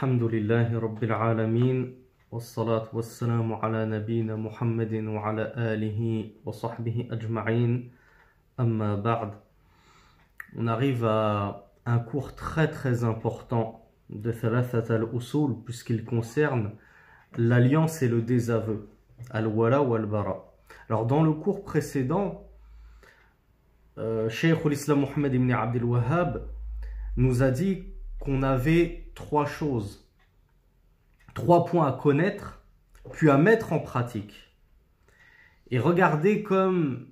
الحمد لله رب العالمين والصلاة والسلام على نبينا محمد وعلى آله وصحبه أجمعين أما بعد On arrive à un cours très très important de Thalathat al-Usul puisqu'il concerne l'alliance et le désaveu, al-Wala ou al-Bara. Alors dans le cours précédent, euh, Cheikh al-Islam Mohammed ibn Abdel Wahhab nous a dit qu'on avait trois choses, trois points à connaître, puis à mettre en pratique. Et regardez comme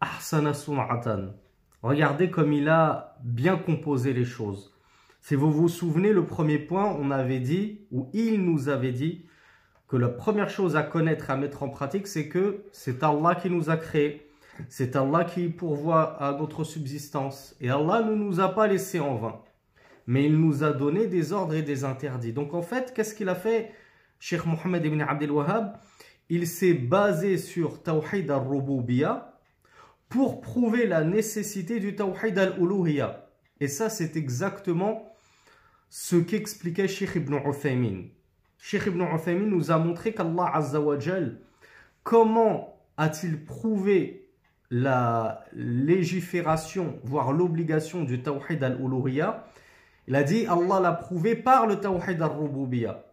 Ahsana Sum'atan, regardez comme il a bien composé les choses. Si vous vous souvenez, le premier point, on avait dit, ou il nous avait dit, que la première chose à connaître, à mettre en pratique, c'est que c'est Allah qui nous a créés. C'est Allah qui pourvoit à notre subsistance. Et Allah ne nous a pas laissés en vain mais il nous a donné des ordres et des interdits. Donc en fait, qu'est-ce qu'il a fait Cheikh Mohammed ibn Abdel Wahhab? Il s'est basé sur Tawhid al-Rububiya pour prouver la nécessité du Tawhid al-Uluhiya. Et ça, c'est exactement ce qu'expliquait Cheikh ibn Uthaymin. Cheikh ibn Uthaymin nous a montré qu'Allah Azza comment a-t-il prouvé la légifération, voire l'obligation du Tawhid al-Uluhiya il a dit Allah l'a prouvé par le Tawhid al-Rububiyya.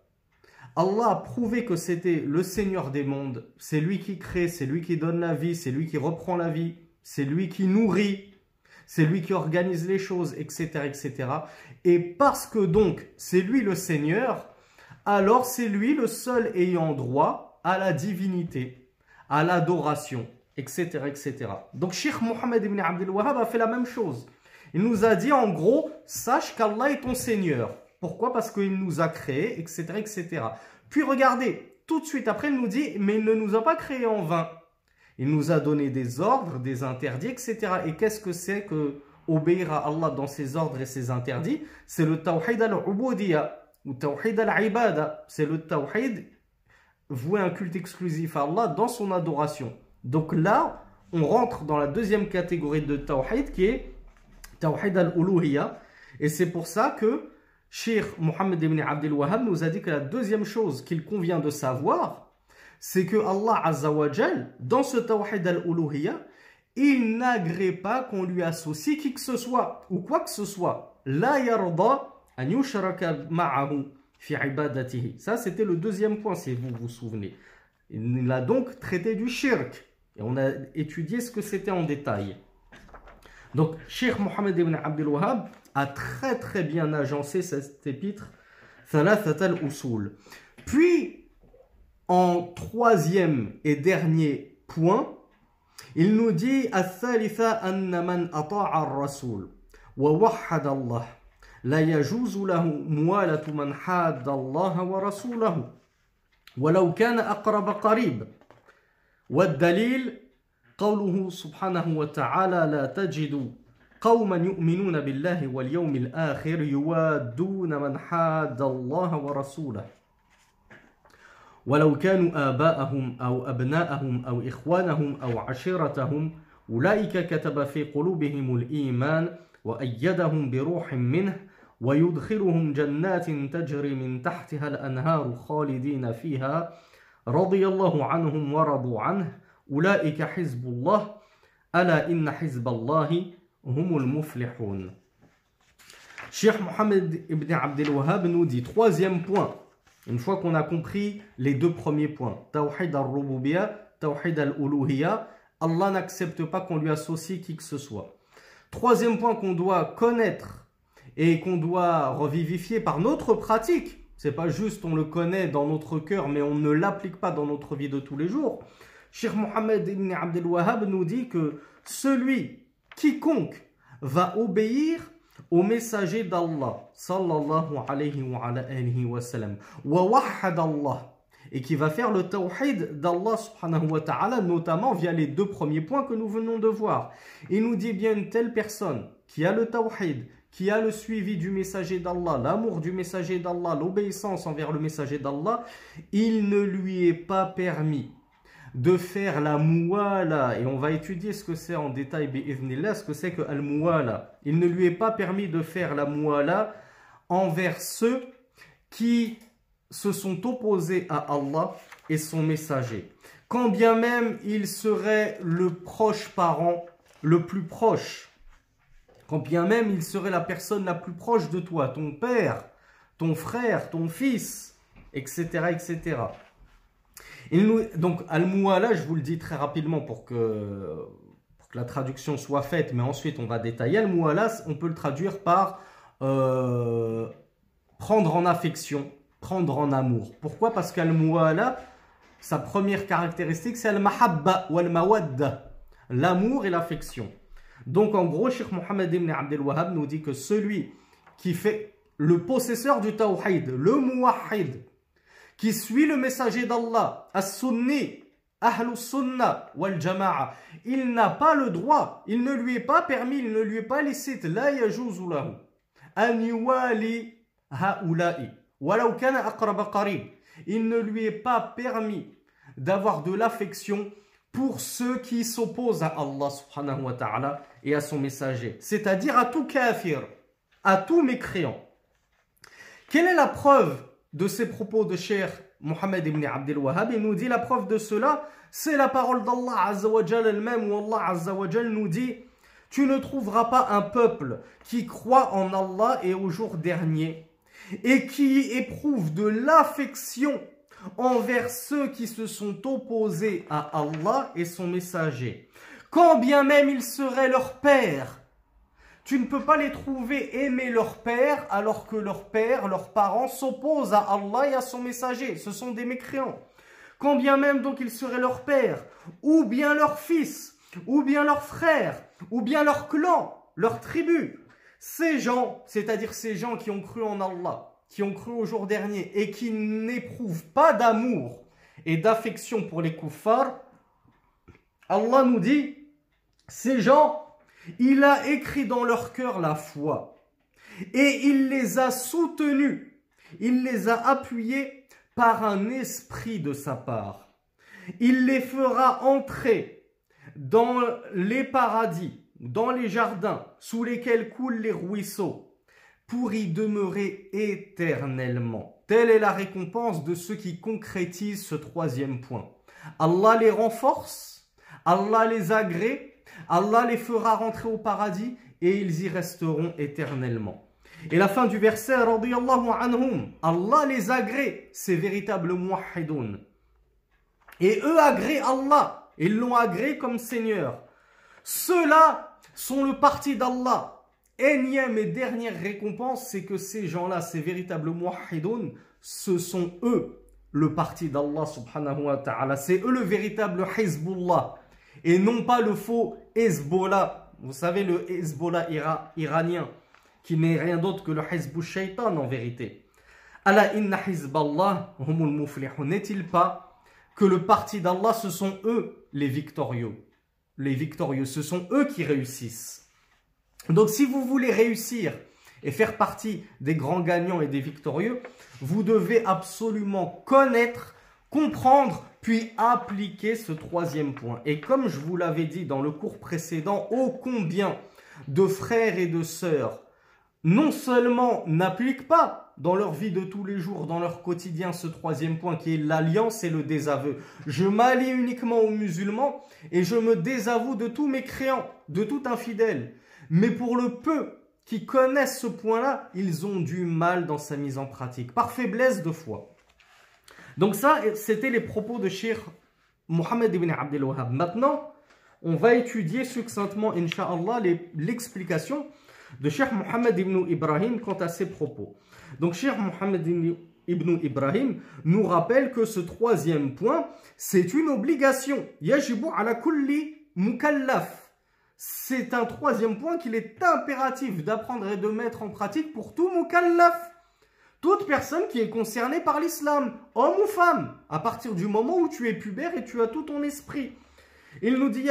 Allah a prouvé que c'était le Seigneur des mondes. C'est lui qui crée, c'est lui qui donne la vie, c'est lui qui reprend la vie, c'est lui qui nourrit, c'est lui qui organise les choses, etc. etc. Et parce que donc c'est lui le Seigneur, alors c'est lui le seul ayant droit à la divinité, à l'adoration, etc., etc. Donc Sheikh Mohammed ibn Abdel Wahhab a fait la même chose. Il nous a dit en gros, sache qu'Allah est ton Seigneur. Pourquoi? Parce qu'il nous a créés, etc., etc. Puis regardez, tout de suite après, il nous dit, mais il ne nous a pas créés en vain. Il nous a donné des ordres, des interdits, etc. Et qu'est-ce que c'est que obéir à Allah dans ses ordres et ses interdits? C'est le tawhid al-ubudiyya ou tawhid al-ibada. C'est le tawhid vouer un culte exclusif à Allah dans son adoration. Donc là, on rentre dans la deuxième catégorie de tawhid qui est Tawhid al-Uluhiyya. Et c'est pour ça que Sheikh Mohammed ibn Abdel Wahhab nous a dit que la deuxième chose qu'il convient de savoir, c'est que Allah Azzawajal, dans ce Tawhid al-Uluhiyya, il n'agrée pas qu'on lui associe qui que ce soit, ou quoi que ce soit. La yarda an yushraka ma'ahu fi ibadatihi. Ça, c'était le deuxième point, si vous vous souvenez. Il a donc traité du shirk. Et on a étudié ce que c'était en détail. Donc, Cheikh Mohammed ibn Abdel Wahhab a très très bien agencé cet épître, Thalathat al-Usul. Puis, en troisième et dernier point, il nous dit الثالثة أن من أطاع الرسول ووحد الله لا يجوز له موالة من حاد الله ورسوله ولو كان أقرب قريب والدليل قوله سبحانه وتعالى لا تجد قوما يؤمنون بالله واليوم الآخر يوادون من حاد الله ورسوله. ولو كانوا آباءهم أو أبناءهم أو إخوانهم أو عشيرتهم أولئك كتب في قلوبهم الإيمان وأيدهم بروح منه ويدخلهم جنات تجري من تحتها الأنهار خالدين فيها رضي الله عنهم ورضوا عنه. Ulaika hizbullah, ala inna hizballahi humul muflihun. Cheikh Mohammed ibn Abdel Wahhab nous dit, troisième point, une fois qu'on a compris les deux premiers points, Tawhid al-Rububiyya, Tawhid al-Uluhiyya, Allah n'accepte pas qu'on lui associe qui que ce soit. Troisième point qu'on doit connaître et qu'on doit revivifier par notre pratique, c'est pas juste on le connaît dans notre cœur mais on ne l'applique pas dans notre vie de tous les jours. Cheikh Mohammed ibn Abdel Wahhab nous dit que celui, quiconque, va obéir au messager d'Allah, sallallahu alayhi wa alayhi wa sallam, wa wahhad Allah, et qui va faire le tawhid d'Allah subhanahu wa ta'ala, notamment via les deux premiers points que nous venons de voir. Il nous dit bien une telle personne qui a le tawhid, qui a le suivi du messager d'Allah, l'amour du messager d'Allah, l'obéissance envers le messager d'Allah, il ne lui est pas permis de faire la mouala, et on va étudier ce que c'est en détail, ce que c'est que al-mouala. Il ne lui est pas permis de faire la mouala envers ceux qui se sont opposés à Allah et son messager. Quand bien même il serait le proche parent le plus proche, quand bien même il serait la personne la plus proche de toi, ton père, ton frère, ton fils, etc. etc. donc, Al-Mu'ala, je vous le dis très rapidement pour que, la traduction soit faite, mais ensuite on va détailler. Al-Mu'ala, on peut le traduire par euh, prendre en affection, prendre en amour. Pourquoi? Parce qu'Al-Mu'ala, sa première caractéristique, c'est Al-Mahabba ou Al-Mawadda, l'amour et l'affection. Donc en gros, Sheikh Mohammed ibn Abdel Wahhab nous dit que celui qui fait le possesseur du Tawhid, le Muwahid, qui suit le messager d'Allah, As-Sunni, Ahlus Sunnah wal Jama'a, il n'a pas le droit, il ne lui est pas permis, il ne lui est pas licite, la an yuwali walau. Il ne lui est pas permis d'avoir de l'affection pour ceux qui s'opposent à Allah subhanahu wa ta'ala et à son messager, c'est-à-dire à tout kafir, à tout mécréant. Quelle est la preuve de ces propos de Cheikh Mohammed ibn Abdel Wahhab Il nous dit la preuve de cela, c'est la parole d'Allah Azzawajal elle-même où Allah Azzawajal nous dit Tu ne trouveras pas un peuple qui croit en Allah et au jour dernier et qui éprouve de l'affection envers ceux qui se sont opposés à Allah et son messager. Quand bien même ils seraient leur père, tu ne peux pas les trouver aimer leur père alors que leur père, leurs parents s'opposent à Allah et à son messager. Ce sont des mécréants. Quand bien même donc ils seraient leur père, ou bien leur fils, ou bien leur frère, ou bien leur clan, leur tribu. Ces gens, c'est-à-dire ces gens qui ont cru en Allah, qui ont cru au jour dernier et qui n'éprouvent pas d'amour et d'affection pour les kuffars, Allah nous dit, ces gens, il a écrit dans leur cœur la foi et il les a soutenus, il les a appuyés par un esprit de sa part. Il les fera entrer dans les paradis, dans les jardins sous lesquels coulent les ruisseaux pour y demeurer éternellement. Telle est la récompense de ceux qui concrétisent ce troisième point. Allah les renforce, Allah les agrée, Allah les fera rentrer au paradis et ils y resteront éternellement. Et la fin du verset, anhum, Allah les agrée, ces véritables muwahhidoun. Et eux agréent Allah, ils l'ont agréé comme Seigneur. Ceux-là sont le parti d'Allah énième et dernière récompense, c'est que ces gens-là, ces véritables muwahhidoun, ce sont eux le parti d'Allah subhanahu wa ta'ala. C'est eux le véritable Hezbollah et non pas le faux Hezbollah. Vous savez, le Hezbollah iranien qui n'est rien d'autre que le Hezbollah shaitan en vérité. Allah inna Hezbollah humul muflihun. N'est-il pas que le parti d'Allah, ce sont eux les victorieux? Les victorieux, ce sont eux qui réussissent. Donc si vous voulez réussir et faire partie des grands gagnants et des victorieux, vous devez absolument connaître, comprendre, puis appliquer ce troisième point. Et comme je vous l'avais dit dans le cours précédent, ô combien de frères et de sœurs non seulement n'appliquent pas dans leur vie de tous les jours, dans leur quotidien, ce troisième point qui est l'alliance et le désaveu. Je m'allie uniquement aux musulmans et je me désavoue de tous mes créants, de tout infidèle. Mais pour le peu qui connaissent ce point-là, ils ont du mal dans sa mise en pratique, par faiblesse de foi. Donc ça, c'était les propos de Cheikh Mohammed ibn Abdel Wahhab. Maintenant, on va étudier succinctement, Inch'Allah, l'explication de Cheikh Mohammed ibn Ibrahim quant à ses propos. Donc Cheikh Mohammed ibn Ibrahim nous rappelle que ce troisième point, c'est une obligation. Yajibu ala kulli mukallaf c'est un troisième point qu'il est impératif d'apprendre et de mettre en pratique pour tout mukallaf. Toute personne qui est concernée par l'islam, homme ou femme, à partir du moment où tu es pubère et tu as tout ton esprit. Il nous dit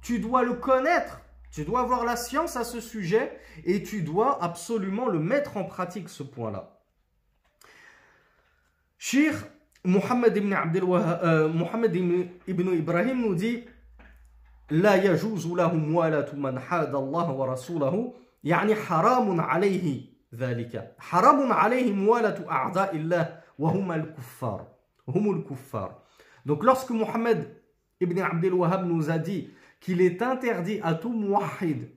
Tu dois le connaître, tu dois avoir la science à ce sujet et tu dois absolument le mettre en pratique ce point-là. Shir Mohammed ibn, euh, ibn Ibrahim nous dit لا يجوز له موالاة من حاد الله ورسوله يعني حرام عليه ذلك. حرام عليه موالاة أعداء الله وهم الكفار هم الكفار. دونك لوسكو محمد ابن عبد الوهاب nous a dit qu'il est interdit à tout موحد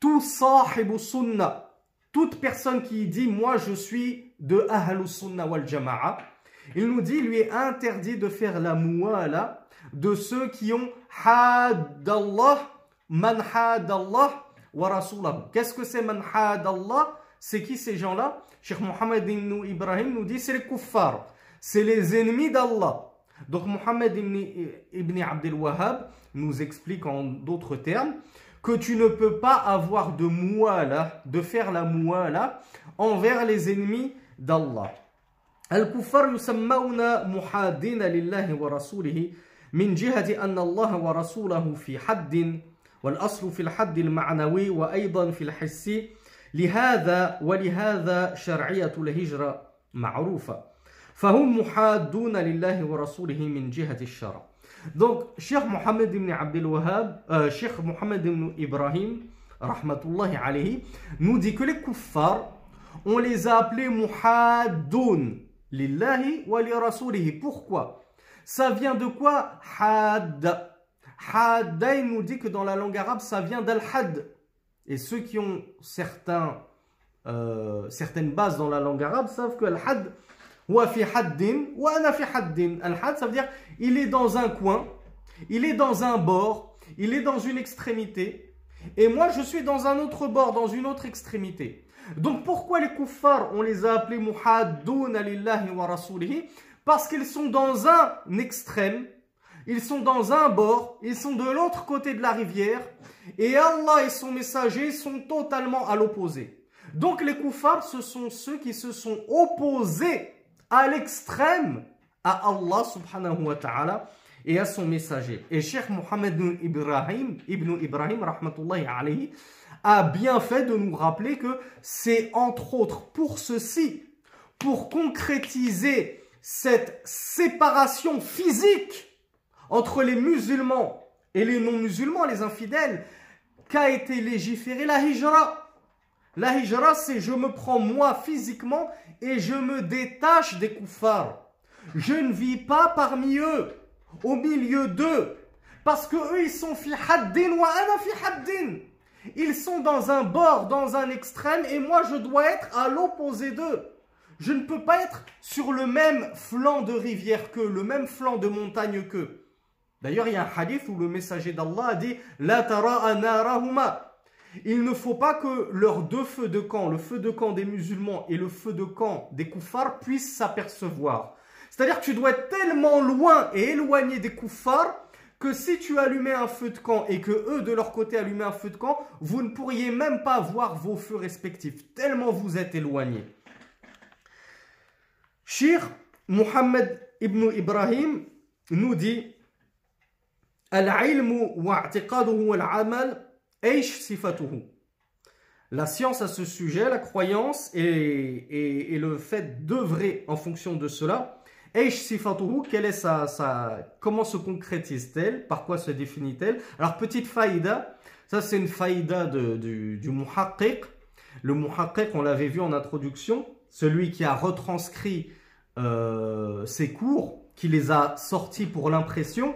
tout صاحب السنة toute personne qui dit moi je suis de أهل السنة والجماعة il nous dit lui est interdit de faire la muwala de ceux qui ont hadallah, man hadallah wa. Qu'est-ce que c'est man hadallah? C'est qui ces gens-là? Cheikh Mohammed ibn Ibrahim nous dit c'est les kuffar, c'est les ennemis d'Allah. Donc Mohammed ibn, ibn Abdel Wahhab nous explique en d'autres termes que tu ne peux pas avoir de mouala, de faire la mouala envers les ennemis d'Allah. الكفار يسمون محادين لله ورسوله من جهة أن الله ورسوله في حد والأصل في الحد المعنوي وأيضا في الحس. لهذا ولهذا شرعية الهجرة معروفة. فهم محادون لله ورسوله من جهة الشرع. Donc, Cheikh Mohammed ibn Abdel Wahhab, euh, Cheikh Mohammed ibn Ibrahim, rahmatullahi alayhi, nous dit que on les a appelés lillahi wa li. Pourquoi? Ça vient de quoi? Had. Hadda, il nous dit que dans la langue arabe, ça vient d'al-had. Et ceux qui ont certains, euh, certaines bases dans la langue arabe savent que al-had, wa fi haddin, wa ana fi haddin. Al-had, ça veut dire il est dans un coin, il est dans un bord, il est dans une extrémité, et moi je suis dans un autre bord, dans une autre extrémité. Donc pourquoi les kuffars, on les a appelés muhaddoun lillahi wa rasulihi? Parce qu'ils sont dans un extrême, ils sont dans un bord, ils sont de l'autre côté de la rivière, et Allah et son messager sont totalement à l'opposé. Donc les kuffars, ce sont ceux qui se sont opposés à l'extrême à Allah subhanahu wa ta'ala et à son messager. Et Cheikh Mohammed ibn Ibrahim, ibn Ibrahim rahmatullahi alayhi, a bien fait de nous rappeler que c'est entre autres pour ceci, pour concrétiser cette séparation physique entre les musulmans et les non-musulmans, les infidèles, qu'a été légiférée la hijra. La hijra, c'est je me prends moi physiquement et je me détache des kuffars. Je ne vis pas parmi eux, au milieu d'eux, parce que eux ils sont fi haddin wa. Ils sont dans un bord, dans un extrême, et moi je dois être à l'opposé d'eux. Je ne peux pas être sur le même flanc de rivière qu'eux, le même flanc de montagne qu'eux. D'ailleurs, il y a un hadith où le messager d'Allah a dit La tara narahuma. Il ne faut pas que leurs deux feux de camp, le feu de camp des musulmans et le feu de camp des koufars, puissent s'apercevoir. C'est-à-dire que tu dois être tellement loin et éloigné des koufars que si tu allumais un feu de camp et que eux de leur côté allumaient un feu de camp, vous ne pourriez même pas voir vos feux respectifs, tellement vous êtes éloignés. Shir Muhammad ibn Ibrahim nous dit. La science à ce sujet, la croyance et, et, le fait d'œuvrer en fonction de cela, quelle est sa, sa, comment se concrétise-t-elle? Par quoi se définit-elle? Alors, petite faïda, ça c'est une faïda de, du, du muhaqqiq. Le muhaqqiq, on l'avait vu en introduction, celui qui a retranscrit euh, ses cours, qui les a sortis pour l'impression,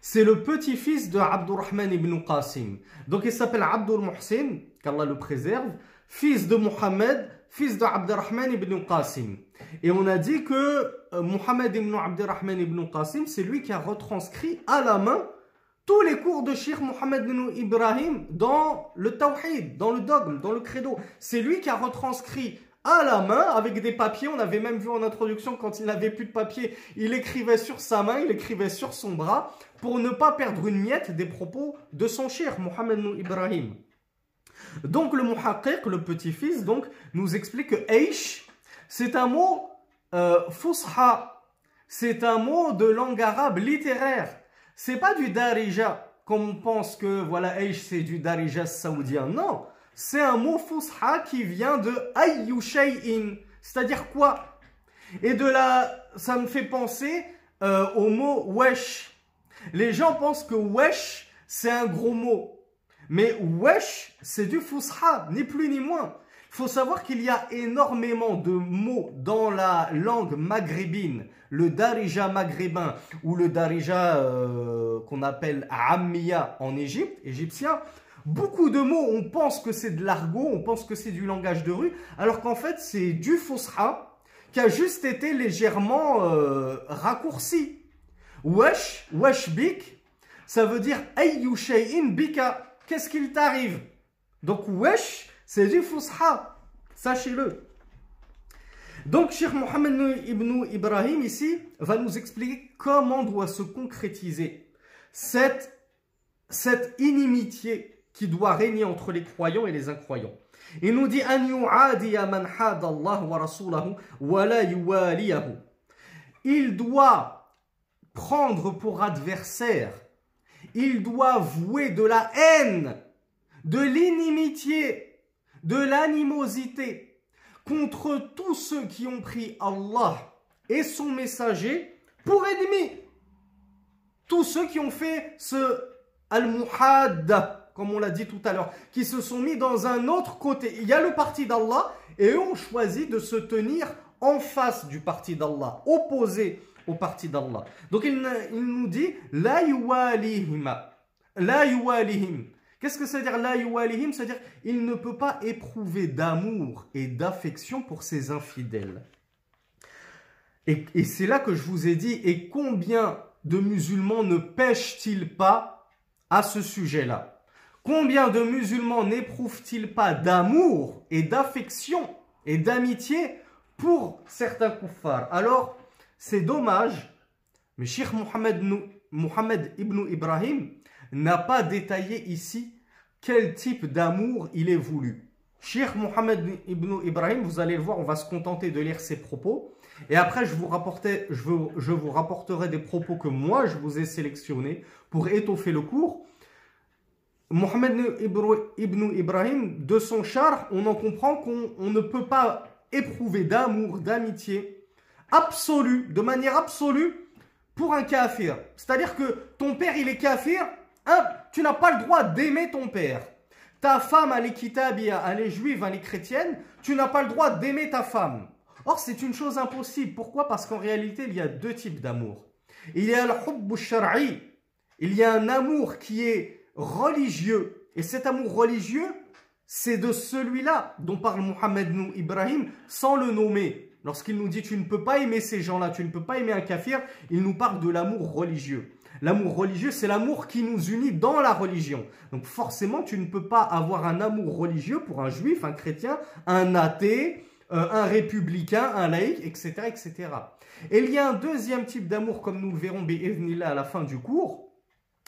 c'est le petit-fils de Abdurrahman ibn Qasim. Donc il s'appelle Abdul Muhsin, qu'Allah le préserve, fils de Muhammad, fils de Abdurrahman ibn Qasim. Et on a dit que euh, Muhammad ibn Abdurrahman ibn Qasim, c'est lui qui a retranscrit à la main tous les cours de Sheikh Muhammad ibn Ibrahim dans le tawhid, dans le dogme, dans le credo. C'est lui qui a retranscrit à la main avec des papiers. On avait même vu en introduction quand il n'avait plus de papier, il écrivait sur sa main, il écrivait sur son bras pour ne pas perdre une miette des propos de son cher Muhammad ibn Ibrahim. Donc le muhaqqiq, le petit-fils, donc nous explique que Aish, c'est un mot euh, c'est un mot de langue arabe littéraire. C'est pas du darija, comme on pense que voilà Aish c'est du darija saoudien. Non, c'est un mot fusha qui vient de shay'in, c'est-à-dire quoi? Et de là, ça me fait penser euh, au mot wesh. Les gens pensent que wesh, c'est un gros mot. Mais wesh, c'est du fusha, ni plus ni moins. Il faut savoir qu'il y a énormément de mots dans la langue maghrébine, le darija maghrébin ou le darija euh, qu'on appelle ammiya en Égypte, égyptien. Beaucoup de mots, on pense que c'est de l'argot, on pense que c'est du langage de rue, alors qu'en fait c'est du fusha qui a juste été légèrement euh, raccourci. Wesh, wesh bik, ça veut dire ayyu bika, qu'est-ce qu'il t'arrive? Donc wesh, c'est du fusha, sachez-le. Donc Cheikh Mohammed ibn Ibrahim ici va nous expliquer comment doit se concrétiser cette, cette inimitié qui doit régner entre les croyants et les incroyants. Il nous dit Il doit prendre pour adversaire, il doit vouer de la haine, de l'inimitié, de l'animosité contre tous ceux qui ont pris Allah et son messager pour ennemis. Tous ceux qui ont fait ce al-muhad, comme on l'a dit tout à l'heure, qui se sont mis dans un autre côté. Il y a le parti d'Allah et eux ont choisi de se tenir en face du parti d'Allah, opposé au parti d'Allah. Donc il, nous dit La yuwalihima. La yuwalihim. Qu'est-ce que ça veut dire la yuwalihim? C'est-à-dire il ne peut pas éprouver d'amour et d'affection pour ses infidèles. Et, et c'est là que je vous ai dit, et combien de musulmans ne pêchent-ils pas à ce sujet-là? Combien de musulmans n'éprouvent-ils pas d'amour et d'affection et d'amitié pour certains kuffars Alors, c'est dommage, mais Sheikh Mohammed, ibn Ibrahim n'a pas détaillé ici quel type d'amour il est voulu. Sheikh Mohammed ibn Ibrahim, vous allez le voir, on va se contenter de lire ses propos. Et après, je vous, je vous rapporterai des propos que moi, je vous ai sélectionnés pour étoffer le cours. Mohamed ibn Ibrahim, de son char, on en comprend qu'on ne peut pas éprouver d'amour, d'amitié absolue, de manière absolue, pour un kafir. C'est-à-dire que ton père, il est kafir, hein, tu n'as pas le droit d'aimer ton père. Ta femme, elle est kitabia, elle est juive, elle est chrétienne, tu n'as pas le droit d'aimer ta femme. Or, c'est une chose impossible. Pourquoi? Parce qu'en réalité, il y a deux types d'amour. Il y a le shar'i, il y a un amour qui est religieux. Et cet amour religieux, c'est de celui-là dont parle Mohammed Ibrahim sans le nommer. Lorsqu'il nous dit tu ne peux pas aimer ces gens-là, tu ne peux pas aimer un kafir, il nous parle de l'amour religieux. L'amour religieux, c'est l'amour qui nous unit dans la religion. Donc forcément, tu ne peux pas avoir un amour religieux pour un juif, un chrétien, un athée, euh, un républicain, un laïc, etc., etc. Et il y a un deuxième type d'amour, comme nous le verrons à la fin du cours,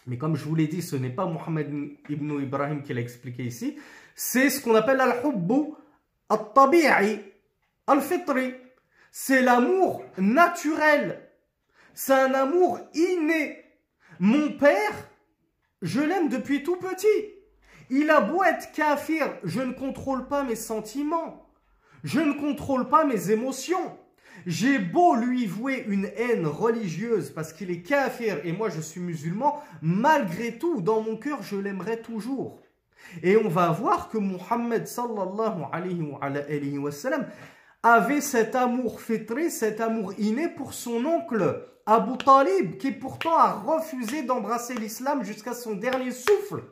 mais comme je vous l'ai dit, ce n'est pas Mohammed ibn Ibrahim qui l'a expliqué ici. C'est ce qu'on appelle al-hubbu al-tabi'i, al-fitri. C'est l'amour naturel. C'est un amour inné. Mon père, je l'aime depuis tout petit. Il a beau être kafir, je ne contrôle pas mes sentiments. Je ne contrôle pas mes émotions. J'ai beau lui vouer une haine religieuse parce qu'il est kafir et moi je suis musulman, malgré tout, dans mon cœur, je l'aimerai toujours. Et on va voir que Muhammad sallallahu alayhi wa, sallam avait cet amour fétré, cet amour inné pour son oncle Abu Talib, qui pourtant a refusé d'embrasser l'islam jusqu'à son dernier souffle.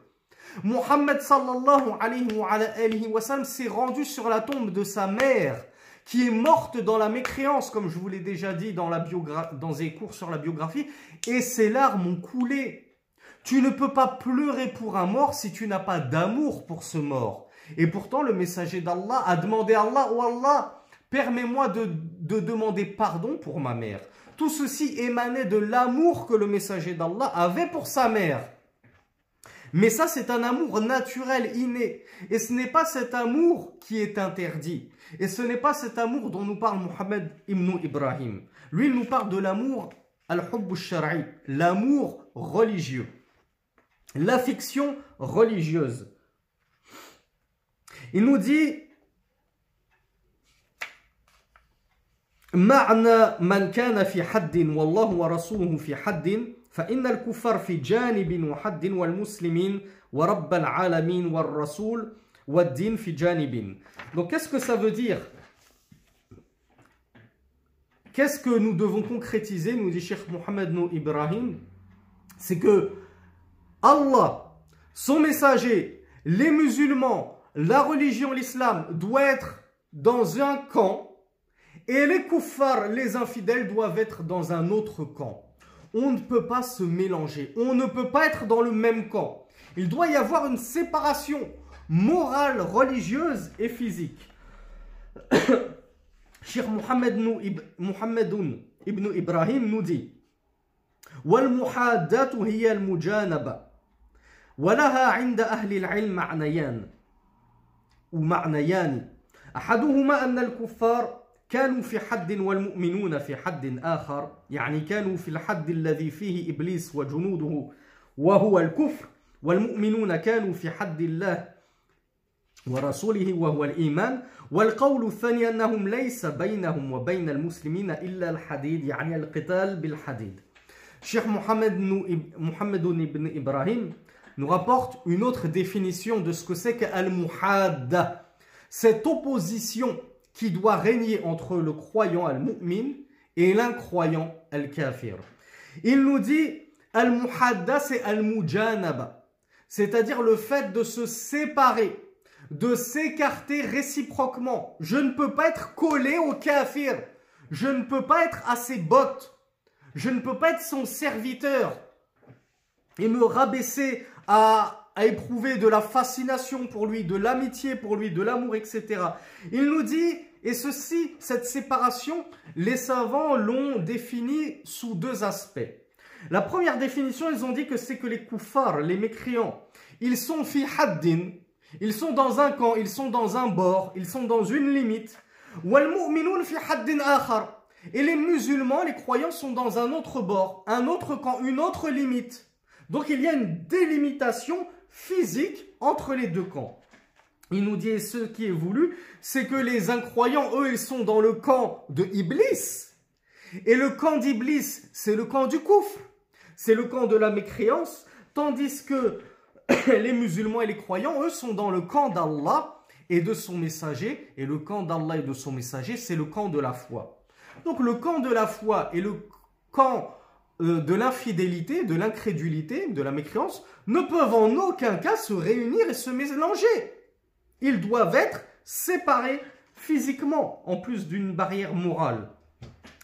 Muhammad sallallahu alayhi wa sallam s'est rendu sur la tombe de sa mère qui est morte dans la mécréance, comme je vous l'ai déjà dit dans, la dans les cours sur la biographie, et ses larmes ont coulé. Tu ne peux pas pleurer pour un mort si tu n'as pas d'amour pour ce mort. Et pourtant, le messager d'Allah a demandé à Allah, oh Allah, permets-moi de, de demander pardon pour ma mère. Tout ceci émanait de l'amour que le messager d'Allah avait pour sa mère. Mais ça, c'est un amour naturel, inné. Et ce n'est pas cet amour qui est interdit. Et ce n'est pas cet amour dont nous parle Mohammed ibn Ibrahim. Lui, il nous parle de l'amour al-hubb shari l'amour religieux, l'affection religieuse. Il nous dit معنى من كان في حد والله ورسوله في حد فإن الكفار في جانب وحد والمسلمين ورب العالمين والرسول والدين في جانب Donc qu'est-ce que ça veut dire Qu'est-ce que nous devons concrétiser, nous dit Cheikh Mohammed Nou Ibrahim C'est que Allah, son messager, les musulmans, la religion, l'islam, doit être dans un camp et les kuffars, les infidèles, doivent être dans un autre camp. On ne peut pas se mélanger. On ne peut pas être dans le même camp. Il doit y avoir une séparation morale, religieuse et physique. Cheikh Mohammed ibn Ibrahim nous dit والمحادات هي المجانبة ولها عند أهل العلم معنيان ومعنيان أحدهما أن الكفار كانوا في حد والمؤمنون في حد آخر يعني كانوا في الحد الذي فيه إبليس وجنوده وهو الكفر والمؤمنون كانوا في حد الله ورسوله وهو الإيمان والقول الثاني أنهم ليس بينهم وبين المسلمين إلا الحديد يعني القتال بالحديد Cheikh Mohammed, Mohammed ibn Ibrahim nous rapporte une autre définition de ce que c'est qu'al-muhadda. Cette opposition qui doit régner entre le croyant al-mu'min et l'incroyant al-kafir. Il nous dit al-muhadda c'est al-mujanaba, c'est-à-dire le fait de se séparer, de s'écarter réciproquement. Je ne peux pas être collé au kafir, je ne peux pas être à ses bottes, je ne peux pas être son serviteur et me rabaisser à, à éprouver de la fascination pour lui, de l'amitié pour lui, de l'amour, etc. Il nous dit, et ceci, cette séparation, les savants l'ont définie sous deux aspects. La première définition, ils ont dit que c'est que les koufars, les mécréants, ils sont fi haddin, ils sont dans un camp, ils sont dans un bord, ils sont dans une limite. Et les musulmans, les croyants sont dans un autre bord, un autre camp, une autre limite. Donc il y a une délimitation physique entre les deux camps. Il nous dit ce qui est voulu, c'est que les incroyants, eux, ils sont dans le camp de Iblis. Et le camp d'Iblis, c'est le camp du coufre. C'est le camp de la mécréance. Tandis que les musulmans et les croyants, eux, sont dans le camp d'Allah et de son messager. Et le camp d'Allah et de son messager, c'est le camp de la foi. Donc le camp de la foi et le camp de l'infidélité, de l'incrédulité, de la mécréance, ne peuvent en aucun cas se réunir et se mélanger. Ils doivent être séparés physiquement, en plus d'une barrière morale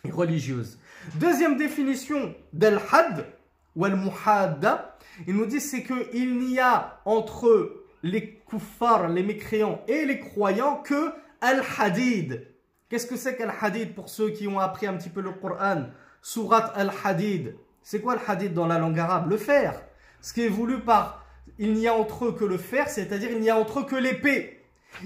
et religieuse. Deuxième définition d'al-had ou al-muhadda, il nous dit c'est qu'il n'y a entre les kuffars, les mécréants et les croyants que al-hadid. Qu'est-ce que c'est qu'al-hadid pour ceux qui ont appris un petit peu le Coran Surat al-Hadid. C'est quoi le hadid dans la langue arabe? Le fer. Ce qui est voulu par il n'y a entre eux que le fer, c'est-à-dire il n'y a entre eux que l'épée.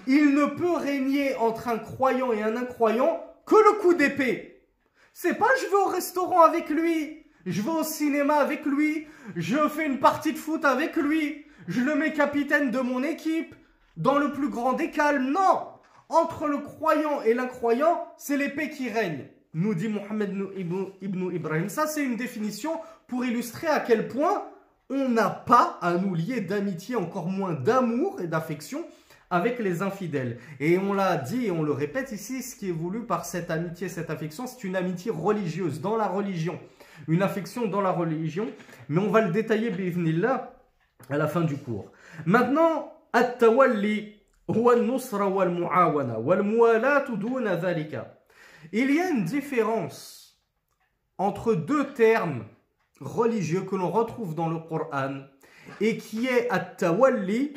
Il ne peut régner entre un croyant et un incroyant que le coup d'épée. C'est pas je vais au restaurant avec lui, je vais au cinéma avec lui, je fais une partie de foot avec lui, je le mets capitaine de mon équipe, dans le plus grand des calmes. Non Entre le croyant et l'incroyant, c'est l'épée qui règne nous dit Mohamed ibn Ibrahim. Ça, c'est une définition pour illustrer à quel point on n'a pas à nous lier d'amitié, encore moins d'amour et d'affection avec les infidèles. Et on l'a dit et on le répète ici, ce qui est voulu par cette amitié, cette affection, c'est une amitié religieuse, dans la religion. Une affection dans la religion. Mais on va le détailler, là à la fin du cours. Maintenant, at-tawalli huwa nusra wal-mu'awana wal-muwalatu duna dhalika. Il y a une différence entre deux termes religieux que l'on retrouve dans le Coran et qui est at-tawalli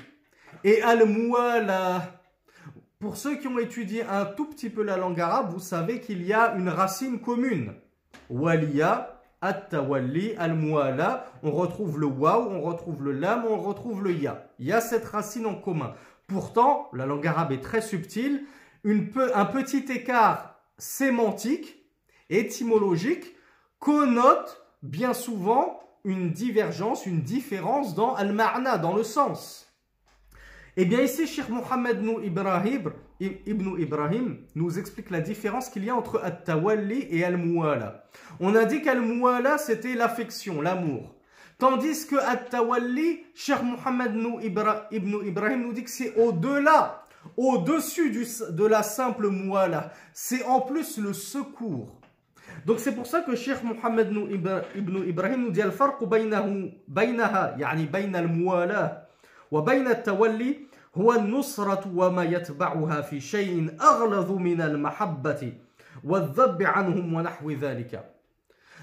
et al-muwala. Pour ceux qui ont étudié un tout petit peu la langue arabe, vous savez qu'il y a une racine commune. Waliya, at-tawalli, al-muwala. On retrouve le waw, on retrouve le lam, on retrouve le ya. Il y a cette racine en commun. Pourtant, la langue arabe est très subtile. un petit écart sémantique, étymologique, connote bien souvent une divergence, une différence dans al-ma'na, dans le sens. Eh bien ici, Cheikh Mohammed Ibrahim, Ibn Ibrahim nous explique la différence qu'il y a entre At-Tawalli et Al-Muwala. On a dit qu'Al-Muwala c'était l'affection, l'amour. Tandis que At-Tawalli, Cheikh Mohammed Ibn Ibrahim nous dit que c'est au-delà au-dessus de la simple muwala. C'est en plus le secours. Donc c'est pour ça que Cheikh Mohammed ibn Ibrahim nous dit الفرق بينه بينها يعني بين الموالاة وبين التولي هو النصرة وما يتبعها في شيء أغلظ من المحبة والذب عنهم ونحو ذلك.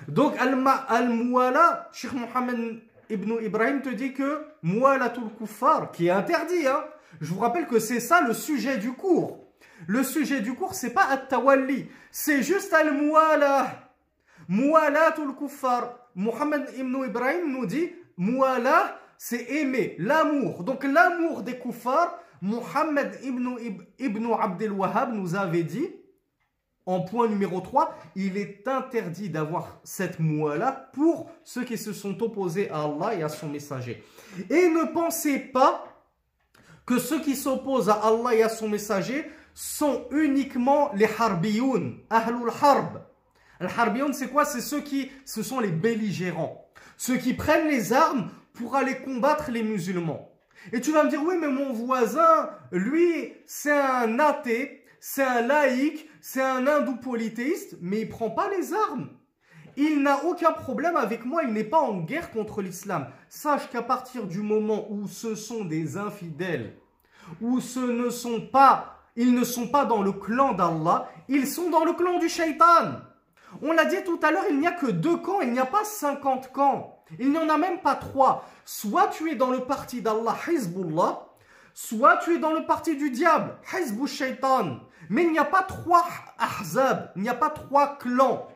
Donc al-muwala, Cheikh Mohammed ibn Ibrahim te dit que muwalatul kuffar, qui est interdit, hein, je vous rappelle que c'est ça le sujet du cours. Le sujet du cours, c'est pas at-tawalli, c'est juste al-muwala. Muwalatul kuffar. Muhammad ibn Ibrahim nous dit muwala, c'est aimer, l'amour. Donc l'amour des kuffars, Muhammad ibn, ibn Abdel nous avait dit, en point numéro 3, il est interdit d'avoir cette muwala pour ceux qui se sont opposés à Allah et à son messager. Et ne pensez pas que ceux qui s'opposent à Allah et à son messager sont uniquement les harbiyoun, ahlul harb. Les harbiyoun, c'est quoi? C'est ceux qui, ce sont les belligérants. Ceux qui prennent les armes pour aller combattre les musulmans. Et tu vas me dire, oui, mais mon voisin, lui, c'est un athée, c'est un laïc, c'est un hindou polythéiste, mais il prend pas les armes. Il n'a aucun problème avec moi, il n'est pas en guerre contre l'islam. Sache qu'à partir du moment où ce sont des infidèles, où ce ne sont pas, ils ne sont pas dans le clan d'Allah, ils sont dans le clan du shaitan. On l'a dit tout à l'heure, il n'y a que deux camps, il n'y a pas cinquante camps. Il n'y en a même pas trois. Soit tu es dans le parti d'Allah, Hizbullah, soit tu es dans le parti du diable, Hizbul Shaitan. Mais il n'y a pas trois ahzab, il n'y a pas trois clans.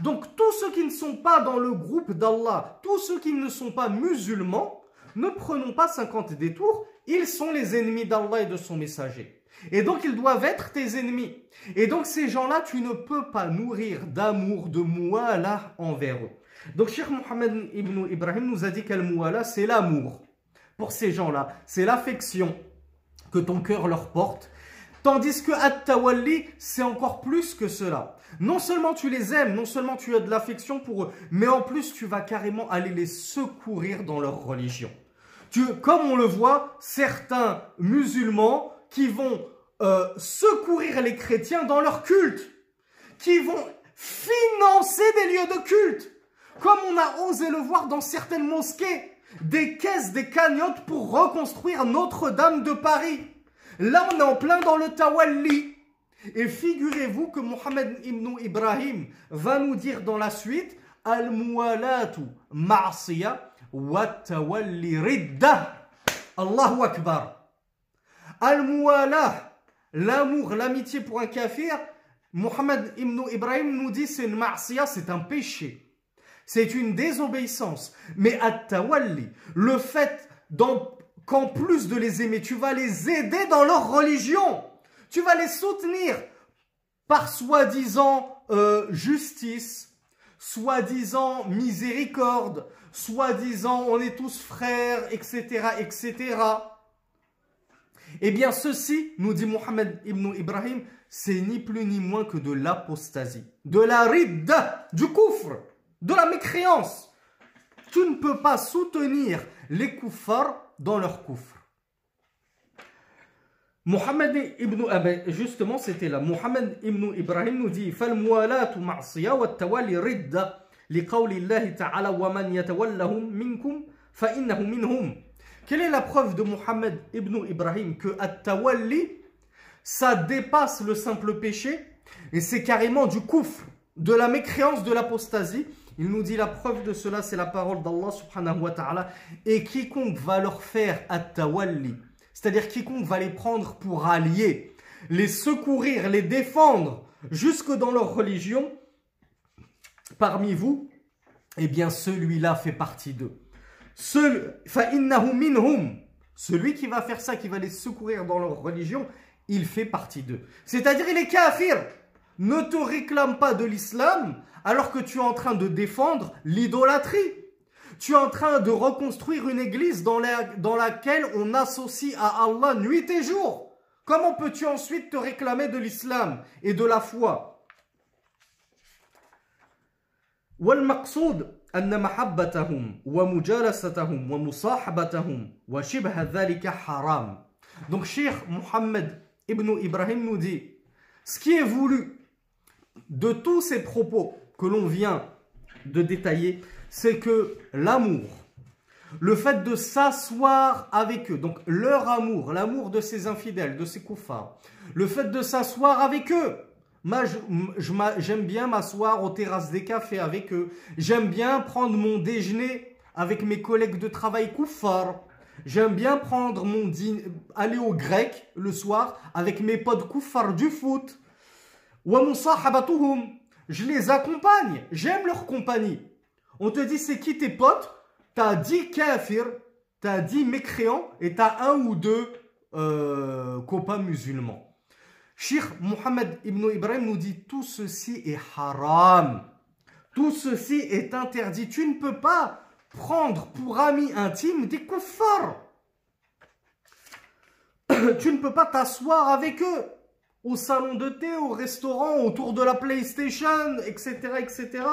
Donc tous ceux qui ne sont pas dans le groupe d'Allah, tous ceux qui ne sont pas musulmans, ne prenons pas 50 détours, ils sont les ennemis d'Allah et de son messager. Et donc ils doivent être tes ennemis. Et donc ces gens-là, tu ne peux pas nourrir d'amour, de mouala envers eux. Donc Cheikh Mohammed ibn Ibrahim nous a dit qu'al mouala, c'est l'amour pour ces gens-là. C'est l'affection que ton cœur leur porte. Tandis que at-tawalli, c'est encore plus que cela. Non seulement tu les aimes, non seulement tu as de l'affection pour eux, mais en plus tu vas carrément aller les secourir dans leur religion. Comme on le voit, certains musulmans qui vont euh, secourir les chrétiens dans leur culte, qui vont financer des lieux de culte, comme on a osé le voir dans certaines mosquées, des caisses, des cagnottes pour reconstruire Notre-Dame de Paris. Là, on est en plein dans le tawalli. Et figurez-vous que Mohammed ibn Ibrahim va nous dire dans la suite Al-muwalatu ma'asiya tawalli ridda. Allahu Akbar. Al-muwala, l'amour, l'amitié pour un kafir, Mohammed ibn Ibrahim nous dit c'est une c'est un péché. C'est une désobéissance. Mais at-tawalli, le fait qu'en plus de les aimer, tu vas les aider dans leur religion. Tu vas les soutenir par soi-disant euh, justice, soi-disant miséricorde, soi-disant on est tous frères, etc., etc. Eh bien, ceci, nous dit Mohammed ibn Ibrahim, c'est ni plus ni moins que de l'apostasie, de la ridda, du koufr, de la mécréance. Tu ne peux pas soutenir les koufars dans leur koufr. Mohammed ibn justement c'était là Mohammed ibn Ibrahim nous dit فالموالاة معصية والتوالي ردة لقول الله تعالى ومن يتولهم منكم فإنه منهم Quelle est la preuve de Mohammed ibn Ibrahim que at-tawalli ça dépasse le simple péché et c'est carrément du koufr, de la mécréance, de l'apostasie. Il nous dit la preuve de cela, c'est la parole d'Allah subhanahu wa ta'ala. Et quiconque va leur faire at-tawalli, c'est-à-dire quiconque va les prendre pour alliés, les secourir, les défendre jusque dans leur religion, parmi vous, eh bien celui-là fait partie d'eux. Celui qui va faire ça, qui va les secourir dans leur religion, il fait partie d'eux. C'est-à-dire il est kafir. Ne te réclame pas de l'islam alors que tu es en train de défendre l'idolâtrie. Tu es en train de reconstruire une église dans, dans laquelle on associe à Allah nuit et jour. Comment peux-tu ensuite te réclamer de l'islam et de la foi والمقصود أن محبتهم ومجالستهم ومصاحبتهم وشبه ذلك حرام Donc Cheikh Mohammed ibn Ibrahim nous dit ce qui est voulu de tous ces propos que l'on vient de détailler, c'est que l'amour, le fait de s'asseoir avec eux, donc leur amour, l'amour de ces infidèles, de ces koufars, le fait de s'asseoir avec eux, j'aime bien m'asseoir aux terrasses des cafés avec eux, j'aime bien prendre mon déjeuner avec mes collègues de travail koufars, j'aime bien prendre mon aller au grec le soir avec mes potes koufars du foot, je les accompagne, j'aime leur compagnie. On te dit c'est qui tes potes? T'as dit kafir, t'as dit mécréant et t'as un ou deux euh, copains musulmans. Cheikh Mohammed ibn Ibrahim nous dit tout ceci est haram. Tout ceci est interdit. Tu ne peux pas prendre pour ami intime des kuffars. tu ne peux pas t'asseoir avec eux au salon de thé, au restaurant, autour de la PlayStation, etc., etc.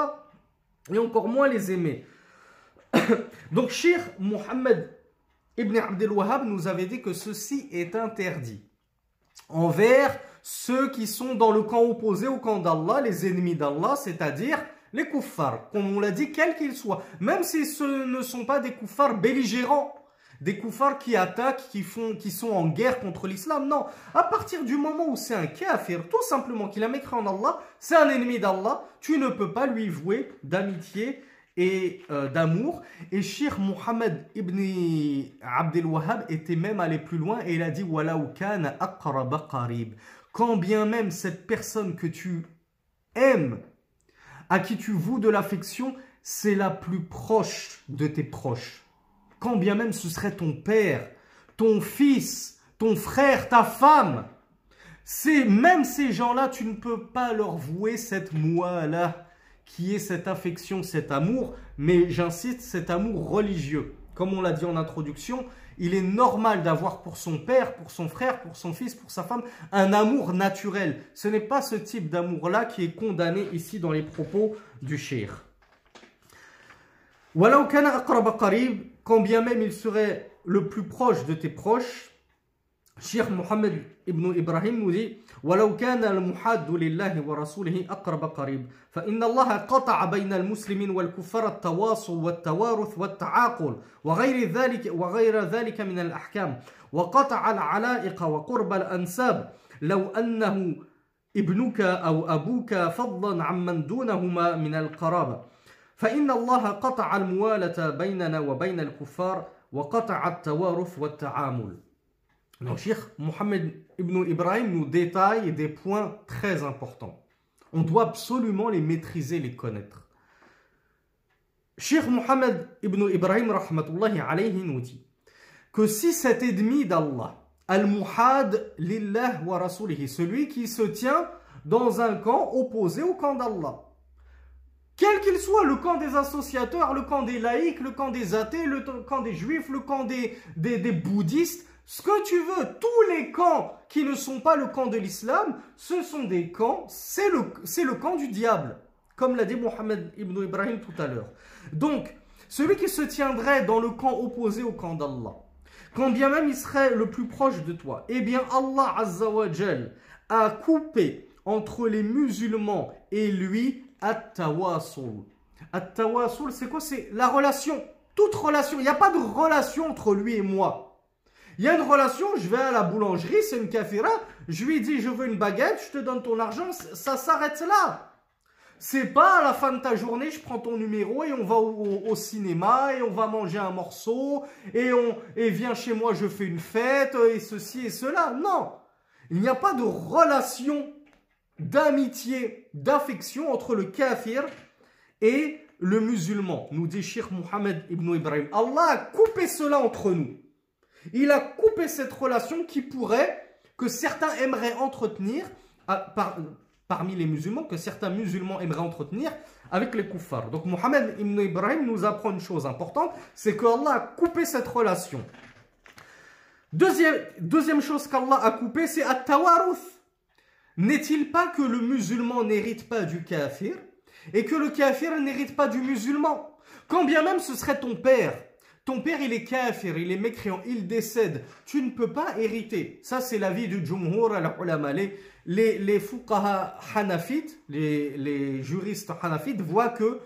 Et encore moins les aimer. Donc, Cheikh Mohammed ibn Abdel Wahhab nous avait dit que ceci est interdit envers ceux qui sont dans le camp opposé au camp d'Allah, les ennemis d'Allah, c'est-à-dire les kuffars, comme on l'a dit, quels qu'ils soient. Même si ce ne sont pas des kuffars belligérants, des koufars qui attaquent, qui, font, qui sont en guerre contre l'islam. Non, à partir du moment où c'est un kafir, tout simplement qu'il a mécrit en Allah, c'est un ennemi d'Allah, tu ne peux pas lui vouer d'amitié et euh, d'amour. Et Shir Muhammad ibn Abdel Wahhab était même allé plus loin et il a dit Quand bien même cette personne que tu aimes, à qui tu voues de l'affection, c'est la plus proche de tes proches quand bien même ce serait ton père, ton fils, ton frère, ta femme, c'est même ces gens-là, tu ne peux pas leur vouer cette moi-là, qui est cette affection, cet amour, mais j'insiste, cet amour religieux. Comme on l'a dit en introduction, il est normal d'avoir pour son père, pour son frère, pour son fils, pour sa femme, un amour naturel. Ce n'est pas ce type d'amour-là qui est condamné ici dans les propos du shir. Quand bien même il serait le plus proche de tes proches, Cheikh Mohammed ibn Ibrahim ولو كان المحاد لله ورسوله أقرب قريب. فإن الله قطع بين المسلمين والكفار التواصل والتوارث والتعاقل وغير ذلك وغير ذلك من الأحكام. وقطع العلائق وقرب الأنساب. لو أنه ابنك أو أبوك فضلا عمن دونهما من القرابة. فإن الله قطع الموالة بيننا وبين الكفار وقطع التوارث والتعامل Donc, Cheikh Mohammed ibn Ibrahim nous détaille des points très importants. On doit absolument les maîtriser, les connaître. Cheikh Mohammed ibn Ibrahim rahmatullahi alayhi nous dit que si cet ennemi d'Allah, al-muhad lillah wa rasulihi, celui qui se tient dans un camp opposé au camp d'Allah, quel qu'il soit, le camp des associateurs, le camp des laïcs, le camp des athées, le camp des juifs, le camp des, bouddhistes, ce que tu veux, tous les camps qui ne sont pas le camp de l'islam, ce sont des camps, c'est le, camp du diable, comme l'a dit Mohammed ibn Ibrahim tout à l'heure. Donc, celui qui se tiendrait dans le camp opposé au camp d'Allah, quand bien même il serait le plus proche de toi, eh bien Allah a coupé entre les musulmans et lui At-tawasul. At-tawasul, c'est quoi? C'est la relation. Toute relation. Il n'y a pas de relation entre lui et moi. Il y a une relation, je vais à la boulangerie, c'est une kafira, je lui dis je veux une baguette, je te donne ton argent, ça s'arrête là. C'est pas à la fin de ta journée, je prends ton numéro et on va au, cinéma et on va manger un morceau et on et viens chez moi, je fais une fête et ceci et cela. Non, il n'y a pas de relation d'amitié, d'affection entre le kafir et le musulman, nous dit Sheikh Mohammed ibn Ibrahim. Allah a coupé cela entre nous. Il a coupé cette relation qui pourrait, que certains aimeraient entretenir, par, parmi les musulmans que certains musulmans aimeraient entretenir avec les kuffars. Donc Mohammed ibn Ibrahim nous apprend une chose importante, c'est qu'Allah a coupé cette relation. Deuxième, deuxième chose qu'Allah a coupé, c'est at-tawaruth. N'est-il pas que le musulman n'hérite pas du kafir et que le kafir n'hérite pas du musulman? Quand bien même ce serait ton père, ton père il est kafir, il est mécréant, il décède, tu ne peux pas hériter. Ça c'est l'avis du jumhur al-ulama. Les, les, les hanafites, les, les juristes hanafites voient que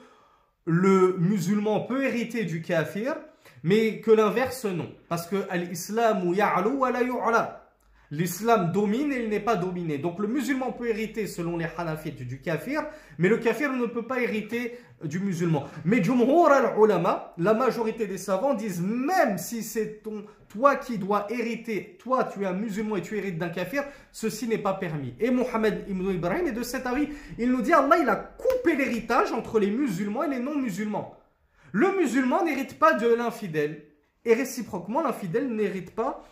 le musulman peut hériter du kafir, mais que l'inverse non. Parce que l'islam ya'lu wa la yu'la. L'islam domine et il n'est pas dominé. Donc le musulman peut hériter selon les hanafites du kafir, mais le kafir ne peut pas hériter du musulman. Mais jumhur al-ulama, la majorité des savants disent même si c'est toi qui dois hériter, toi tu es un musulman et tu hérites d'un kafir, ceci n'est pas permis. Et Mohammed ibn Ibrahim est de cet avis. Il nous dit Allah il a coupé l'héritage entre les musulmans et les non-musulmans. Le musulman n'hérite pas de l'infidèle et réciproquement l'infidèle n'hérite pas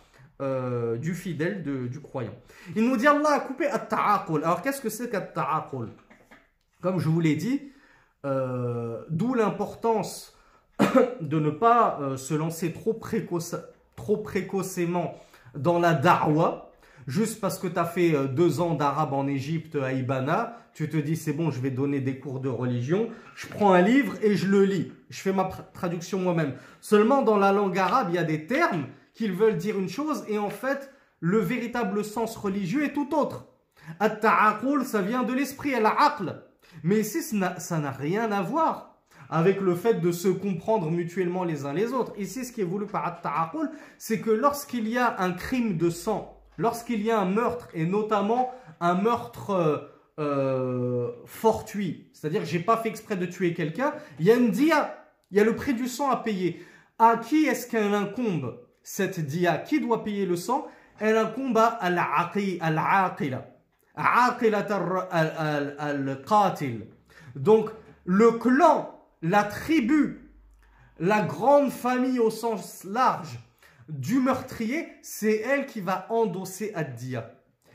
euh, du fidèle, du croyant. Il nous dit Allah a coupé at-ta'aqul. Alors qu'est-ce que c'est qu'at-ta'aqul? Comme je vous l'ai dit, euh, d'où l'importance de ne pas euh, se lancer trop, trop précocement dans la da'wa, juste parce que tu as fait deux ans d'arabe en Égypte à Ibana, tu te dis c'est bon, je vais donner des cours de religion, je prends un livre et je le lis, je fais ma traduction moi-même. Seulement dans la langue arabe, il y a des termes qu'ils veulent dire une chose et en fait, le véritable sens religieux est tout autre. At-ta'aqul, ça vient de l'esprit, al-aql. Mais ici, ça n'a rien à voir avec le fait de se comprendre mutuellement les uns les autres. Ici, ce qui est voulu par at-ta'aqul, c'est que lorsqu'il y a un crime de sang, lorsqu'il y a un meurtre, et notamment un meurtre euh, euh, fortuit, c'est-à-dire j'ai pas fait exprès de tuer quelqu'un, il y a une dia, il y a le prix du sang à payer. À qui est-ce qu'elle incombe? Cette dia, qui doit payer le sang Elle incombe à al-aqila. al-qatil. Donc, le clan, la tribu, la grande famille au sens large du meurtrier, c'est elle qui va endosser ad-dia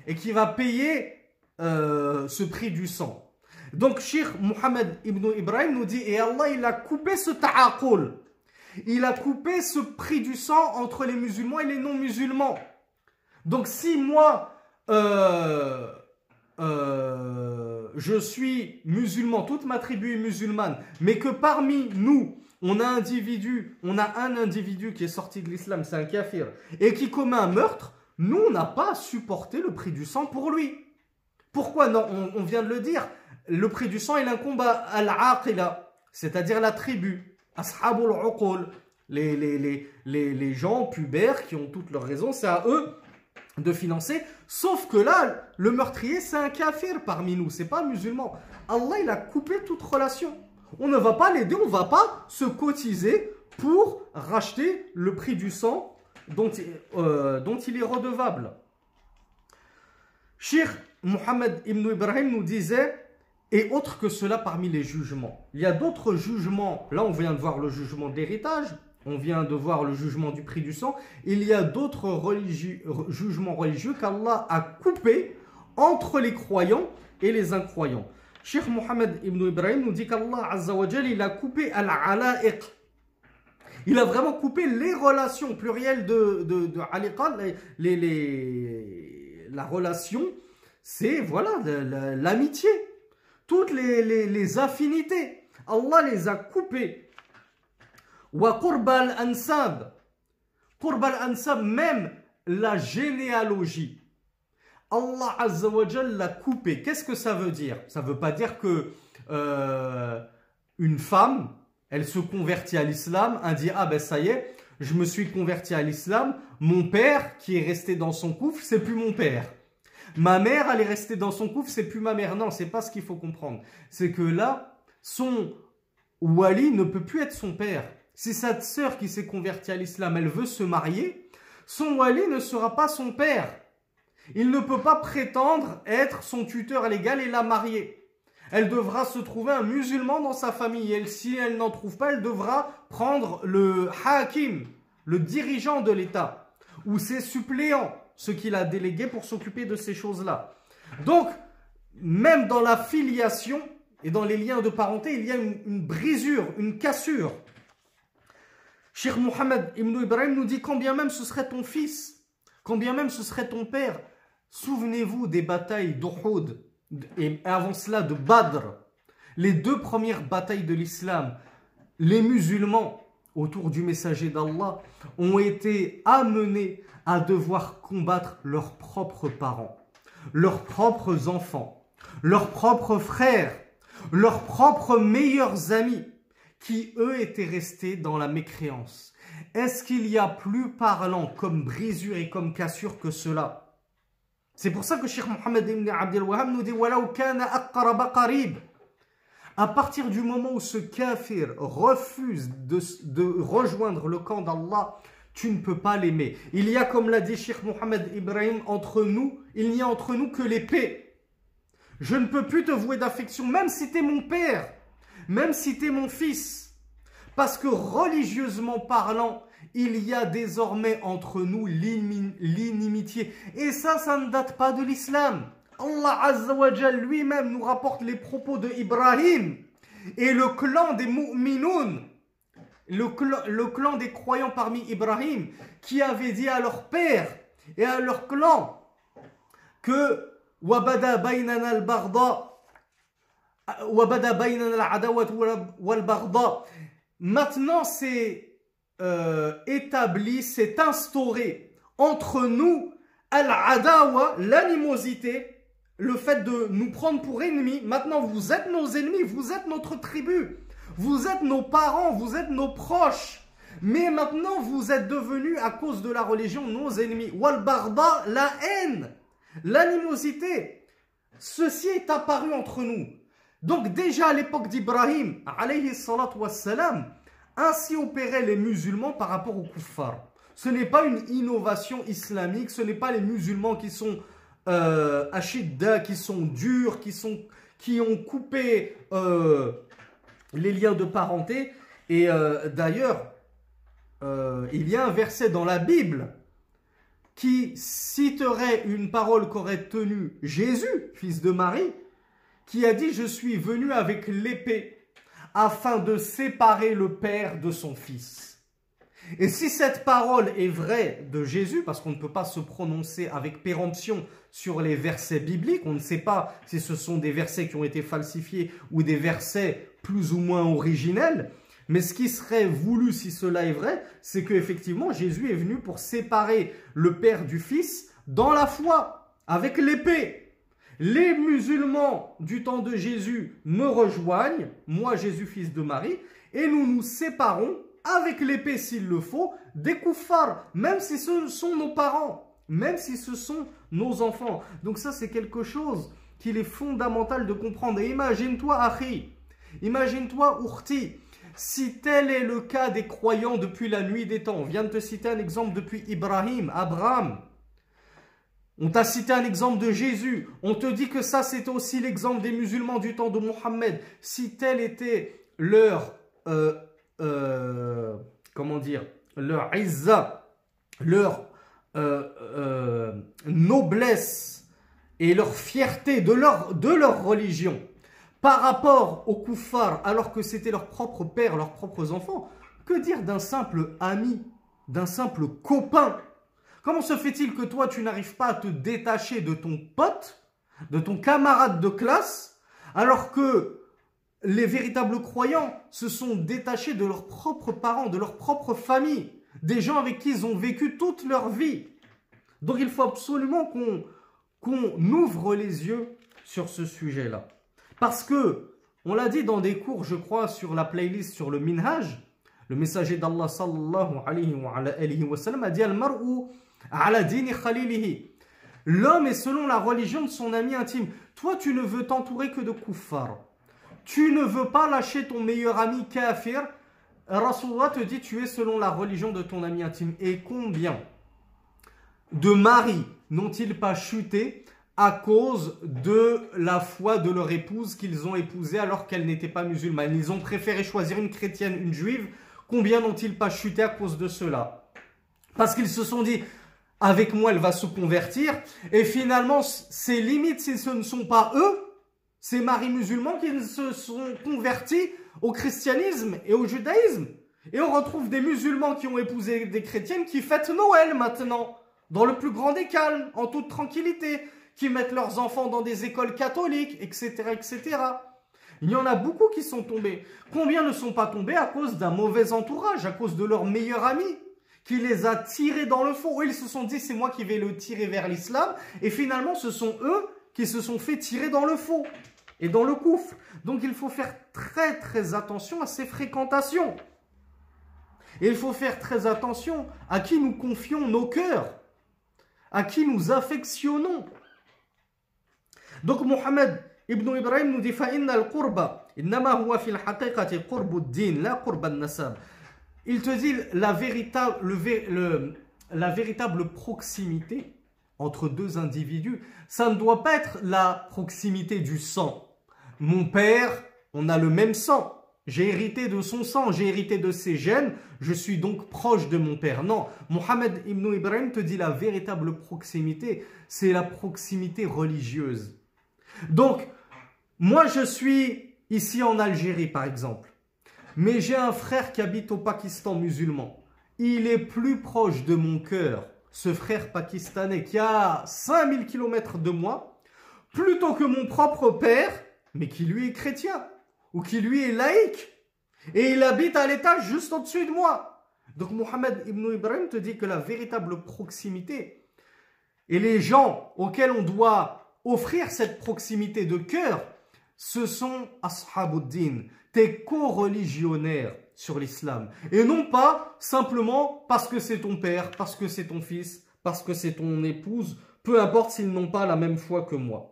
et qui va payer euh, ce prix du sang. Donc, Sheikh Mohammed ibn Ibrahim nous dit, et Allah, il a coupé ce ta'aqul il a coupé ce prix du sang entre les musulmans et les non-musulmans. Donc si moi, euh, euh, je suis musulman, toute ma tribu est musulmane, mais que parmi nous, on a un individu, on a un individu qui est sorti de l'islam, c'est un kafir, et qui commet un meurtre, nous, on n'a pas supporté le prix du sang pour lui. Pourquoi Non, on, vient de le dire. Le prix du sang, il incombe à al-aqila, c'est-à-dire la tribu. Ashabul les, les, les, gens pubères qui ont toutes leurs raisons, c'est à eux de financer. Sauf que là, le meurtrier, c'est un kafir parmi nous, c'est pas musulman. Allah, il a coupé toute relation. On ne va pas l'aider, on va pas se cotiser pour racheter le prix du sang dont, euh, il est redevable. Cheikh Mohammed ibn Ibrahim nous disait et autre que cela parmi les jugements. Il y a d'autres jugements. Là, on vient de voir le jugement d'héritage. On vient de voir le jugement du prix du sang. Il y a d'autres jugements religieux qu'Allah a coupés entre les croyants et les incroyants. Cheikh Mohammed ibn Ibrahim nous dit qu'Allah il a coupé al-ala'iq. Il a vraiment coupé les relations plurielles de, de, de la relation, c'est voilà l'amitié toutes les, affinités. Allah les a coupées. Wa qurbal ansab. Qurbal ansab, même la généalogie. Allah Azza l'a coupé. Qu'est-ce que ça veut dire? Ça ne veut pas dire que euh, une femme, elle se convertit à l'islam, elle dit ah ben ça y est, je me suis converti à l'islam, mon père qui est resté dans son couf, c'est plus mon père. Ma mère, elle est restée dans son couf, c'est plus ma mère. Non, c'est pas ce qu'il faut comprendre. C'est que là, son wali ne peut plus être son père. Si sa sœur qui s'est convertie à l'islam, elle veut se marier, son wali ne sera pas son père. Il ne peut pas prétendre être son tuteur légal et la marier. Elle devra se trouver un musulman dans sa famille. Et si elle n'en trouve pas, elle devra prendre le hakim, le dirigeant de l'État, ou ses suppléants ce qu'il a délégué pour s'occuper de ces choses-là. Donc, même dans la filiation et dans les liens de parenté, il y a une, brisure, une cassure. Cheikh Mohammed Ibn Ibrahim nous dit quand bien même ce serait ton fils, quand bien même ce serait ton père, souvenez-vous des batailles d'Uhud et avant cela de Badr, les deux premières batailles de l'islam. Les musulmans autour du messager d'Allah ont été amenés à devoir combattre leurs propres parents, leurs propres enfants, leurs propres frères, leurs propres meilleurs amis, qui eux étaient restés dans la mécréance. Est-ce qu'il y a plus parlant comme brisure et comme cassure que cela? C'est pour ça que Cheikh Mohammed ibn Abdel Wahab nous dit à partir du moment où ce kafir refuse de, rejoindre le camp d'Allah, tu ne peux pas l'aimer. Il y a, comme l'a dit Sheikh Mohammed Ibrahim, entre nous, il n'y a entre nous que l'épée. Je ne peux plus te vouer d'affection, même si tu es mon père, même si tu es mon fils. Parce que religieusement parlant, il y a désormais entre nous l'inimitié. Et ça, ça ne date pas de l'islam. Allah Azza lui-même nous rapporte les propos de Ibrahim et le clan des mu'minoun, le clan, le clan des croyants parmi Ibrahim, qui avait dit à leur père et à leur clan que wabada baynana al-barda wabada baynana al-adawat wal-barda. Maintenant c'est euh, établi, c'est instauré entre nous al-adawa, l'animosité le fait de nous prendre pour ennemis. Maintenant, vous êtes nos ennemis, vous êtes notre tribu, vous êtes nos parents, vous êtes nos proches. Mais maintenant, vous êtes devenus, à cause de la religion, nos ennemis. Wal-barda, la haine, l'animosité. Ceci est apparu entre nous. Donc déjà à l'époque d'Ibrahim, alayhi wassalam, ainsi opéraient les musulmans par rapport aux kuffars. Ce n'est pas une innovation islamique, ce n'est pas les musulmans qui sont euh, qui sont durs, qui, sont, qui ont coupé euh, les liens de parenté. Et euh, d'ailleurs, euh, il y a un verset dans la Bible qui citerait une parole qu'aurait tenue Jésus, fils de Marie, qui a dit « Je suis venu avec l'épée afin de séparer le père de son fils ». Et si cette parole est vraie de Jésus, parce qu'on ne peut pas se prononcer avec péremption sur les versets bibliques, on ne sait pas si ce sont des versets qui ont été falsifiés ou des versets plus ou moins originels, mais ce qui serait voulu si cela est vrai, c'est qu'effectivement Jésus est venu pour séparer le Père du Fils dans la foi, avec l'épée. Les musulmans du temps de Jésus me rejoignent, moi Jésus fils de Marie, et nous nous séparons avec l'épée s'il le faut, des koufars, même si ce sont nos parents, même si ce sont nos enfants. Donc ça, c'est quelque chose qu'il est fondamental de comprendre. Et imagine-toi, Achi, imagine-toi, Urti, si tel est le cas des croyants depuis la nuit des temps, on vient de te citer un exemple depuis Ibrahim, Abraham, on t'a cité un exemple de Jésus. On te dit que ça, c'est aussi l'exemple des musulmans du temps de Mohammed. Si tel était leur euh, euh, comment dire, leur izza, leur euh, euh, noblesse et leur fierté de leur, de leur religion par rapport aux koufars alors que c'était leur propre père, leurs propres enfants, que dire d'un simple ami, d'un simple copain? Comment se fait-il que toi tu n'arrives pas à te détacher de ton pote, de ton camarade de classe, alors que les véritables croyants se sont détachés de leurs propres parents, de leur propre famille, des gens avec qui ils ont vécu toute leur vie. Donc il faut absolument qu'on ouvre les yeux sur ce sujet-là. Parce que, on l'a dit dans des cours, je crois, sur la playlist sur le Minhaj, le messager d'Allah sallallahu alayhi wa, sallam a dit Al-mar'u ala dini. L'homme est selon la religion de son ami intime. Toi, tu ne veux t'entourer que de kuffar. Tu ne veux pas lâcher ton meilleur ami kafir. Rasulullah te dit tu es selon la religion de ton ami intime. Et combien de maris n'ont-ils pas chuté à cause de la foi de leur épouse qu'ils ont épousée alors qu'elle n'était pas musulmane? Ils ont préféré choisir une chrétienne, une juive. Combien n'ont-ils pas chuté à cause de cela? Parce qu'ils se sont dit, avec moi, elle va se convertir. Et finalement, c'est limite si ce ne sont pas eux, ces maris musulmans qui se sont convertis au christianisme et au judaïsme. Et on retrouve des musulmans qui ont épousé des chrétiennes qui fêtent Noël maintenant, dans le plus grand des calmes, en toute tranquillité, qui mettent leurs enfants dans des écoles catholiques, etc., etc. Il y en a beaucoup qui sont tombés. Combien ne sont pas tombés à cause d'un mauvais entourage, à cause de leur meilleur ami qui les a tirés dans le fond? Ils se sont dit, c'est moi qui vais le tirer vers l'islam. Et finalement, ce sont eux qui se sont fait tirer dans le faux et dans le coufre. Donc il faut faire très très attention à ces fréquentations. Il faut faire très attention à qui nous confions nos cœurs, à qui nous affectionnons. Donc Mohamed ibn Ibrahim nous dit Il te dit la véritable, la véritable proximité entre deux individus, ça ne doit pas être la proximité du sang. Mon père, on a le même sang. J'ai hérité de son sang, j'ai hérité de ses gènes, je suis donc proche de mon père. Non, Mohamed ibn Ibrahim te dit la véritable proximité, c'est la proximité religieuse. Donc, moi je suis ici en Algérie par exemple, mais j'ai un frère qui habite au Pakistan musulman. Il est plus proche de mon cœur, ce frère pakistanais qui a 5000 km de moi, plutôt que mon propre père, mais qui lui est chrétien ou qui lui est laïque. Et il habite à l'étage juste au-dessus de moi. Donc Mohamed ibn Ibrahim te dit que la véritable proximité et les gens auxquels on doit offrir cette proximité de cœur, ce sont ashabuddin, tes co-religionnaires sur l'islam. Et non pas simplement parce que c'est ton père, parce que c'est ton fils, parce que c'est ton épouse, peu importe s'ils n'ont pas la même foi que moi.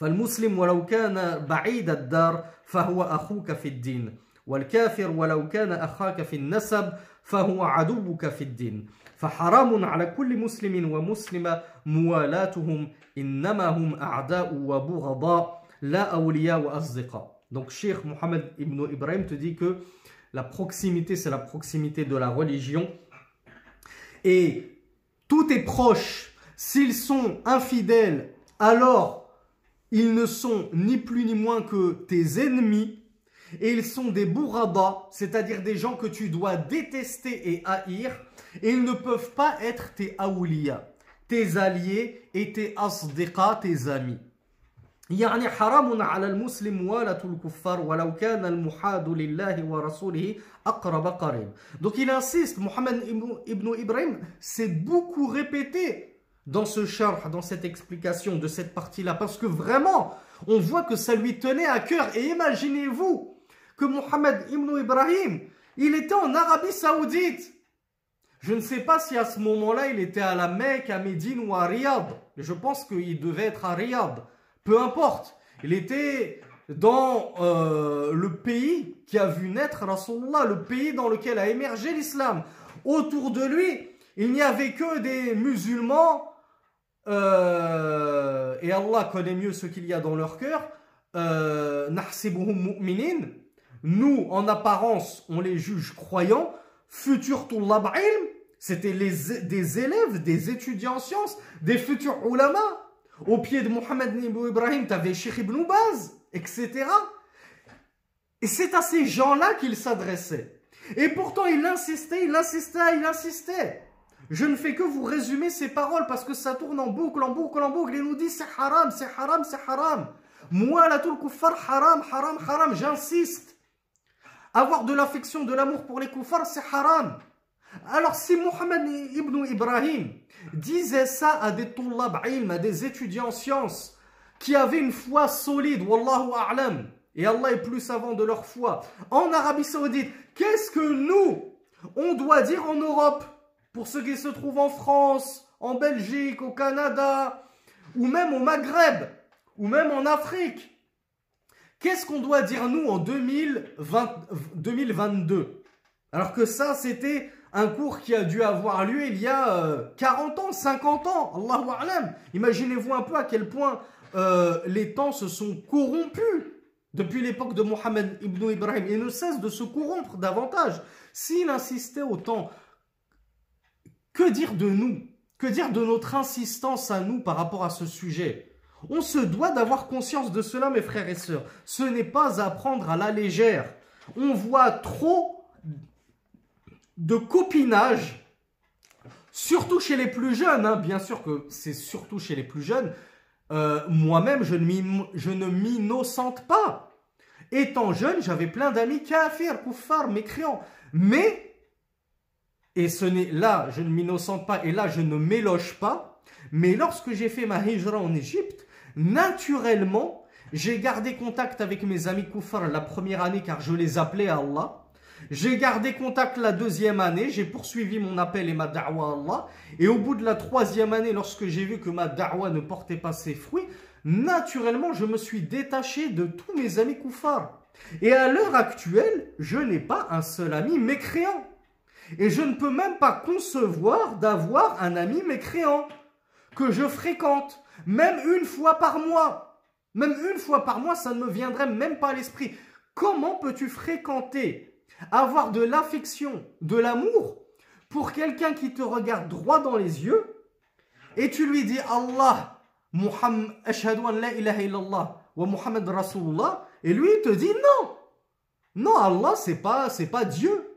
فالمسلم ولو كان بعيد الدار فهو أخوك في الدين والكافر ولو كان أخاك في النسب فهو عدوك في الدين فحرام على كل مسلم ومسلمة موالاتهم إنما هم أعداء وبغضاء لا أولياء وأصدقاء Donc Cheikh Mohammed ibn Ibrahim te dit que la proximité c'est la proximité de la religion. Et tous tes proches s'ils sont infidèles alors Ils ne sont ni plus ni moins que tes ennemis. Et ils sont des bourrabas, c'est-à-dire des gens que tu dois détester et haïr. Et ils ne peuvent pas être tes aouliya, tes alliés et tes asdiqa, tes amis. يعني حرام على المسلم موالة الكفار ولو كان المحاد لله ورسوله أقرب قريب. Donc il insiste, Mohammed ibn Ibrahim s'est beaucoup répété dans ce char, dans cette explication de cette partie-là, parce que vraiment, on voit que ça lui tenait à cœur. Et imaginez-vous que Mohammed ibn Ibrahim, il était en Arabie Saoudite. Je ne sais pas si à ce moment-là, il était à la Mecque, à Médine ou à Riyad. Je pense qu'il devait être à Riyad. Peu importe. Il était dans euh, le pays qui a vu naître Rasulullah, le pays dans lequel a émergé l'islam. Autour de lui, il n'y avait que des musulmans euh, et Allah connaît mieux ce qu'il y a dans leur cœur, euh, nous, en apparence, on les juge croyants, futurs tullab c'était des élèves, des étudiants en sciences, des futurs ulama. Au pied de Mohammed ibn Ibrahim, tu avais Sheikh ibn etc. Et c'est à ces gens-là qu'il s'adressait. Et pourtant, il insistait, il insistait, il insistait. Je ne fais que vous résumer ces paroles parce que ça tourne en boucle, en boucle, en boucle. Il nous dit c'est haram, c'est haram, c'est haram. Moi, la tout kuffar, haram, haram, haram. J'insiste. Avoir de l'affection, de l'amour pour les kuffars, c'est haram. Alors si Mohammed ibn Ibrahim disait ça à des ilm, à des étudiants en sciences, qui avaient une foi solide, wallahu a'lam, et Allah est plus savant de leur foi, en Arabie Saoudite, qu'est-ce que nous, on doit dire en Europe pour ceux qui se trouvent en France, en Belgique, au Canada, ou même au Maghreb, ou même en Afrique? Qu'est-ce qu'on doit dire nous en 2022 Alors que ça, c'était un cours qui a dû avoir lieu il y a 40 euh, ans, 50 ans, Allahu A'lam. Imaginez-vous un peu à quel point euh, les temps se sont corrompus depuis l'époque de Mohammed ibn Ibrahim et ne cessent de se corrompre davantage. S'il insistait autant que dire de nous? Que dire de notre insistance à nous par rapport à ce sujet? On se doit d'avoir conscience de cela, mes frères et sœurs. Ce n'est pas à prendre à la légère. On voit trop de copinage, surtout chez les plus jeunes. hein. Bien sûr que c'est surtout chez les plus jeunes. Euh, Moi-même, je ne m'innocente pas. Étant jeune, j'avais plein d'amis kafirs, kuffar, mécréants. Mais, et ce n'est là, je ne m'innocente pas, et là, je ne m'éloge pas. Mais lorsque j'ai fait ma hijra en Égypte, naturellement, j'ai gardé contact avec mes amis kuffar la première année car je les appelais à Allah. J'ai gardé contact la deuxième année, j'ai poursuivi mon appel et ma da'wa Allah. Et au bout de la troisième année, lorsque j'ai vu que ma da'wa ne portait pas ses fruits, naturellement, je me suis détaché de tous mes amis koufars. Et à l'heure actuelle, je n'ai pas un seul ami mécréant. Et je ne peux même pas concevoir d'avoir un ami mécréant que je fréquente, même une fois par mois. Même une fois par mois, ça ne me viendrait même pas à l'esprit. Comment peux-tu fréquenter, avoir de l'affection, de l'amour pour quelqu'un qui te regarde droit dans les yeux et tu lui dis Allah, Muhammad, ashhadu an la ilaha illallah wa Muhammad Rasulullah et lui il te dit non. Non, Allah c'est pas c'est pas Dieu.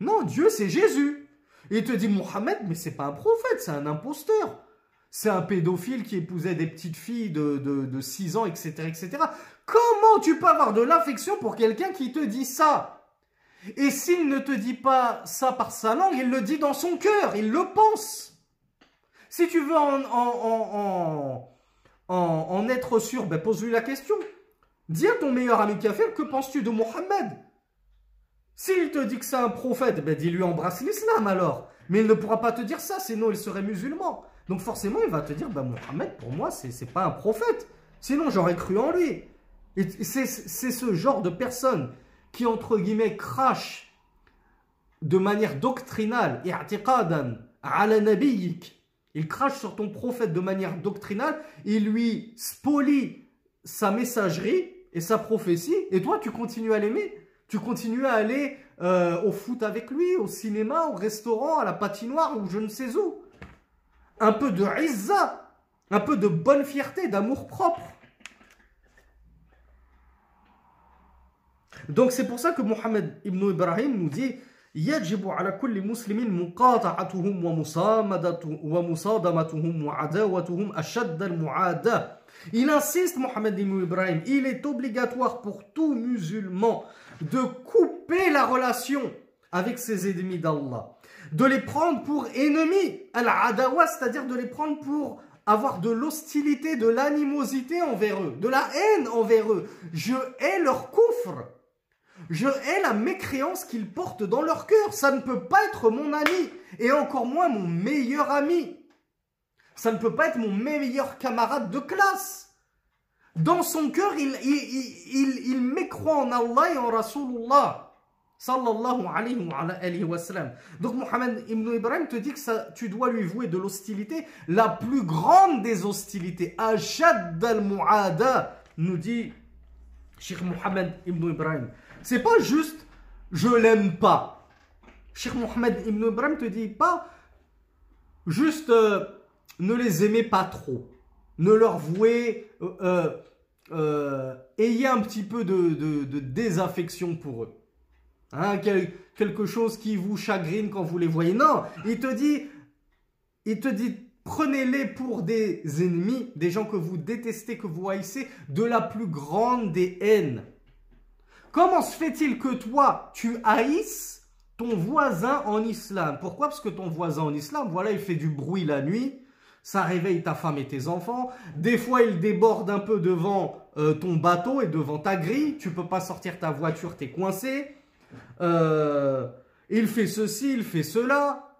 Non, Dieu c'est Jésus. Et il te dit Mohammed, mais c'est pas un prophète, c'est un imposteur. C'est un pédophile qui épousait des petites filles de, de, de 6 ans, etc., etc. Comment tu peux avoir de l'affection pour quelqu'un qui te dit ça? Et s'il ne te dit pas ça par sa langue, il le dit dans son cœur, il le pense. Si tu veux en, en, en, en, être sûr, ben pose-lui la question. Dis à ton meilleur ami kafir, que penses-tu de Mohammed? S'il te dit que c'est un prophète, ben dis-lui embrasse l'islam alors. Mais il ne pourra pas te dire ça, sinon il serait musulman. Donc forcément, il va te dire, ben Mohammed, pour moi, c'est pas un prophète. Sinon, j'aurais cru en lui. C'est ce genre de personne qui, entre guillemets, crache de manière doctrinale, i'tiqadan, ala nabiyik. Il crache sur ton prophète de manière doctrinale, il lui spolie sa messagerie et sa prophétie, et toi, tu continues à l'aimer. Tu continues à aller euh, au foot avec lui, au cinéma, au restaurant, à la patinoire ou je ne sais où. Un peu de izza, un peu de bonne fierté, d'amour propre. Donc c'est pour ça que Mohammed ibn Ibrahim nous dit يجب على كل مسلم مقاطعتهم ومصامدتهم ومصادمتهم وعداوتهم أشد المعاداة Il insiste, Mohammed ibn Ibrahim, il est obligatoire pour tout musulman de couper la relation avec ses ennemis d'Allah, de les prendre pour ennemis, al-adawa, c'est-à-dire de les prendre pour avoir de l'hostilité, de l'animosité envers eux, de la haine envers eux. Je hais leur coufre. Je hais la mécréance qu'ils portent dans leur cœur. Ça ne peut pas être mon ami, et encore moins mon meilleur ami. Ça ne peut pas être mon meilleur camarade de classe. Dans son cœur, il, il, il, il, mécroit en Allah et en Rasulullah. Sallallahu alayhi wa sallam. Donc Mohammed ibn Ibrahim te dit que tu dois lui vouer de l'hostilité, la plus grande des hostilités. Ashad al-mu'ada, nous dit Cheikh Mohammed ibn Ibrahim. C'est pas juste je l'aime pas. Cheikh Mohammed ibn Ibrahim te dit pas juste euh, ne les aimez pas trop. Ne leur vouez, euh, euh, ayez un petit peu de, désaffection pour eux. Hein, quel- quelque chose qui vous chagrine quand vous les voyez. Non, il te dit, il te dit, prenez-les pour des ennemis, des gens que vous détestez, que vous haïssez, de la plus grande des haines. Comment se fait-il que toi, tu haïsses ton voisin en islam? Pourquoi? Parce que ton voisin en islam, voilà, il fait du bruit la nuit, ça réveille ta femme et tes enfants. Des fois, il déborde un peu devant euh, ton bateau et devant ta grille. Tu peux pas sortir ta voiture, t'es coincé. Euh, il fait ceci, il fait cela.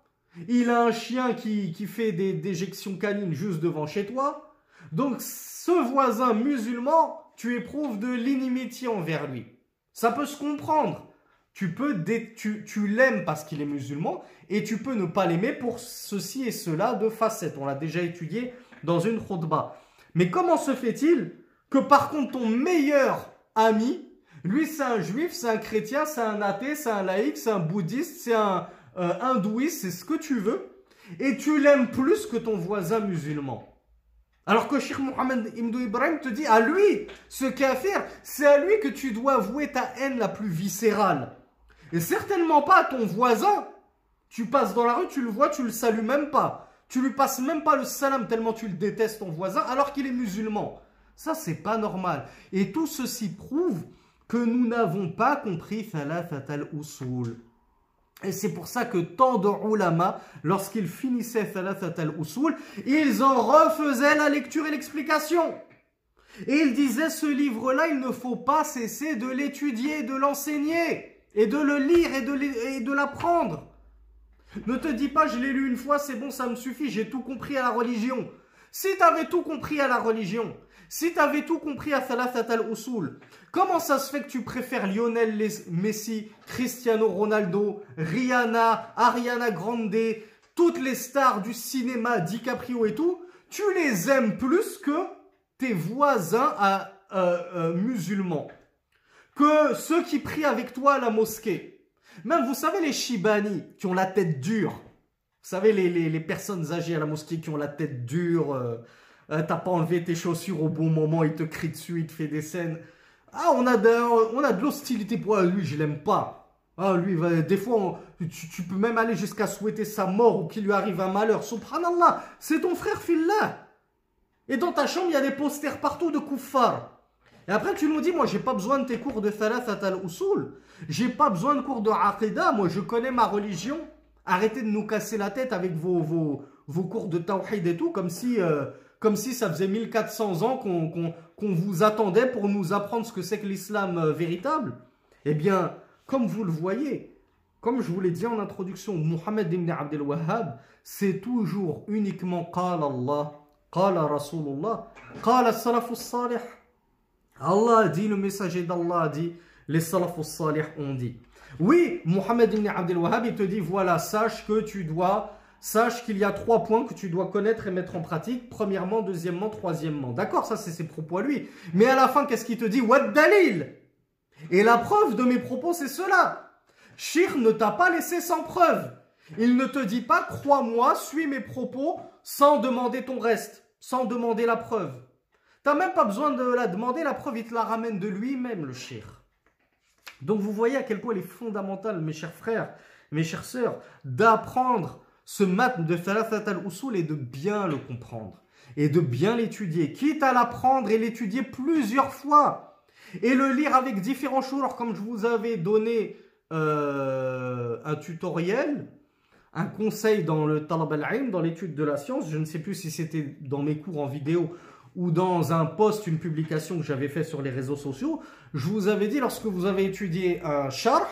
Il a un chien qui, qui fait des déjections canines juste devant chez toi. Donc, ce voisin musulman, tu éprouves de l'inimitié envers lui. Ça peut se comprendre. Tu peux tu, tu l'aimes parce qu'il est musulman et tu peux ne pas l'aimer pour ceci et cela de facettes. On l'a déjà étudié dans une khutbah. Mais comment se fait-il que par contre ton meilleur ami, lui c'est un juif, c'est un chrétien, c'est un athée, c'est un laïc, c'est un bouddhiste, c'est un euh, hindouiste, c'est ce que tu veux, et tu l'aimes plus que ton voisin musulman? Alors que Sheikh Mohammed Ibn Ibrahim te dit à lui, ce kafir, c'est à lui que tu dois avouer ta haine la plus viscérale. Et certainement pas à ton voisin. Tu passes dans la rue, tu le vois, tu le salues même pas. Tu lui passes même pas le salam tellement tu le détestes ton voisin alors qu'il est musulman. Ça, c'est pas normal. Et tout ceci prouve que nous n'avons pas compris Thalathat al-Usul. Et c'est pour ça que tant de ulama, lorsqu'ils finissaient Thalathat al-Usul, ils en refaisaient la lecture et l'explication. Et ils disaient ce livre-là, il ne faut pas cesser de l'étudier, de l'enseigner, et de le lire et de l'apprendre. Ne te dis pas, je l'ai lu une fois, c'est bon, ça me suffit, j'ai tout compris à la religion. Si tu avais tout compris à la religion, si tu avais tout compris à Thalathat al-Usul, comment ça se fait que tu préfères Lionel Messi, Cristiano Ronaldo, Rihanna, Ariana Grande, toutes les stars du cinéma, DiCaprio et tout, tu les aimes plus que tes voisins euh, euh, musulmans, que ceux qui prient avec toi à la mosquée. Même, vous savez, les Shibani qui ont la tête dure. Vous savez, les, personnes âgées à la mosquée qui ont la tête dure. Euh, euh, t'as pas enlevé tes chaussures au bon moment, il te crie dessus, il te fait des scènes. Ah, on a de, on a de l'hostilité pour lui, je l'aime pas. Ah, lui, des fois, tu, peux même aller jusqu'à souhaiter sa mort ou qu'il lui arrive un malheur. Subhanallah, c'est ton frère Fillah. Et dans ta chambre, il y a des posters partout de kuffar. Et après, tu nous dis, moi, j'ai pas besoin de tes cours de Thalathat al-Usul. J'ai pas besoin de cours de Aqidah. Moi, je connais ma religion. Arrêtez de nous casser la tête avec vos, vos, vos cours de Tawhid et tout, comme si, euh, comme si ça faisait 1400 ans qu'on vous attendait pour nous apprendre ce que c'est que l'islam euh, véritable. Eh bien, comme vous le voyez, comme je vous l'ai dit en introduction, Muhammad ibn Abdel Wahhab, c'est toujours uniquement Qala Allah, Qala Rasulullah, Qala Salafus Salih. Allah dit, le messager d'Allah dit, les salafus salih ont dit. Oui, Mohammed ibn Abdel Wahhab, il te dit, voilà, sache que tu dois, sache qu'il y a trois points que tu dois connaître et mettre en pratique. Premièrement, deuxièmement, troisièmement. D'accord, ça c'est ses propos à lui. Mais à la fin, qu'est-ce qu'il te dit? What dalil? Et la preuve de mes propos, c'est cela. Shir ne t'a pas laissé sans preuve. Il ne te dit pas, crois-moi, suis mes propos sans demander ton reste, sans demander la preuve. T'as même pas besoin de la demander, la preuve, il te la ramène de lui-même, le shir. Donc vous voyez à quel point il est fondamental, mes chers frères, mes chères sœurs, d'apprendre ce mat de Thalathat al-Usul et de bien le comprendre. Et de bien l'étudier, quitte à l'apprendre et l'étudier plusieurs fois. Et le lire avec différents Alors comme je vous avais donné euh, un tutoriel, un conseil dans le Talab al dans l'étude de la science. Je ne sais plus si c'était dans mes cours en vidéo ou dans un post, une publication que j'avais fait sur les réseaux sociaux, je vous avais dit lorsque vous avez étudié un char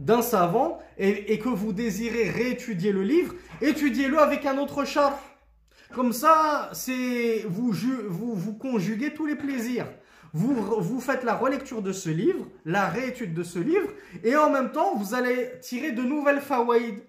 d'un savant et, que vous désirez réétudier le livre, étudiez-le avec un autre char. Comme ça, c'est vous, vous, conjuguez tous les plaisirs. Vous, vous faites la relecture de ce livre, la réétude de ce livre, et en même temps, vous allez tirer de nouvelles fawaïd.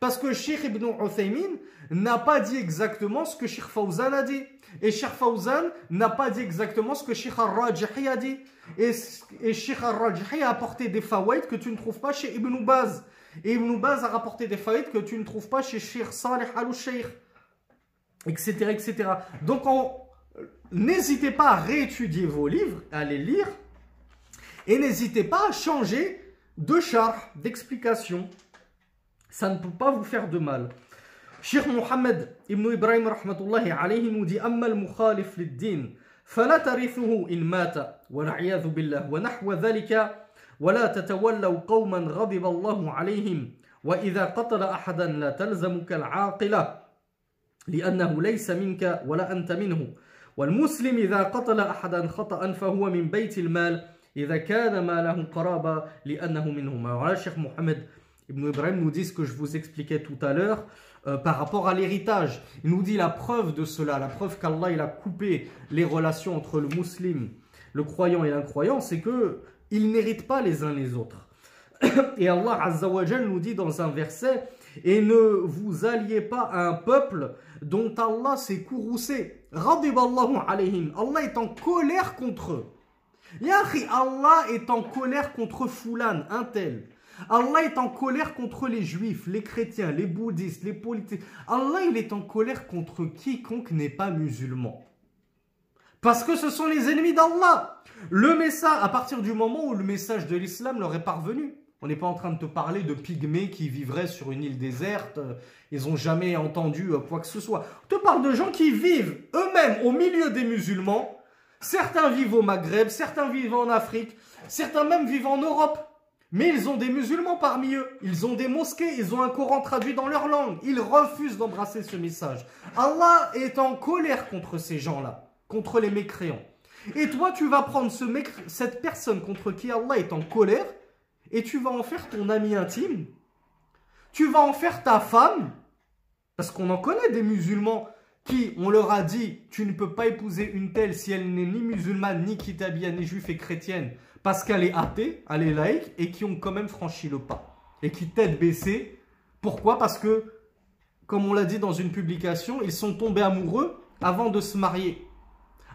Parce que Sheikh Ibn Uthaymin n'a pas dit exactement ce que Sheikh Fawzan a dit. Et Sheikh Fawzan n'a pas dit exactement ce que Sheikh Al-Rajihi a dit. Et, et Sheikh Al-Rajihi a apporté des fawaïd que tu ne trouves pas chez Ibn Baz. Et Ibn Baz a rapporté des fawaïd que tu ne trouves pas chez Sheikh Salih Al-Sheikh. Etc. etc. Donc n'hésitez pas à réétudier vos livres, à les lire. Et n'hésitez pas à changer de char, d'explication. Ça ne peut pas vous faire de mal. شيخ محمد ابن إبراهيم رحمة الله عليه نودي أما المخالف للدين فلا ترثه إن مات والعياذ بالله ونحو ذلك. ولا تتولوا قوما غضب الله عليهم وإذا قتل أحدا لا تلزمك العاقلة لأنه ليس منك ولا أنت منه. والمسلم إذا قتل أحدا خطأ فهو من بيت المال إذا كان ماله قرابة لأنه منهما وعلى الشيخ محمد؟ Ibn Ibrahim nous dit ce que je vous expliquais tout à l'heure euh, par rapport à l'héritage. Il nous dit la preuve de cela, la preuve qu'Allah il a coupé les relations entre le musulman, le croyant et l'incroyant, c'est qu'ils n'héritent pas les uns les autres. Et Allah Azzawajal nous dit dans un verset Et ne vous alliez pas à un peuple dont Allah s'est courroucé. alayhim. Allah est en colère contre eux. Yahi, Allah est en colère contre Foulan, un tel. Allah est en colère contre les juifs, les chrétiens, les bouddhistes, les politiques. Allah, il est en colère contre quiconque n'est pas musulman. Parce que ce sont les ennemis d'Allah. Le message, à partir du moment où le message de l'islam leur est parvenu, on n'est pas en train de te parler de pygmées qui vivraient sur une île déserte, euh, ils n'ont jamais entendu euh, quoi que ce soit. On te parle de gens qui vivent eux-mêmes au milieu des musulmans. Certains vivent au Maghreb, certains vivent en Afrique, certains même vivent en Europe. Mais ils ont des musulmans parmi eux. Ils ont des mosquées, ils ont un Coran traduit dans leur langue. Ils refusent d'embrasser ce message. Allah est en colère contre ces gens-là, contre les mécréants. Et toi, tu vas prendre ce cette personne contre qui Allah est en colère et tu vas en faire ton ami intime. Tu vas en faire ta femme. Parce qu'on en connaît des musulmans qui, on leur a dit, tu ne peux pas épouser une telle si elle n'est ni musulmane, ni kitabia, ni juive et chrétienne parce qu'elle est athée, elle est laïque, et qui ont quand même franchi le pas. Et qui tête baissée. Pourquoi? Parce que, comme on l'a dit dans une publication, ils sont tombés amoureux avant de se marier.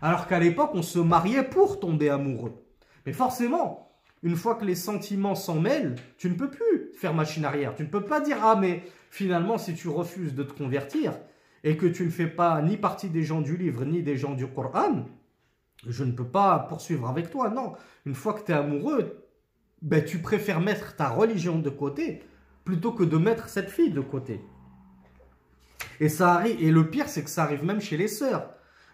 Alors qu'à l'époque, on se mariait pour tomber amoureux. Mais forcément, une fois que les sentiments s'en mêlent, tu ne peux plus faire machine arrière. Tu ne peux pas dire, ah mais finalement, si tu refuses de te convertir, et que tu ne fais pas ni partie des gens du livre, ni des gens du Coran, je ne peux pas poursuivre avec toi. Non, une fois que tu es amoureux, ben, tu préfères mettre ta religion de côté plutôt que de mettre cette fille de côté. Et, ça arrive, et le pire, c'est que ça arrive même chez les sœurs.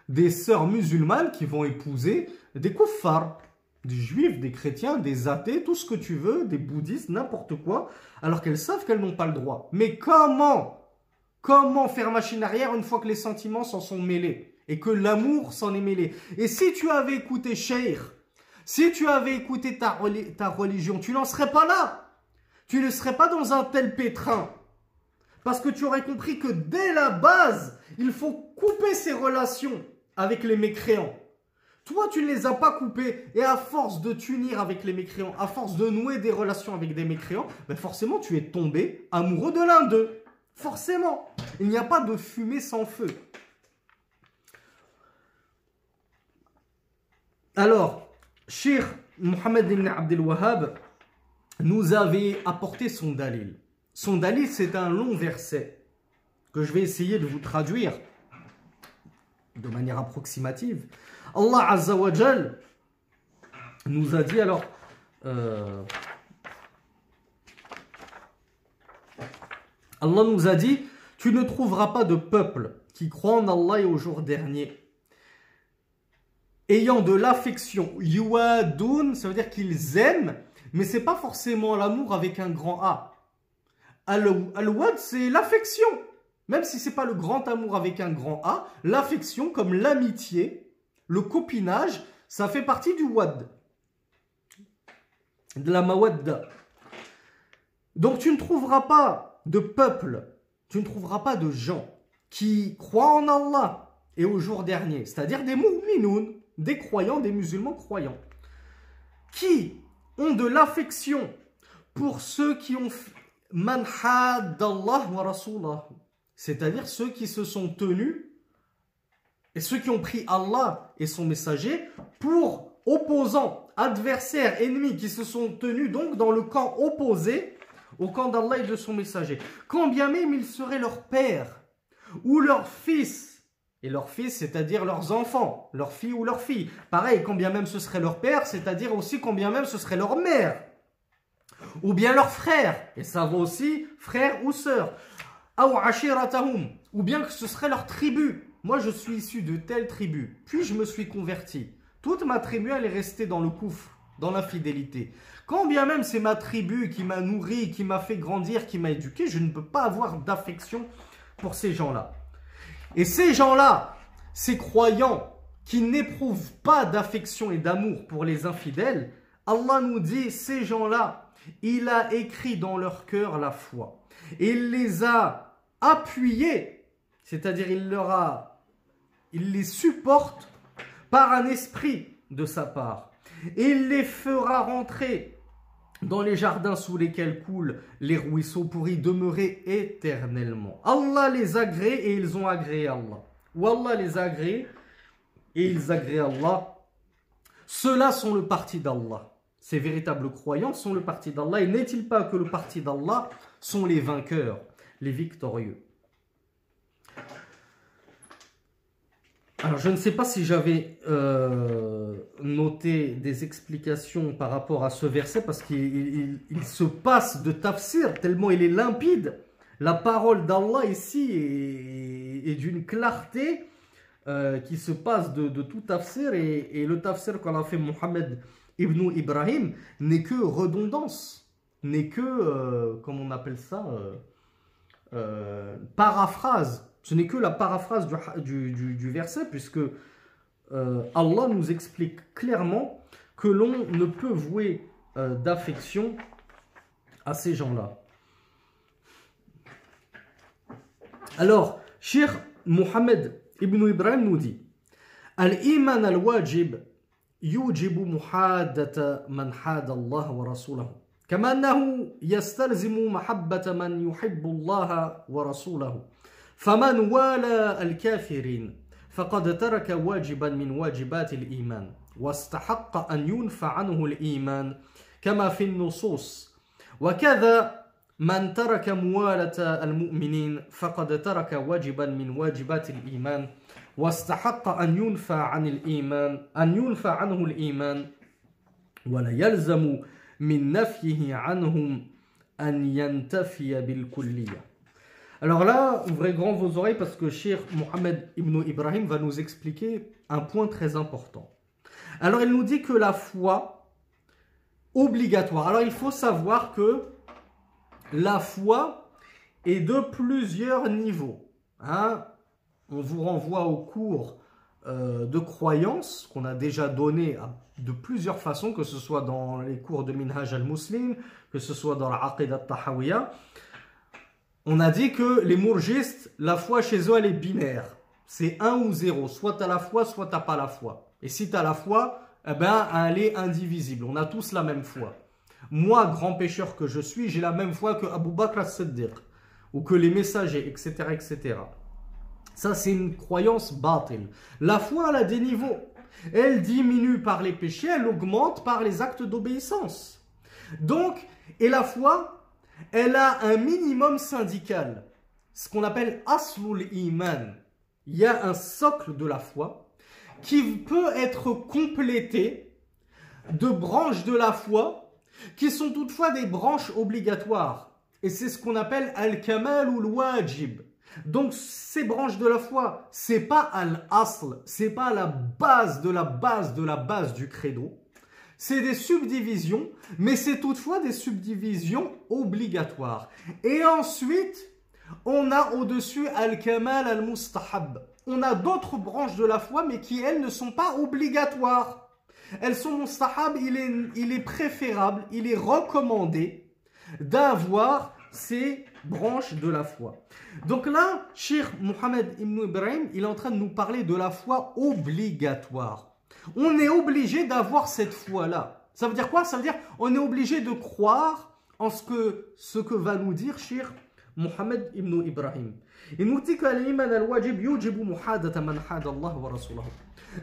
Des sœurs musulmanes qui vont épouser des koufars, des juifs, des chrétiens, des athées, tout ce que tu veux, des bouddhistes, n'importe quoi, alors qu'elles savent qu'elles n'ont pas le droit. Mais comment Comment faire machine arrière une fois que les sentiments s'en sont mêlés et que l'amour s'en est mêlé? Et si tu avais écouté Sheikh, si tu avais écouté ta, religion, tu n'en serais pas là. Tu ne serais pas dans un tel pétrin. Parce que tu aurais compris que dès la base, il faut couper ses relations avec les mécréants. Toi, tu ne les as pas coupées. Et à force de t'unir avec les mécréants, à force de nouer des relations avec des mécréants, ben forcément, tu es tombé amoureux de l'un d'eux. Forcément. Il n'y a pas de fumée sans feu. Alors, Cheikh Mohamed ibn Abdel Wahhab nous avait apporté son dalil. Son dalil, c'est un long verset que je vais essayer de vous traduire de manière approximative. Allah Azza wa nous a dit alors euh, Allah nous a dit tu ne trouveras pas de peuple qui croit en Allah au jour dernier ayant de l'affection. Yuadun, ça veut dire qu'ils aiment, mais c'est pas forcément l'amour avec un grand A. Al-wad, c'est l'affection. Même si c'est pas le grand amour avec un grand A, l'affection comme l'amitié, le copinage, ça fait partie du wad. De la mawadda. Donc tu ne trouveras pas de peuple, tu ne trouveras pas de gens qui croient en Allah. Et au jour dernier, c'est-à-dire des mu'minoun, des croyants, des musulmans croyants, qui ont de l'affection pour ceux qui ont manhad d'Allah wa Rasulah, c'est-à-dire ceux qui se sont tenus et ceux qui ont pris Allah et son messager pour opposants, adversaires, ennemis, qui se sont tenus donc dans le camp opposé au camp d'Allah et de son messager. Quand bien même ils seraient leur père ou leur fils, et leurs fils, c'est-à-dire leurs enfants, leurs filles ou leurs filles. Pareil, combien même ce serait leur père, c'est-à-dire aussi combien même ce serait leur mère. Ou bien leurs frères, et ça vaut aussi frère ou sœur. Ou bien que ce serait leur tribu. Moi, je suis issu de telle tribu, puis je me suis converti. Toute ma tribu, elle est restée dans le couf, dans l'infidélité. Quand bien même c'est ma tribu qui m'a nourri, qui m'a fait grandir, qui m'a éduqué, je ne peux pas avoir d'affection pour ces gens-là. Et ces gens-là, ces croyants qui n'éprouvent pas d'affection et d'amour pour les infidèles, Allah nous dit, ces gens-là, il a écrit dans leur cœur la foi. Il les a appuyés, c'est-à-dire il leur a, il les supporte par un esprit de sa part. Et il les fera rentrer dans les jardins sous lesquels coulent les ruisseaux pour y demeurer éternellement. Allah les agrée et ils ont agréé Allah. Ou Allah les agrée et ils agréent Allah. Ceux-là sont le parti d'Allah. ces véritables croyants sont le parti d'Allah Et n'est-il pas que le parti d'Allah sont les vainqueurs, les victorieux? Alors, je ne sais pas si j'avais euh, noté des explications par rapport à ce verset, parce qu'il se passe de tafsir tellement il est limpide. La parole d'Allah ici est, d'une clarté euh, qui se passe de, tout tafsir, et, le tafsir qu'on a fait Mohammed ibn Ibrahim n'est que redondance, n'est que, euh, comment on appelle ça, paraphrase ce n'est que la paraphrase du, verset, puisque euh, Allah nous explique clairement que l'on ne peut vouer euh, d'affection à ces gens-là. Alors, Cheikh Mohammed ibn Ibrahim nous dit Al-Iman al-wajib يوجب محادة من حاد الله ورسوله كما أنه يستلزم محبة من يحب الله ورسوله فمن والى الكافرين فقد ترك واجبا من واجبات الإيمان واستحق أن ينفع عنه الإيمان كما في النصوص. وكذا من ترك موالة المؤمنين فقد ترك واجبا من واجبات الإيمان واستحق أن ينفع عن الإيمان أن ينفع عنه الإيمان. ولا يلزم من نفيه عنهم أن ينتفي بالكلية. Alors là, ouvrez grand vos oreilles parce que Cheikh Mohamed Ibn Ibrahim va nous expliquer un point très important. Alors il nous dit que la foi obligatoire. Alors il faut savoir que la foi est de plusieurs niveaux. Hein. On vous renvoie au cours euh, de croyance qu'on a déjà donné de plusieurs façons, que ce soit dans les cours de Minhaj al-Muslim, que ce soit dans la Aqidah al-Tahawiyah. On a dit que les mourgistes, la foi chez eux, elle est binaire. C'est 1 ou 0. Soit tu as la foi, soit tu n'as pas la foi. Et si tu as la foi, eh ben, elle est indivisible. On a tous la même foi. Moi, grand pécheur que je suis, j'ai la même foi que Abu Bakr as-Siddiq. Ou que les messagers, etc. etc. Ça, c'est une croyance batil. La foi, elle a des niveaux. Elle diminue par les péchés, elle augmente par les actes d'obéissance. Donc, et la foi, elle a un minimum syndical, ce qu'on appelle aslul iman. Il y a un socle de la foi qui peut être complété de branches de la foi qui sont toutefois des branches obligatoires. Et c'est ce qu'on appelle al-kamal ou al-wajib. Donc ces branches de la foi, c'est pas al-asl, c'est pas la base de la base de la base du credo c'est des subdivisions, mais c'est toutefois des subdivisions obligatoires. Et ensuite, on a au-dessus Al-Kamal Al-Mustahab. On a d'autres branches de la foi, mais qui, elles, ne sont pas obligatoires. Elles sont mustahab, il est, il est préférable, il est recommandé d'avoir ces branches de la foi. Donc là, Cheikh Mohamed Ibn Ibrahim, il est en train de nous parler de la foi obligatoire on est obligé d'avoir cette foi-là. Ça veut dire quoi? Ça veut dire on est obligé de croire en ce que, ce que va nous dire Shir Mohammed ibn Ibrahim.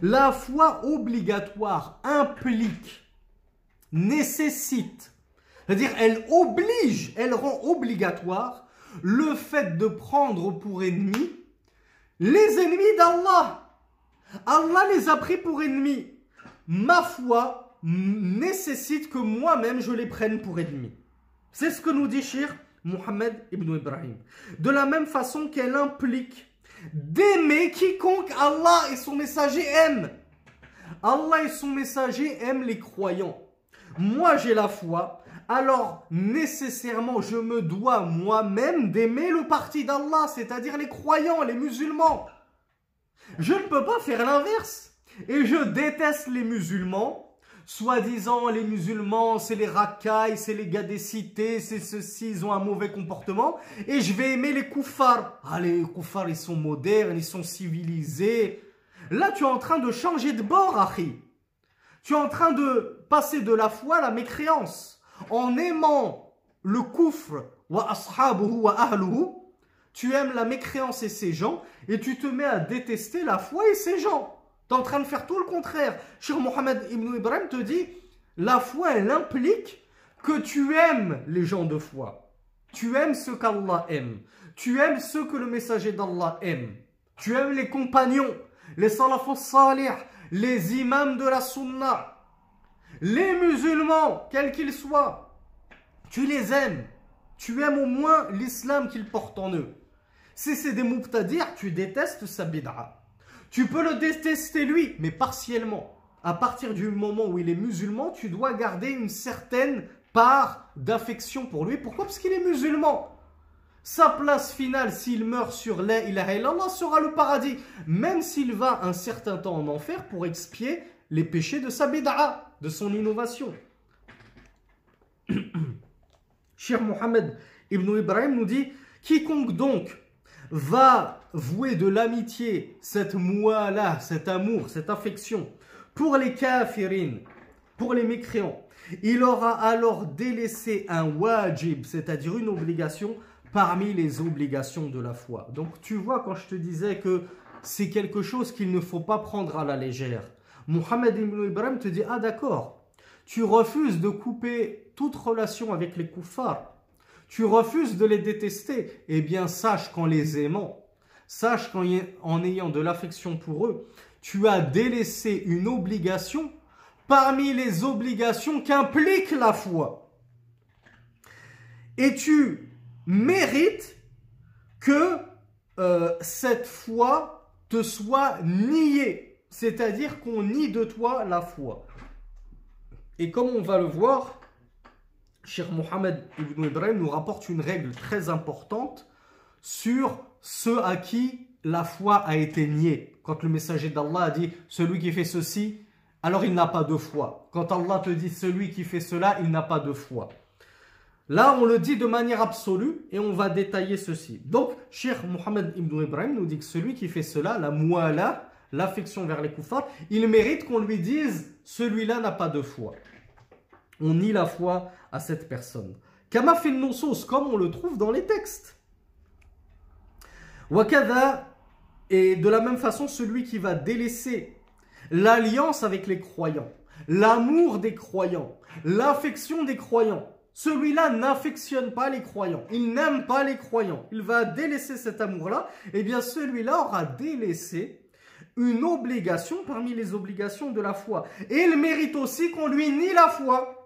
La foi obligatoire implique, nécessite, c'est-à-dire elle oblige, elle rend obligatoire le fait de prendre pour ennemis les ennemis d'Allah. Allah les a pris pour ennemis. Ma foi nécessite que moi-même je les prenne pour ennemis. C'est ce que nous dit Shir Mohammed ibn Ibrahim. De la même façon qu'elle implique d'aimer quiconque Allah et son messager aiment. Allah et son messager aiment les croyants. Moi j'ai la foi, alors nécessairement je me dois moi-même d'aimer le parti d'Allah, c'est-à-dire les croyants, les musulmans. Je ne peux pas faire l'inverse. Et je déteste les musulmans. Soi-disant, les musulmans, c'est les racailles, c'est les gars des cités, c'est ceux-ci, ils ont un mauvais comportement. Et je vais aimer les koufars. Ah, les koufars, ils sont modernes, ils sont civilisés. Là, tu es en train de changer de bord, Achi. Tu es en train de passer de la foi à la mécréance. En aimant le koufr, wa ashabuhu wa ahluhu, tu aimes la mécréance et ses gens, et tu te mets à détester la foi et ces gens. Tu es en train de faire tout le contraire. Cheikh Mohammed ibn Ibrahim te dit, La foi, elle implique que tu aimes les gens de foi. Tu aimes ce qu'Allah aime. Tu aimes ce que le messager d'Allah aime. Tu aimes les compagnons, les salafos salih, les imams de la sunna, les musulmans, quels qu'ils soient. Tu les aimes. Tu aimes au moins l'islam qu'ils portent en eux. Si c'est des muqtadir, tu détestes sa bid'a. Tu peux le détester lui, mais partiellement. À partir du moment où il est musulman, tu dois garder une certaine part d'affection pour lui. Pourquoi? Parce qu'il est musulman. Sa place finale, s'il meurt sur la ilaha illallah, sera le paradis. Même s'il va un certain temps en enfer pour expier les péchés de sa bid'a, de son innovation. Cher Mohammed ibn Ibrahim nous dit Quiconque donc va vouer de l'amitié, cette là, cet amour, cette affection pour les kafirines, pour les mécréants, il aura alors délaissé un wajib, c'est-à-dire une obligation parmi les obligations de la foi. Donc tu vois quand je te disais que c'est quelque chose qu'il ne faut pas prendre à la légère. Mohammed ibn Ibrahim te dit, ah d'accord, tu refuses de couper toute relation avec les koufars, tu refuses de les détester, eh bien sache qu'en les aimant, sache qu'en ayant de l'affection pour eux, tu as délaissé une obligation parmi les obligations qu'implique la foi. Et tu mérites que euh, cette foi te soit niée, c'est-à-dire qu'on nie de toi la foi. Et comme on va le voir, Cheikh Mohammed ibn Ibrahim nous rapporte une règle très importante sur ceux à qui la foi a été niée. Quand le messager d'Allah a dit celui qui fait ceci alors il n'a pas de foi. Quand Allah te dit celui qui fait cela, il n'a pas de foi. Là, on le dit de manière absolue et on va détailler ceci. Donc, Cheikh Mohammed ibn Ibrahim nous dit que celui qui fait cela, la mu'ala, l'affection vers les koufars, il mérite qu'on lui dise celui-là n'a pas de foi. On nie la foi à cette personne. Kama fait comme on le trouve dans les textes. Wakada, et de la même façon, celui qui va délaisser l'alliance avec les croyants, l'amour des croyants, l'affection des croyants. Celui-là n'affectionne pas les croyants, il n'aime pas les croyants, il va délaisser cet amour-là, et bien celui-là aura délaissé une obligation parmi les obligations de la foi. Et il mérite aussi qu'on lui nie la foi.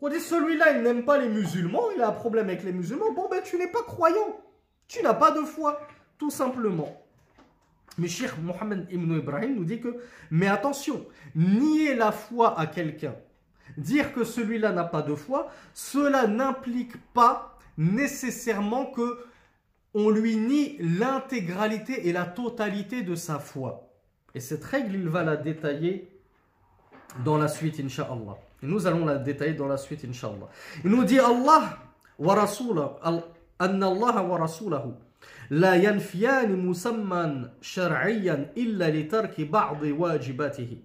On dit celui-là, il n'aime pas les musulmans, il a un problème avec les musulmans, bon ben tu n'es pas croyant, tu n'as pas de foi, tout simplement. Mais Cheikh Mohammed ibn Ibrahim nous dit que, mais attention, nier la foi à quelqu'un, dire que celui-là n'a pas de foi, cela n'implique pas nécessairement que on lui nie l'intégralité et la totalité de sa foi. Et cette règle, il va la détailler dans la suite, inshallah. Et nous allons la détailler dans la suite, inshallah. Il nous dit Allah wa anna Allah wa rasulahu لا ينفيان مسمى شرعيا إلا لترك بعض واجباته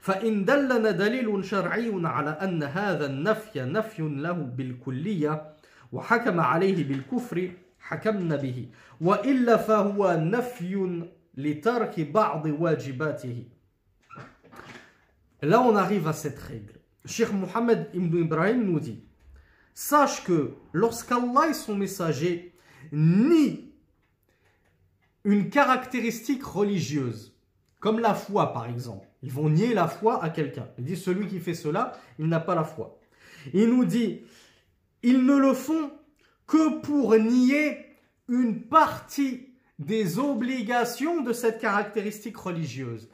فإن دلنا دليل شرعي على أن هذا النفي نفي له بالكلية وحكم عليه بالكفر حكمنا به وإلا فهو نفي لترك بعض واجباته Là, on arrive à cette règle. Cheikh Mohammed ibn Ibrahim nous dit Sache que lorsqu'Allah et son messager nient une caractéristique religieuse, comme la foi par exemple. Ils vont nier la foi à quelqu'un. Ils disent celui qui fait cela, il n'a pas la foi. Il nous dit, ils ne le font que pour nier une partie des obligations de cette caractéristique religieuse.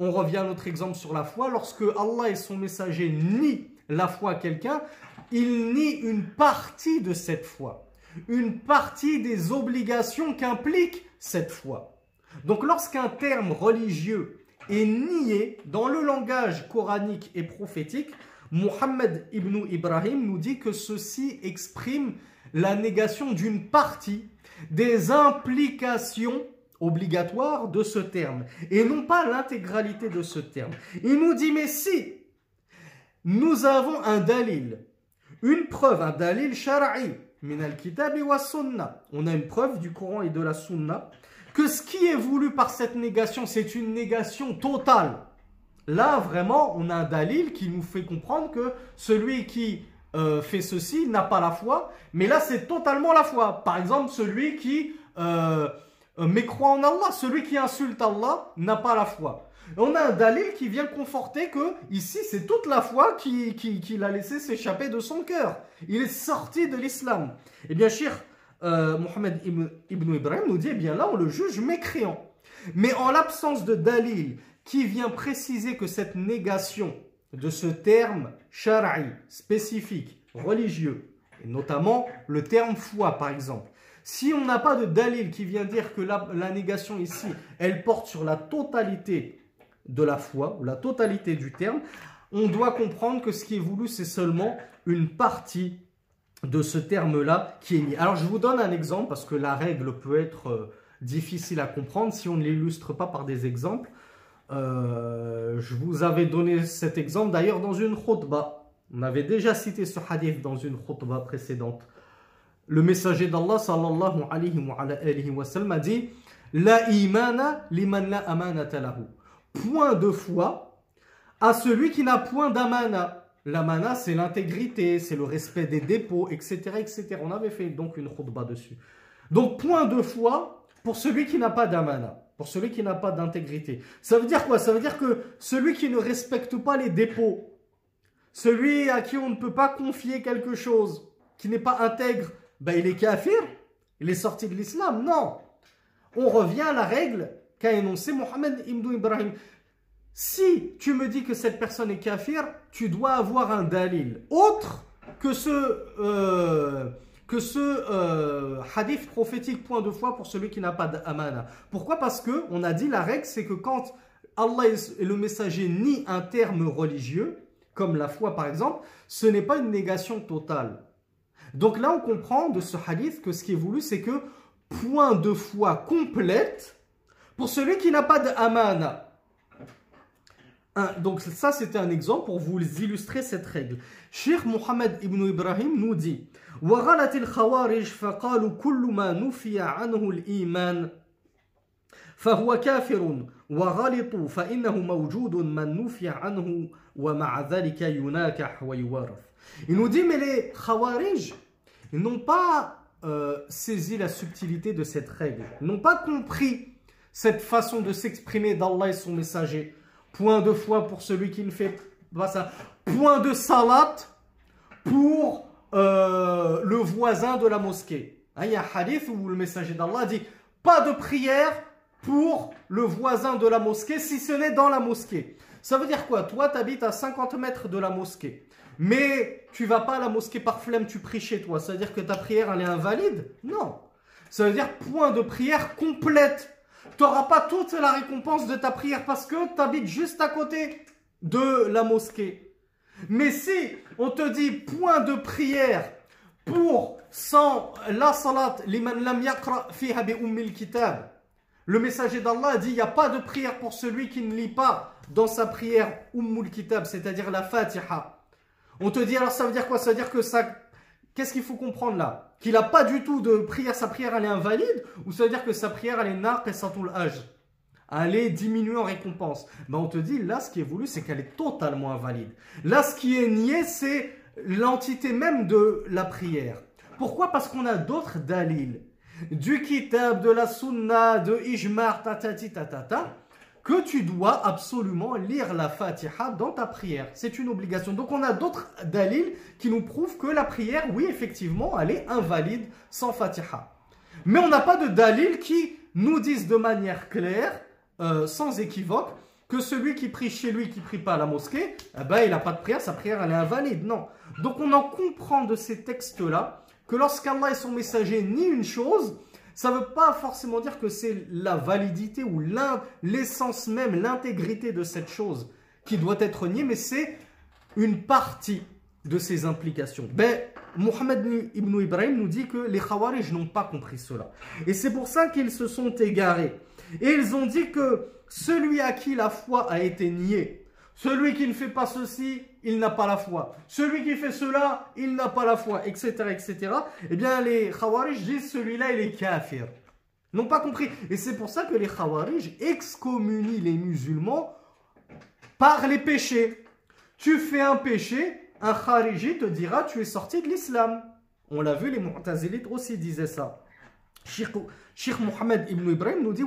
On revient à notre exemple sur la foi. Lorsque Allah et son messager nient la foi à quelqu'un, ils nient une partie de cette foi, une partie des obligations qu'implique cette foi. Donc lorsqu'un terme religieux est nié dans le langage coranique et prophétique, Mohammed ibn Ibrahim nous dit que ceci exprime la négation d'une partie des implications obligatoires de ce terme et non pas l'intégralité de ce terme. Il nous dit mais si nous avons un dalil, une preuve, un dalil shara'i, on a une preuve du Coran et de la Sunna que ce qui est voulu par cette négation, c'est une négation totale. là vraiment on a un dalil qui nous fait comprendre que celui qui euh, fait ceci n'a pas la foi, mais là c'est totalement la foi. Par exemple, celui qui euh, euh, mécroit en Allah, celui qui insulte Allah n'a pas la foi. On a un dalil qui vient conforter que ici c'est toute la foi qui, qui, qui l'a laissé s'échapper de son cœur. Il est sorti de l'islam. Eh bien, Cheikh euh, Mohamed ibn, Ibrahim nous dit, eh bien là on le juge mécréant. Mais en l'absence de dalil qui vient préciser que cette négation de ce terme shara'i, spécifique, religieux, et notamment le terme foi par exemple, si on n'a pas de dalil qui vient dire que la, négation ici, elle porte sur la totalité de la foi, ou la totalité du terme, on doit comprendre que ce qui est voulu, c'est seulement une partie de ce terme-là qui est mis. Alors je vous donne un exemple, parce que la règle peut être euh, difficile à comprendre si on ne l'illustre pas par des exemples. Euh, je vous avais donné cet exemple d'ailleurs dans une khutbah. On avait déjà cité ce hadith dans une khutbah précédente. Le messager d'Allah sallallahu alayhi wa, alayhi wa sallam a dit La imana liman la amanata. Point de foi à celui qui n'a point d'amana. L'amana, c'est l'intégrité, c'est le respect des dépôts, etc., etc. On avait fait donc une khutbah dessus. Donc, point de foi pour celui qui n'a pas d'amana pour celui qui n'a pas d'intégrité. Ça veut dire quoi? Ça veut dire que celui qui ne respecte pas les dépôts, celui à qui on ne peut pas confier quelque chose, qui n'est pas intègre, ben il est kafir, il est sorti de l'islam. Non. On revient à la règle qu'a énoncé Mohamed Ibn Ibrahim. Si tu me dis que cette personne est kafir, tu dois avoir un dalil autre que ce... Euh, que ce euh, hadith prophétique point de foi pour celui qui n'a pas d'amana. Pourquoi? Parce que on a dit la règle, c'est que quand Allah et le messager nient un terme religieux, comme la foi par exemple, ce n'est pas une négation totale. Donc là, on comprend de ce hadith que ce qui est voulu, c'est que point de foi complète pour celui qui n'a pas d'amana. Donc ça, c'était un exemple pour vous illustrer cette règle. Cheikh Mohammed ibn Ibrahim nous dit وغلت الخوارج فقالوا كل ما نفي عنه الإيمان فهو كافر وغلطوا فإنه موجود من نفي عنه ومع ذلك يناكح ويورث Il nous dit mais les Khawarij n'ont pas euh, saisi la subtilité de cette règle, n'ont pas compris cette façon de s'exprimer d'Allah et son messager. Point de foi pour celui qui ne fait pas ça. Point de salat pour euh, le voisin de la mosquée. Hein, il y a un hadith où le messager d'Allah dit pas de prière pour le voisin de la mosquée si ce n'est dans la mosquée. Ça veut dire quoi? Toi, tu habites à 50 mètres de la mosquée. Mais tu vas pas à la mosquée par flemme, tu pries chez toi. Ça veut dire que ta prière, elle est invalide? Non. Ça veut dire point de prière complète. Tu n'auras pas toute la récompense de ta prière parce que tu habites juste à côté de la mosquée. Mais si on te dit point de prière pour sans la salat liman lam yakra fiha bi kitab. Le messager d'Allah dit il n'y a pas de prière pour celui qui ne lit pas dans sa prière ummul kitab, c'est-à-dire la fatiha. On te dit alors ça veut dire quoi? Ça veut dire que ça Qu'est-ce qu'il faut comprendre là? Qu'il n'a pas du tout de prière, sa prière elle est invalide? Ou ça veut dire que sa prière elle est nar et satul âge aller diminuer en récompense. Mais on te dit, là, ce qui est voulu, c'est qu'elle est totalement invalide. Là, ce qui est nié, c'est l'entité même de la prière. Pourquoi? Parce qu'on a d'autres dalils. Du kitab, de la sunna, de ijmar, tatati, tatata, que tu dois absolument lire la fatiha dans ta prière. C'est une obligation. Donc on a d'autres dalils qui nous prouvent que la prière, oui, effectivement, elle est invalide sans fatiha. Mais on n'a pas de dalil qui nous disent de manière claire euh, sans équivoque que celui qui prie chez lui, qui prie pas à la mosquée, eh ben, il n'a pas de prière, sa prière elle est invalide. Non. Donc on en comprend de ces textes-là que lorsqu'Allah et son messager nient une chose, ça ne veut pas forcément dire que c'est la validité ou l'essence même, l'intégrité de cette chose qui doit être niée, mais c'est une partie de ses implications. Ben, Mohamed ibn Ibrahim nous dit que les Khawarij n'ont pas compris cela. Et c'est pour ça qu'ils se sont égarés. Et ils ont dit que celui à qui la foi a été niée, celui qui ne fait pas ceci, il n'a pas la foi. Celui qui fait cela, il n'a pas la foi, etc., etc. Eh bien, les Khawarij disent celui-là, il est kafir. N'ont pas compris. Et c'est pour ça que les Khawarij excommunient les musulmans par les péchés. Tu fais un péché, un khariji te dira tu es sorti de l'islam. On l'a vu, les Mu'tazilites aussi disaient ça. Sheikh Mohammed ibn Ibrahim nous dit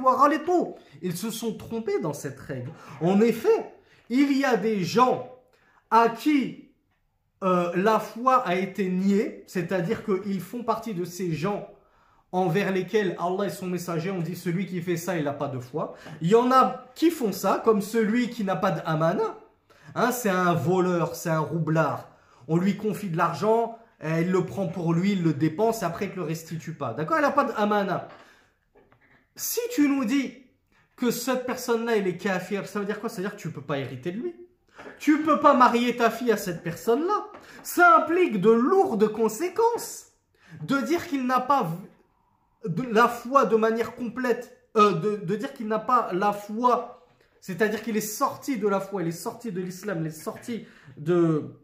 Ils se sont trompés dans cette règle. En effet, il y a des gens à qui euh, la foi a été niée, c'est-à-dire qu'ils font partie de ces gens envers lesquels Allah et son messager ont dit celui qui fait ça, il n'a pas de foi. Il y en a qui font ça, comme celui qui n'a pas d'amana. Hein, c'est un voleur, c'est un roublard. On lui confie de l'argent, il le prend pour lui, il le dépense, et après il ne le restitue pas. D'accord? Il n'a pas d'amana. Si tu nous dis que cette personne-là, il est kafir, ça veut dire quoi? Ça veut dire que tu ne peux pas hériter de lui. Tu ne peux pas marier ta fille à cette personne-là. Ça implique de lourdes conséquences. De dire qu'il n'a pas la foi de manière complète, euh, de, dire qu'il n'a pas la foi, c'est-à-dire qu'il est sorti de la foi, il est sorti de l'islam, il est sorti de,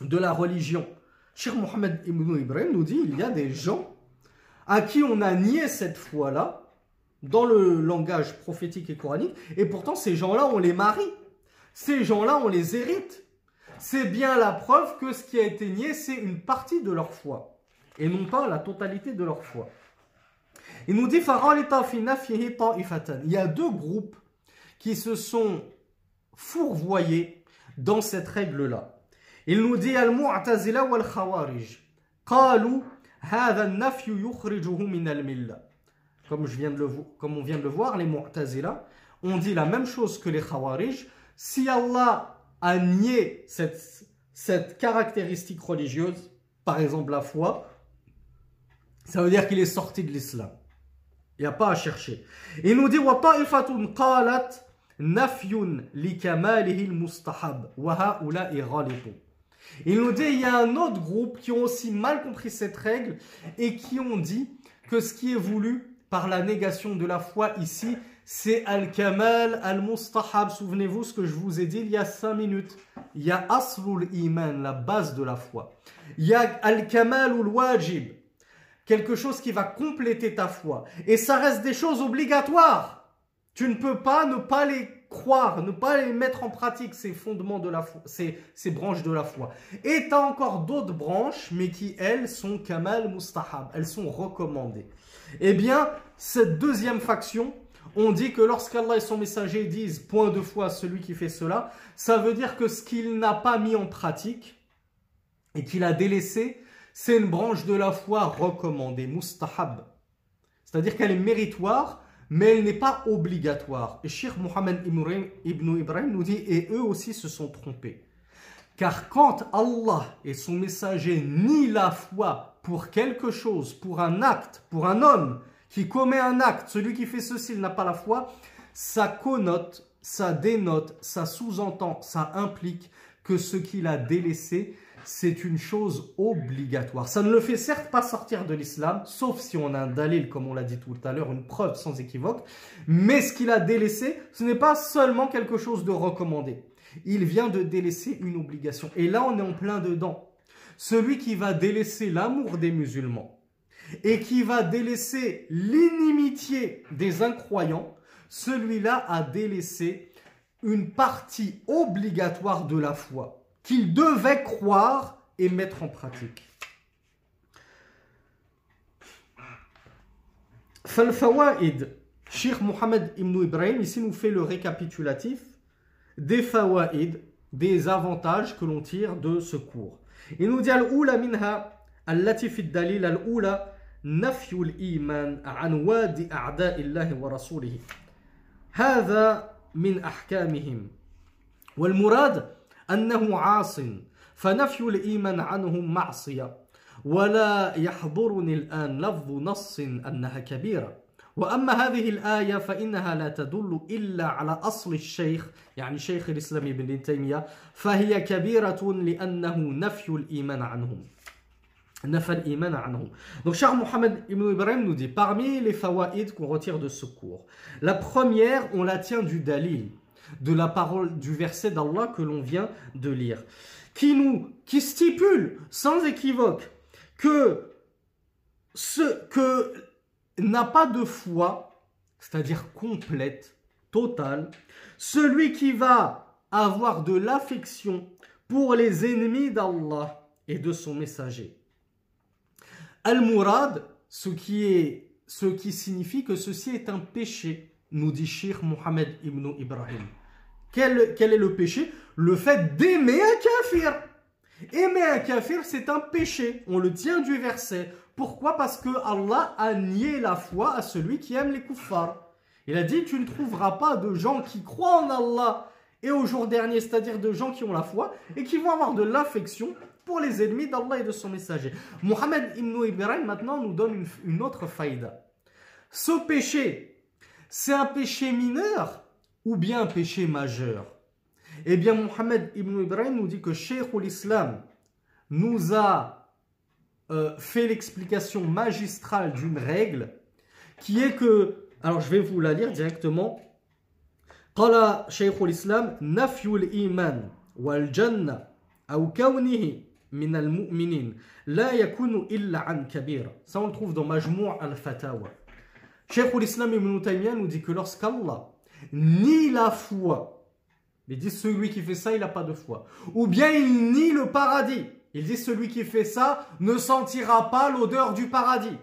de la religion. Cheikh Mohammed Ibn Ibrahim nous dit il y a des gens à qui on a nié cette foi-là dans le langage prophétique et coranique, et pourtant ces gens-là, on les marie. Ces gens-là, on les hérite. C'est bien la preuve que ce qui a été nié, c'est une partie de leur foi, et non pas la totalité de leur foi. Il nous dit il y a deux groupes qui se sont fourvoyés dans cette règle-là. Il nous dit al-mu'tazila wal-khawarij comme, je viens de le, comme on vient de le voir, les Mu'tazila ont dit la même chose que les Khawarij. Si Allah a nié cette, cette caractéristique religieuse, par exemple la foi, ça veut dire qu'il est sorti de l'islam. Il n'y a pas à chercher. Il nous dit وَطَائِفَةٌ قَالَتْ نَفْيٌ لِكَمَالِهِ الْمُسْتَحَبْ وَهَؤُلَاءِ غَالِطُونَ il nous dit, il y a un autre groupe qui ont aussi mal compris cette règle et qui ont dit que ce qui est voulu, par la négation de la foi ici, c'est Al-Kamal Al-Mustahab. Souvenez-vous ce que je vous ai dit il y a cinq minutes. Il y a Aslul Iman, la base de la foi. Il y a Al-Kamal ou Wajib, quelque chose qui va compléter ta foi. Et ça reste des choses obligatoires. Tu ne peux pas ne pas les croire, ne pas les mettre en pratique, ces fondements de la foi, ces, branches de la foi. Et tu as encore d'autres branches, mais qui, elles, sont Kamal Mustahab. Elles sont recommandées. Eh bien, cette deuxième faction, on dit que lorsqu'Allah et son messager disent point de foi celui qui fait cela, ça veut dire que ce qu'il n'a pas mis en pratique et qu'il a délaissé, c'est une branche de la foi recommandée, mustahab. C'est-à-dire qu'elle est méritoire, mais elle n'est pas obligatoire. Et Sheikh Mohammed ibn Ibrahim nous dit, et eux aussi se sont trompés. Car quand Allah et son messager nient la foi pour quelque chose, pour un acte, pour un homme qui commet un acte, celui qui fait ceci, il n'a pas la foi, ça connote, ça dénote, ça sous-entend, ça implique que ce qu'il a délaissé, c'est une chose obligatoire. Ça ne le fait certes pas sortir de l'islam, sauf si on a un dalil, comme on l'a dit tout à l'heure, une preuve sans équivoque, mais ce qu'il a délaissé, ce n'est pas seulement quelque chose de recommandé. Il vient de délaisser une obligation. Et là, on est en plein dedans celui qui va délaisser l'amour des musulmans et qui va délaisser l'inimitié des incroyants, celui-là a délaissé une partie obligatoire de la foi qu'il devait croire et mettre en pratique. Fal-Fawaid, Sheikh Mohammed ibn Ibrahim, ici nous fait le récapitulatif des fawaid, des avantages que l'on tire de ce cours. Dit الأولى منها التي في الدليل الأولى نفي الإيمان عن واد أعداء الله ورسوله. هذا من أحكامهم. والمراد أنه عاص فنفي الإيمان عنهم معصية. ولا يحضرني الآن لفظ نص أنها كبيرة. وأما هذه الآية فإنها لا تدل إلا على أصل الشيخ يعني شيخ الإسلام ابن تيمية فهي كبيرة لأنه نفي الإيمان عنهم نفى الإيمان عنهم Donc Charles Mohammed Ibn Ibrahim nous dit parmi les fawaïd qu'on retire de ce cours la première on la tient du dalil de la parole du verset d'Allah que l'on vient de lire qui nous qui stipule sans équivoque que ce que n'a pas de foi, c'est-à-dire complète, totale, celui qui va avoir de l'affection pour les ennemis d'Allah et de son messager. Al-Murad, ce qui, signifie que ceci est un péché, nous dit Shir Mohammed ibn Ibrahim. Quel, quel est le péché? Le fait d'aimer un kafir. Aimer un kafir, c'est un péché. On le tient du verset. Pourquoi? Parce que Allah a nié la foi à celui qui aime les kuffars. Il a dit, tu ne trouveras pas de gens qui croient en Allah et au jour dernier, c'est-à-dire de gens qui ont la foi et qui vont avoir de l'affection pour les ennemis d'Allah et de son messager. Mohammed ibn Ibrahim maintenant nous donne une, une autre faïda. Ce péché, c'est un péché mineur ou bien un péché majeur? Eh bien, Mohammed ibn Ibrahim nous dit que Cheikh l'Islam nous a euh, fait l'explication magistrale d'une règle qui est que, alors je vais vous la lire directement. قال شيخ الإسلام نفي الإيمان والجنة أو كونه من المؤمنين لا يكون إلا عن كبير ça on le trouve dans Majmou' al-Fatawa Cheikh l'Islam Ibn Taymiyyah nous dit que lorsqu'Allah nie la foi il dit celui qui fait ça il n'a pas de foi ou bien il nie le paradis il dit celui qui fait ça ne sentira pas l'odeur du paradis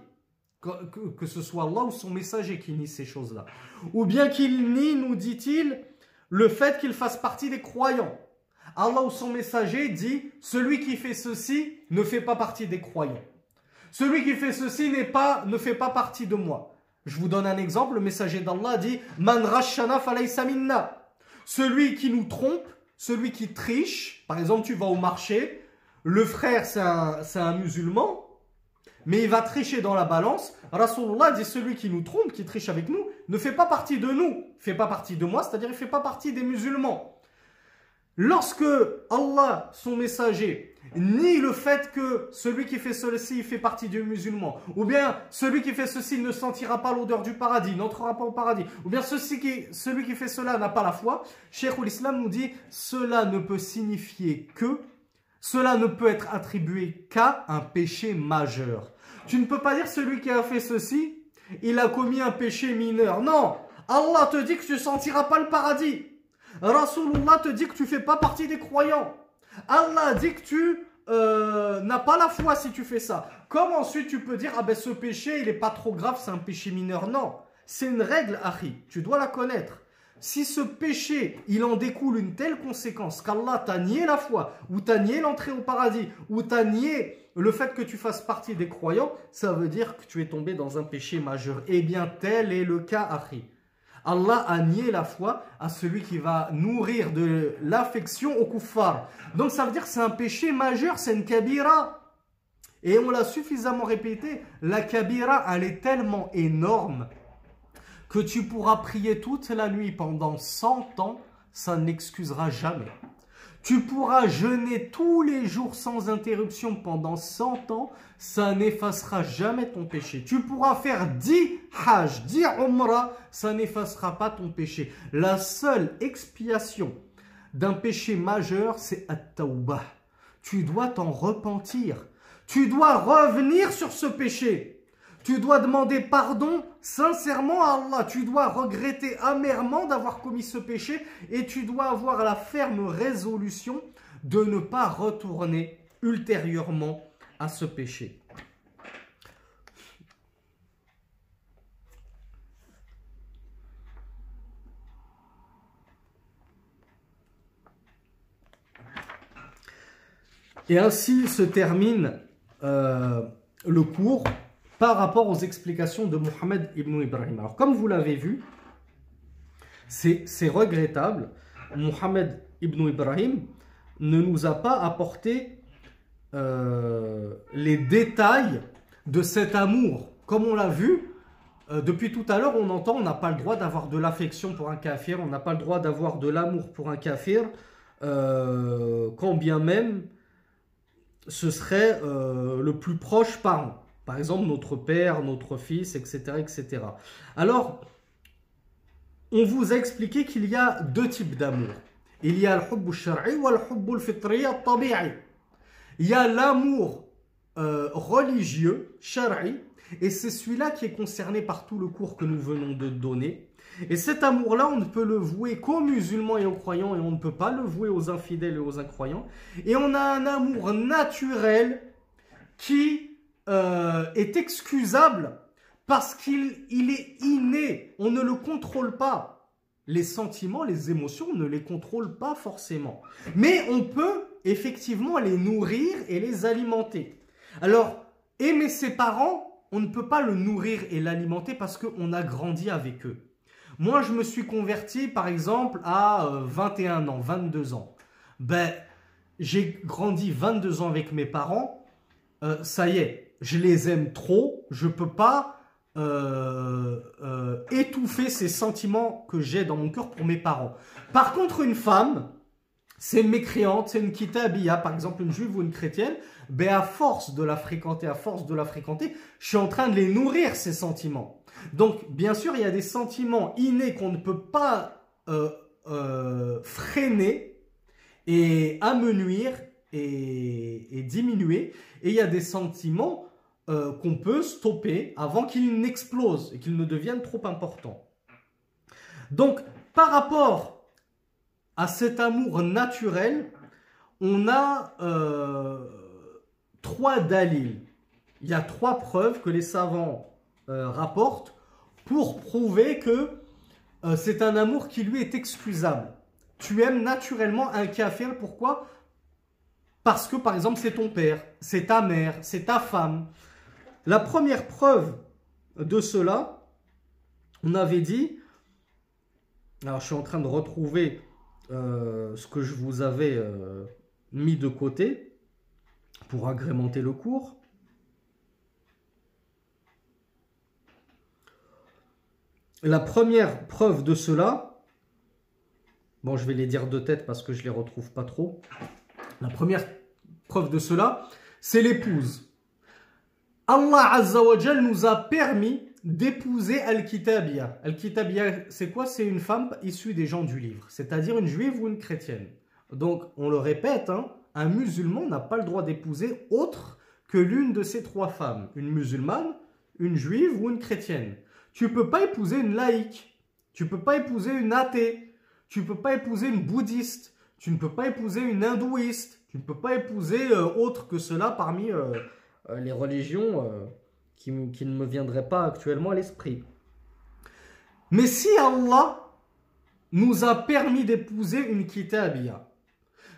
que, ce soit Allah ou son messager qui nie ces choses-là. Ou bien qu'il nie, nous dit-il, le fait qu'il fasse partie des croyants. Allah ou son messager dit, celui qui fait ceci ne fait pas partie des croyants. Celui qui fait ceci n'est pas, ne fait pas partie de moi. Je vous donne un exemple, le messager d'Allah dit, Man rashana. Celui qui nous trompe, celui qui triche, par exemple tu vas au marché, le frère c'est un, un musulman, mais il va tricher dans la balance. Rasulullah dit celui qui nous trompe, qui triche avec nous, ne fait pas partie de nous, fait pas partie de moi, c'est-à-dire il fait pas partie des musulmans. Lorsque Allah, son messager, nie le fait que celui qui fait ceci fait partie des musulmans, ou bien celui qui fait ceci ne sentira pas l'odeur du paradis, n'entrera pas au paradis, ou bien qui, celui qui fait cela n'a pas la foi, Cheikh l'Islam nous dit cela ne peut signifier que cela ne peut être attribué qu'à un péché majeur. Tu ne peux pas dire celui qui a fait ceci, il a commis un péché mineur. Non, Allah te dit que tu ne sentiras pas le paradis. Rasulullah te dit que tu ne fais pas partie des croyants. Allah dit que tu euh, n'as pas la foi si tu fais ça. Comment ensuite tu peux dire, ah ben ce péché, il n'est pas trop grave, c'est un péché mineur Non, c'est une règle, Ari. Tu dois la connaître. Si ce péché, il en découle une telle conséquence qu'Allah t'a nié la foi, ou t'a nié l'entrée au paradis, ou t'a nié le fait que tu fasses partie des croyants, ça veut dire que tu es tombé dans un péché majeur. Eh bien, tel est le cas, Akhi. Allah a nié la foi à celui qui va nourrir de l'affection au kuffar. Donc ça veut dire que c'est un péché majeur, c'est une kabira. Et on l'a suffisamment répété, la kabira, elle est tellement énorme que tu pourras prier toute la nuit pendant 100 ans, ça n'excusera jamais. Tu pourras jeûner tous les jours sans interruption pendant 100 ans, ça n'effacera jamais ton péché. Tu pourras faire 10 hajj, 10 umrah, ça n'effacera pas ton péché. La seule expiation d'un péché majeur, c'est at-tawbah. Tu dois t'en repentir. Tu dois revenir sur ce péché. Tu dois demander pardon sincèrement à Allah. Tu dois regretter amèrement d'avoir commis ce péché et tu dois avoir la ferme résolution de ne pas retourner ultérieurement à ce péché. Et ainsi se termine euh, le cours par rapport aux explications de Mohammed ibn Ibrahim. Alors, comme vous l'avez vu, c'est regrettable. Mohammed ibn Ibrahim ne nous a pas apporté euh, les détails de cet amour. Comme on l'a vu, euh, depuis tout à l'heure, on entend on n'a pas le droit d'avoir de l'affection pour un kafir, on n'a pas le droit d'avoir de l'amour pour un kafir, euh, quand bien même ce serait le plus proche parent. Par exemple, notre père, notre fils, etc. etc. Alors, on vous a expliqué qu'il y a deux types d'amour. Il y a y a l'amour euh, religieux, shari, Et c'est celui-là qui est concerné par tout le cours que nous venons de donner. Et cet amour-là, on ne peut le vouer qu'aux musulmans et aux croyants, et on ne peut pas le vouer aux infidèles et aux incroyants. Et on a un amour naturel qui euh, est excusable parce qu'il il est inné, on ne le contrôle pas. Les sentiments, les émotions, on ne les contrôle pas forcément. Mais on peut effectivement les nourrir et les alimenter. Alors, aimer ses parents, on ne peut pas le nourrir et l'alimenter parce qu'on a grandi avec eux. Moi, je me suis converti, par exemple, à 21 euh, ans, 22 ans. Ben, j'ai grandi 22 ans avec mes parents. Euh, ça y est, je les aime trop. Je ne peux pas euh, étouffer ces sentiments que j'ai dans mon cœur pour mes parents. Par contre, une femme, c'est une mécréante, c'est une kitabia, par exemple une juive ou une chrétienne, ben à force de la fréquenter, à force de la fréquenter, je suis en train de les nourrir, ces sentiments. Donc, bien sûr, il y a des sentiments innés qu'on ne peut pas euh, euh, freiner et amenuire et, diminuer. Et il y a des sentiments euh, qu'on peut stopper avant qu'ils n'explosent et qu'ils ne deviennent trop importants. Donc, par rapport à cet amour naturel, on a euh, trois dalils. Il y a trois preuves que les savants euh, rapportent pour prouver que c'est un amour qui lui est excusable. Tu aimes naturellement un kafir, pourquoi? Parce que par exemple c'est ton père, c'est ta mère, c'est ta femme. La première preuve de cela, on avait dit, alors je suis en train de retrouver euh, ce que je vous avais euh, mis de côté pour agrémenter le cours. La première preuve de cela, bon je vais les dire de tête parce que je les retrouve pas trop. La première preuve de cela, c'est l'épouse. Allah Azza wa nous a permis d'épouser Al-Kitabia. Al-Kitabia, c'est quoi? C'est une femme issue des gens du livre, c'est-à-dire une juive ou une chrétienne. Donc, on le répète, hein, un musulman n'a pas le droit d'épouser autre que l'une de ces trois femmes, une musulmane, une juive ou une chrétienne. Tu ne peux pas épouser une laïque, tu ne peux pas épouser une athée, tu ne peux pas épouser une bouddhiste, tu ne peux pas épouser une hindouiste, tu ne peux pas épouser euh, autre que cela parmi euh, les religions qui, ne me viendrait pas actuellement à l'esprit. Mais si Allah nous a permis d'épouser une kitabia,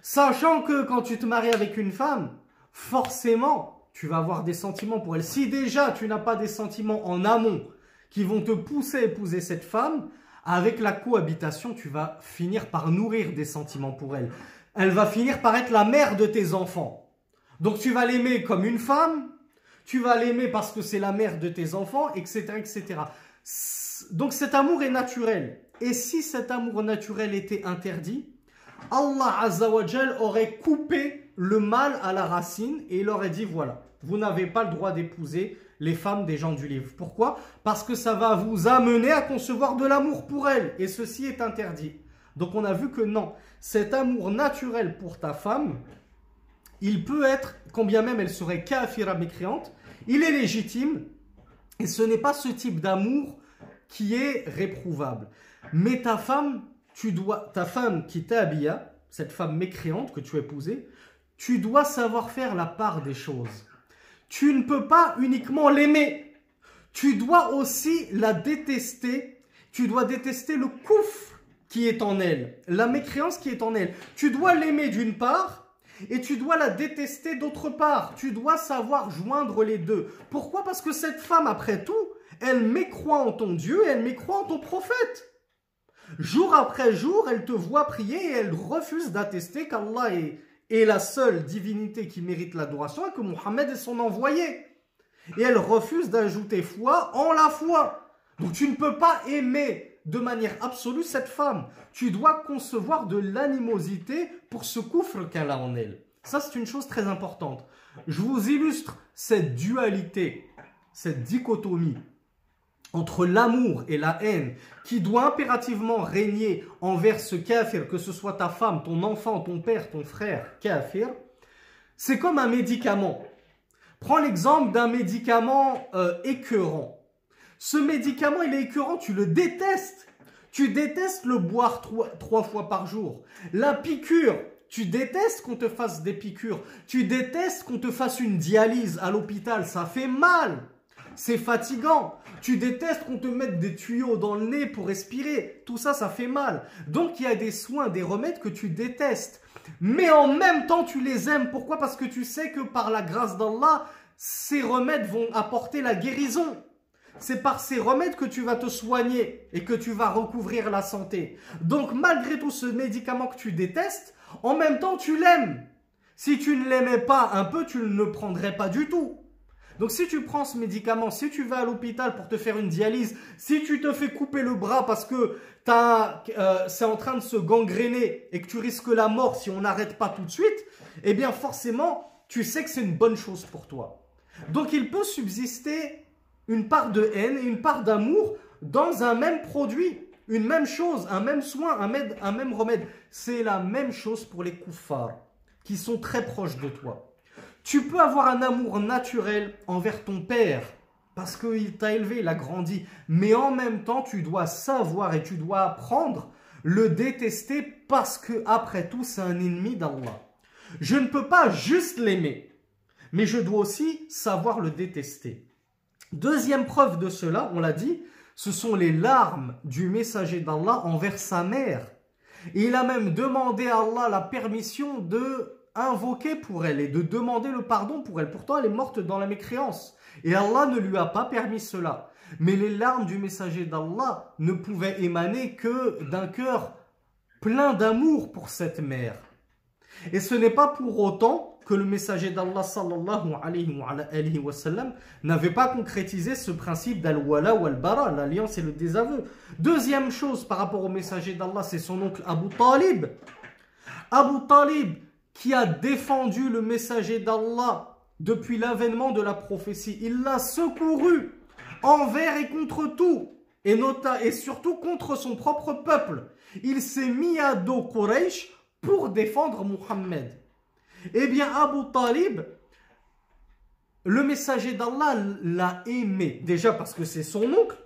sachant que quand tu te maries avec une femme, forcément, tu vas avoir des sentiments pour elle. Si déjà tu n'as pas des sentiments en amont qui vont te pousser à épouser cette femme, avec la cohabitation, tu vas finir par nourrir des sentiments pour elle. Elle va finir par être la mère de tes enfants. Donc tu vas l'aimer comme une femme, tu vas l'aimer parce que c'est la mère de tes enfants, etc., etc. Donc cet amour est naturel. Et si cet amour naturel était interdit, Allah Azzawajal aurait coupé le mal à la racine et il aurait dit voilà, vous n'avez pas le droit d'épouser les femmes des gens du livre. Pourquoi? Parce que ça va vous amener à concevoir de l'amour pour elles et ceci est interdit. Donc on a vu que non, cet amour naturel pour ta femme, il peut être, combien même elle serait kafira mécréante, il est légitime et ce n'est pas ce type d'amour qui est réprouvable. Mais ta femme, tu dois, ta femme qui t'habilla, cette femme mécréante que tu as épousée, tu dois savoir faire la part des choses. Tu ne peux pas uniquement l'aimer. Tu dois aussi la détester. Tu dois détester le couf qui est en elle, la mécréance qui est en elle. Tu dois l'aimer d'une part et tu dois la détester d'autre part. Tu dois savoir joindre les deux. Pourquoi? Parce que cette femme, après tout, elle mécroit en ton Dieu et elle mécroit en ton prophète. Jour après jour, elle te voit prier et elle refuse d'attester qu'Allah est, est, la seule divinité qui mérite l'adoration et que Mohammed est son envoyé. Et elle refuse d'ajouter foi en la foi. Donc tu ne peux pas aimer de manière absolue cette femme. Tu dois concevoir de l'animosité pour ce coufre qu'elle a en elle. Ça, c'est une chose très importante. Je vous illustre cette dualité, cette dichotomie entre l'amour et la haine qui doit impérativement régner envers ce kafir, que ce soit ta femme, ton enfant, ton père, ton frère, kafir. C'est comme un médicament. Prends l'exemple d'un médicament euh, écœurant. Ce médicament, il est écœurant, tu le détestes. Tu détestes le boire trois, trois fois par jour. La piqûre, tu détestes qu'on te fasse des piqûres. Tu détestes qu'on te fasse une dialyse à l'hôpital. Ça fait mal. C'est fatigant. Tu détestes qu'on te mette des tuyaux dans le nez pour respirer. Tout ça, ça fait mal. Donc, il y a des soins, des remèdes que tu détestes. Mais en même temps, tu les aimes. Pourquoi? Parce que tu sais que par la grâce d'Allah, ces remèdes vont apporter la guérison. C'est par ces remèdes que tu vas te soigner et que tu vas recouvrir la santé. Donc, malgré tout ce médicament que tu détestes, en même temps, tu l'aimes. Si tu ne l'aimais pas un peu, tu ne le prendrais pas du tout. Donc si tu prends ce médicament, si tu vas à l'hôpital pour te faire une dialyse, si tu te fais couper le bras parce que euh, c'est en train de se gangréner et que tu risques la mort si on n'arrête pas tout de suite, eh bien forcément, tu sais que c'est une bonne chose pour toi. Donc il peut subsister une part de haine et une part d'amour dans un même produit, une même chose, un même soin, un, même remède. C'est la même chose pour les koufars qui sont très proches de toi. Tu peux avoir un amour naturel envers ton père parce qu'il t'a élevé, il a grandi, mais en même temps, tu dois savoir et tu dois apprendre le détester parce que après tout, c'est un ennemi d'Allah. Je ne peux pas juste l'aimer, mais je dois aussi savoir le détester. Deuxième preuve de cela, on l'a dit, ce sont les larmes du messager d'Allah envers sa mère. il a même demandé à Allah la permission de invoquer pour elle et de demander le pardon pour elle. Pourtant, elle est morte dans la mécréance. Et Allah ne lui a pas permis cela. Mais les larmes du messager d'Allah ne pouvaient émaner que d'un cœur plein d'amour pour cette mère. Et ce n'est pas pour autant que le messager d'Allah n'avait pas concrétisé ce principe d'al-wala ou al-bara, l'alliance et le désaveu. Deuxième chose par rapport au messager d'Allah, c'est son oncle Abu Talib. Abu Talib, qui a défendu le messager d'Allah depuis l'avènement de la prophétie. Il l'a secouru envers et contre tout, et, et surtout contre son propre peuple. Il s'est mis à dos Quraysh pour défendre Muhammad. Eh bien, Abu Talib, le messager d'Allah l'a aimé. Déjà parce que c'est son oncle,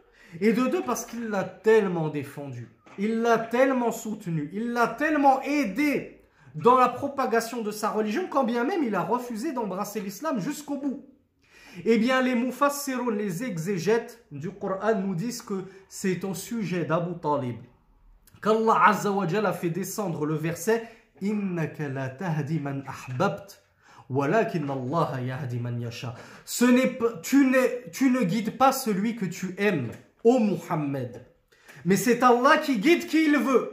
et de deux parce qu'il l'a tellement défendu. Il l'a tellement soutenu, il l'a tellement aidé dans la propagation de sa religion, quand bien même il a refusé d'embrasser l'islam jusqu'au bout. Eh bien, les mufassirun, les exégètes du Coran nous disent que c'est au sujet d'Abu Talib qu'Allah a fait descendre le verset « Innaka la tahdi man ahbabt » Ce n'est tu, tu ne guides pas celui que tu aimes, ô Muhammad. Mais c'est Allah qui guide qui il veut.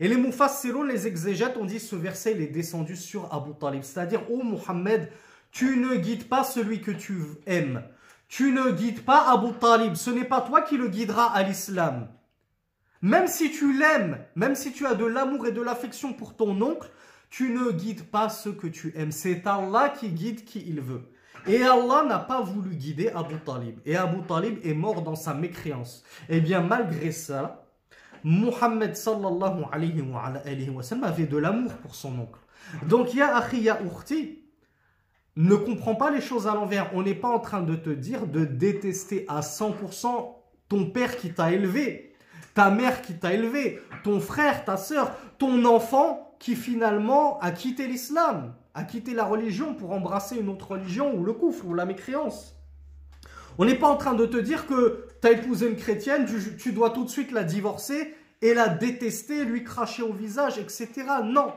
Et les mufassirun, les exégètes, ont dit ce verset il est descendu sur Abu Talib. C'est-à-dire, ô Muhammad, tu ne guides pas celui que tu aimes. Tu ne guides pas Abu Talib. Ce n'est pas toi qui le guidera à l'islam. Même si tu l'aimes, même si tu as de l'amour et de l'affection pour ton oncle, tu ne guides pas ceux que tu aimes. C'est Allah qui guide qui il veut. Et Allah n'a pas voulu guider Abu Talib. Et Abu Talib est mort dans sa mécréance. Et eh bien malgré ça, Muhammad sallallahu alayhi wa, avait de l'amour pour son oncle. Donc, ya akhi, ya ne comprends pas les choses à l'envers. On n'est pas en train de te dire de détester à 100% ton père qui t'a élevé, ta mère qui t'a élevé, ton frère, ta soeur, ton enfant qui finalement a quitté l'islam, a quitté la religion pour embrasser une autre religion ou le coufre ou la mécréance. On n'est pas en train de te dire que tu as épousé une chrétienne, tu, dois tout de suite la divorcer et la détester, lui cracher au visage, etc. Non.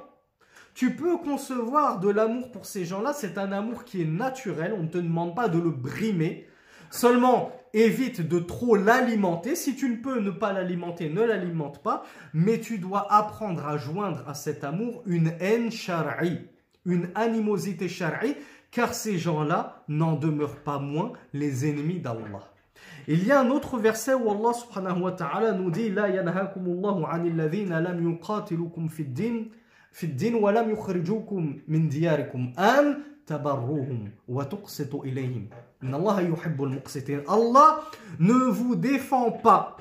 Tu peux concevoir de l'amour pour ces gens-là, c'est un amour qui est naturel, on ne te demande pas de le brimer. Seulement, évite de trop l'alimenter. Si tu ne peux ne pas l'alimenter, ne l'alimente pas. Mais tu dois apprendre à joindre à cet amour une haine shari, une animosité shari car ces gens-là n'en demeurent pas moins les ennemis d'Allah. Il y a un autre verset où Allah subhanahu wa ta'ala nous dit La anil ladhina lam yuqatilukum wa lam yukhrijukum min diyarikum an Allah ne vous défend pas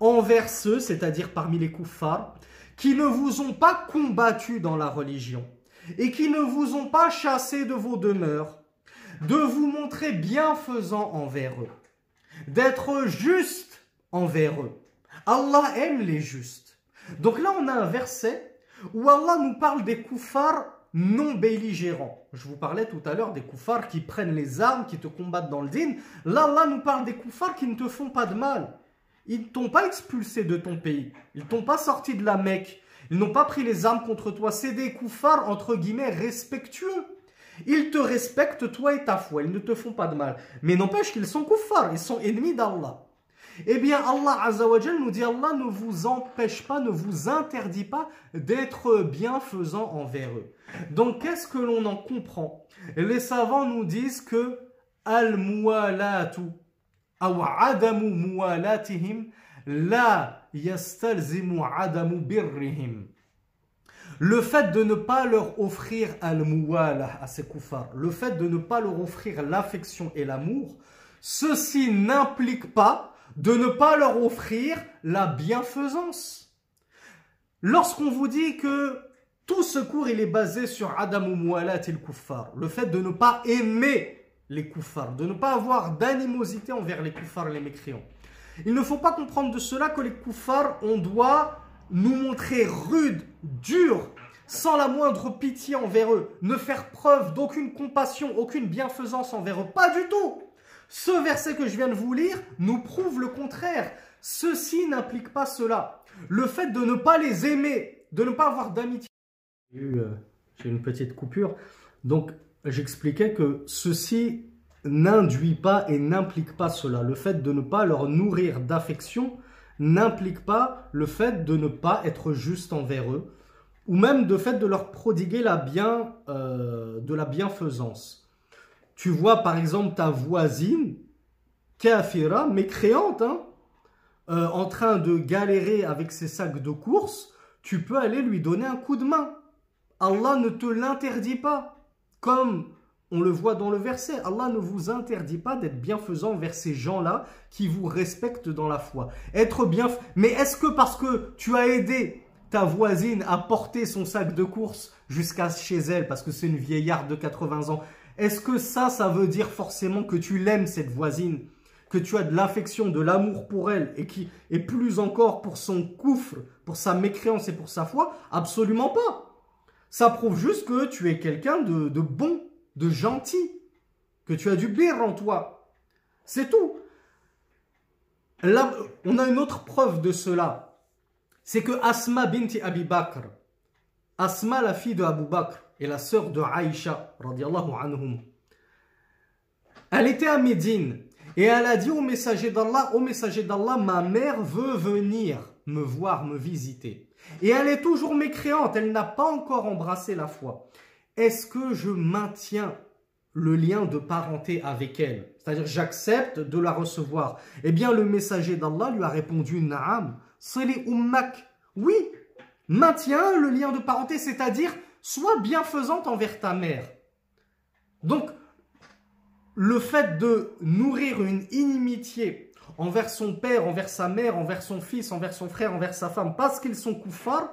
envers ceux, c'est-à-dire parmi les kuffars, qui ne vous ont pas combattu dans la religion et qui ne vous ont pas chassé de vos demeures, de vous montrer bienfaisant envers eux, d'être juste envers eux. Allah aime les justes. Donc là, on a un verset où Allah nous parle des koufars non belligérants. Je vous parlais tout à l'heure des koufars qui prennent les armes, qui te combattent dans le din. Là, Allah nous parle des koufars qui ne te font pas de mal. Ils ne t'ont pas expulsé de ton pays. Ils ne t'ont pas sorti de la Mecque. Ils n'ont pas pris les armes contre toi. C'est des koufars, entre guillemets, respectueux. Ils te respectent, toi et ta foi. Ils ne te font pas de mal. Mais n'empêche qu'ils sont koufars. Ils sont ennemis d'Allah. Eh bien, Allah Azzawajal nous dit Allah ne vous empêche pas, ne vous interdit pas d'être bienfaisant envers eux. Donc, qu'est-ce que l'on en comprend? Les savants nous disent que Al-Muwalatu, ou Adamu Muwalatihim, la yastalzimu Adamu Birrihim. Le fait de ne pas leur offrir al-muwala à ces le fait de ne pas leur offrir l'affection et l'amour, ceci n'implique pas de ne pas leur offrir la bienfaisance. Lorsqu'on vous dit que tout ce cours il est basé sur Adam et le kuffar, le fait de ne pas aimer les koufars, de ne pas avoir d'animosité envers les koufars, les mécréants. Il ne faut pas comprendre de cela que les koufars, on doit nous montrer rude, dur, sans la moindre pitié envers eux, ne faire preuve d'aucune compassion, aucune bienfaisance envers eux. Pas du tout. Ce verset que je viens de vous lire nous prouve le contraire. Ceci n'implique pas cela. Le fait de ne pas les aimer, de ne pas avoir d'amitié. Euh, j'ai une petite coupure. Donc, j'expliquais que ceci n'induit pas et n'implique pas cela. Le fait de ne pas leur nourrir d'affection n'implique pas le fait de ne pas être juste envers eux, ou même de fait de leur prodiguer euh, de la bienfaisance tu vois par exemple ta voisine, kafira, mécréante, hein, euh, en train de galérer avec ses sacs de course, tu peux aller lui donner un coup de main. Allah ne te l'interdit pas. Comme on le voit dans le verset, Allah ne vous interdit pas d'être bienfaisant vers ces gens-là qui vous respectent dans la foi. Être bien, mais est-ce que parce que tu as aidé ta voisine à porter son sac de course jusqu'à chez elle, parce que c'est une vieillarde de 80 ans, est-ce que ça, ça veut dire forcément que tu l'aimes, cette voisine? Que tu as de l'affection, de l'amour pour elle et qui est plus encore pour son coufre, pour sa mécréance et pour sa foi? Absolument pas. Ça prouve juste que tu es quelqu'un de, bon, de gentil, que tu as du bir en toi. C'est tout. On a une autre preuve de cela. C'est que Asma binti Abi Bakr, Asma la fille de Abu Bakr, et la sœur de Aïcha, anhum. Elle était à Médine et elle a dit au messager d'Allah, au messager d'Allah, ma mère veut venir me voir, me visiter. Et elle est toujours mécréante, elle n'a pas encore embrassé la foi. Est-ce que je maintiens le lien de parenté avec elle? C'est-à-dire j'accepte de la recevoir. Eh bien le messager d'Allah lui a répondu, Naam, les ummak. Oui, maintiens le lien de parenté, c'est-à-dire sois bienfaisante envers ta mère. Donc, le fait de nourrir une inimitié envers son père, envers sa mère, envers son fils, envers son frère, envers sa femme, parce qu'ils sont koufars,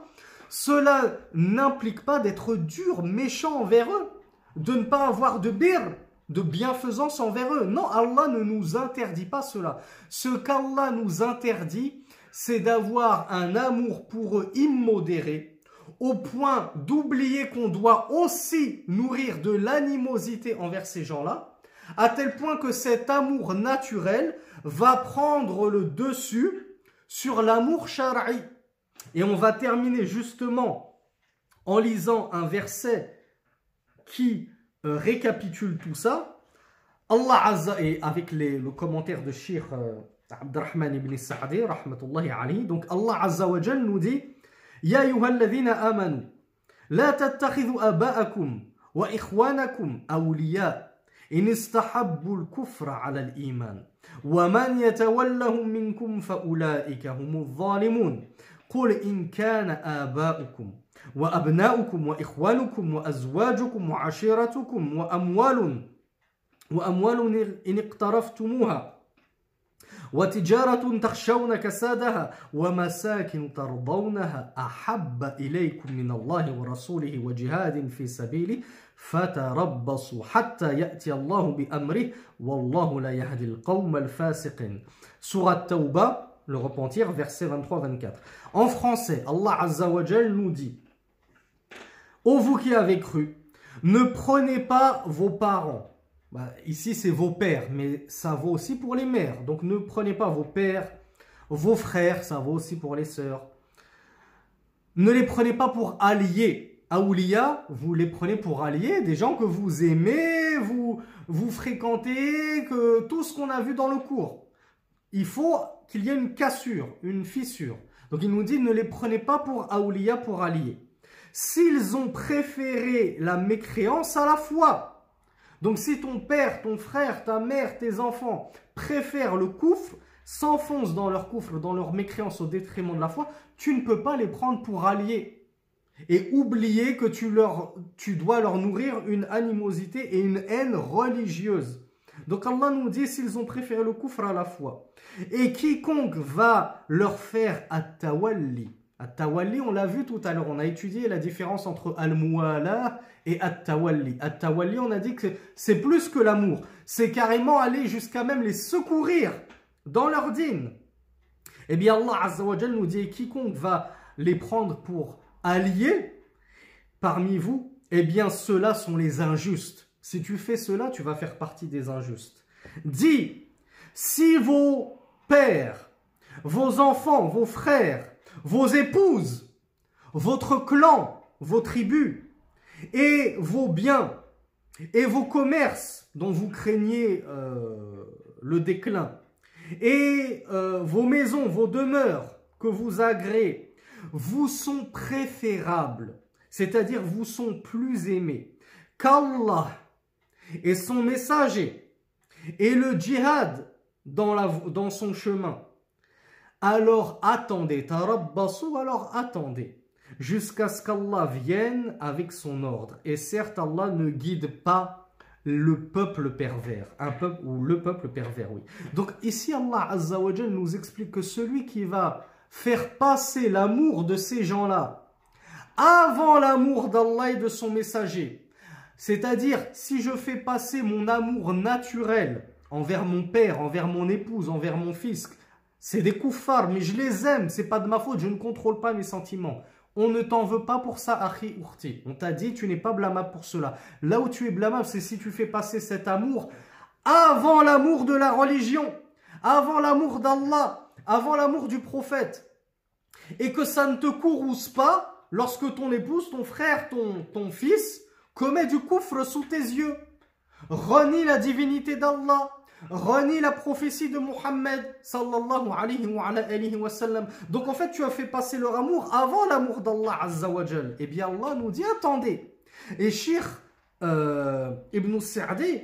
cela n'implique pas d'être dur, méchant envers eux, de ne pas avoir de bir, de bienfaisance envers eux. Non, Allah ne nous interdit pas cela. Ce qu'Allah nous interdit, c'est d'avoir un amour pour eux immodéré, au point d'oublier qu'on doit aussi nourrir de l'animosité envers ces gens-là, à tel point que cet amour naturel va prendre le dessus sur l'amour shara'i. Et on va terminer justement en lisant un verset qui euh, récapitule tout ça. Allah Azza, et avec le commentaire de Shir euh, Abdurrahman ibn Sa'di, donc Allah nous dit يا أيها الذين آمنوا لا تتخذوا آباءكم وإخوانكم أولياء. إن استحبوا الكفر على الإيمان. ومن يتولهم منكم فأولئك هم الظالمون. قل إن كان آباؤكم وأبناؤكم وإخوانكم وأزواجكم وعشيرتكم وأموال وأموال إن اقترفتموها. وتجارة تخشون كسادها ومساكن ترضونها أحب إليكم من الله ورسوله وجهاد في سبيله فتربصوا حتى يأتي الله بأمره والله لا يهدي القوم الفاسقين Surat Tauba, le repentir, verset 23-24. En français, Allah Azza wa Jal nous dit Ô vous qui avez cru, ne prenez pas vos parents. Bah, ici, c'est vos pères, mais ça vaut aussi pour les mères. Donc ne prenez pas vos pères, vos frères, ça vaut aussi pour les sœurs. Ne les prenez pas pour alliés. Aoulia, vous les prenez pour alliés, des gens que vous aimez, vous, vous fréquentez, que tout ce qu'on a vu dans le cours. Il faut qu'il y ait une cassure, une fissure. Donc il nous dit ne les prenez pas pour Aoulia, pour alliés. S'ils ont préféré la mécréance à la foi. Donc si ton père, ton frère, ta mère, tes enfants préfèrent le coufre, s'enfoncent dans leur coufre, dans leur mécréance au détriment de la foi, tu ne peux pas les prendre pour alliés et oublier que tu, leur, tu dois leur nourrir une animosité et une haine religieuse. Donc Allah nous dit s'ils ont préféré le kufr à la foi. Et quiconque va leur faire at-tawalli. At-tawalli, on l'a vu tout à l'heure, on a étudié la différence entre al-muwala et at-tawalli. At-tawalli, on a dit que c'est plus que l'amour. C'est carrément aller jusqu'à même les secourir dans leur dîne. Eh bien Allah Azza wa nous dit quiconque va les prendre pour alliés parmi vous, eh bien ceux-là sont les injustes. Si tu fais cela, tu vas faire partie des injustes. Dis, si vos pères, vos enfants, vos frères, vos épouses, votre clan, vos tribus, et vos biens, et vos commerces dont vous craignez euh, le déclin, et euh, vos maisons, vos demeures que vous agréez, vous sont préférables, c'est-à-dire vous sont plus aimés qu'Allah et son messager et le djihad dans, son chemin. Alors attendez, tarabbasu, alors attendez, jusqu'à ce qu'Allah vienne avec son ordre. Et certes, Allah ne guide pas le peuple pervers, un peuple ou le peuple pervers, oui. Donc ici, Allah Azza wa nous explique que celui qui va faire passer l'amour de ces gens-là avant l'amour d'Allah et de son messager. C'est-à-dire, si je fais passer mon amour naturel envers mon père, envers mon épouse, envers mon fils, c'est des koufars, mais je les aime, c'est pas de ma faute, je ne contrôle pas mes sentiments. On ne t'en veut pas pour ça, Achi Urti. On t'a dit, tu n'es pas blâmable pour cela. Là où tu es blâmable, c'est si tu fais passer cet amour avant l'amour de la religion, avant l'amour d'Allah, avant l'amour du prophète, et que ça ne te courrouce pas lorsque ton épouse, ton frère, ton, ton fils commet du coufre sous tes yeux, renie la divinité d'Allah, renie la prophétie de Muhammad sallallahu alayhi wa. Donc en fait, tu as fait passer leur amour avant l'amour d'Allah azza wa jal. Eh bien Allah nous dit, attendez. Et Shir euh, Ibn Sa'di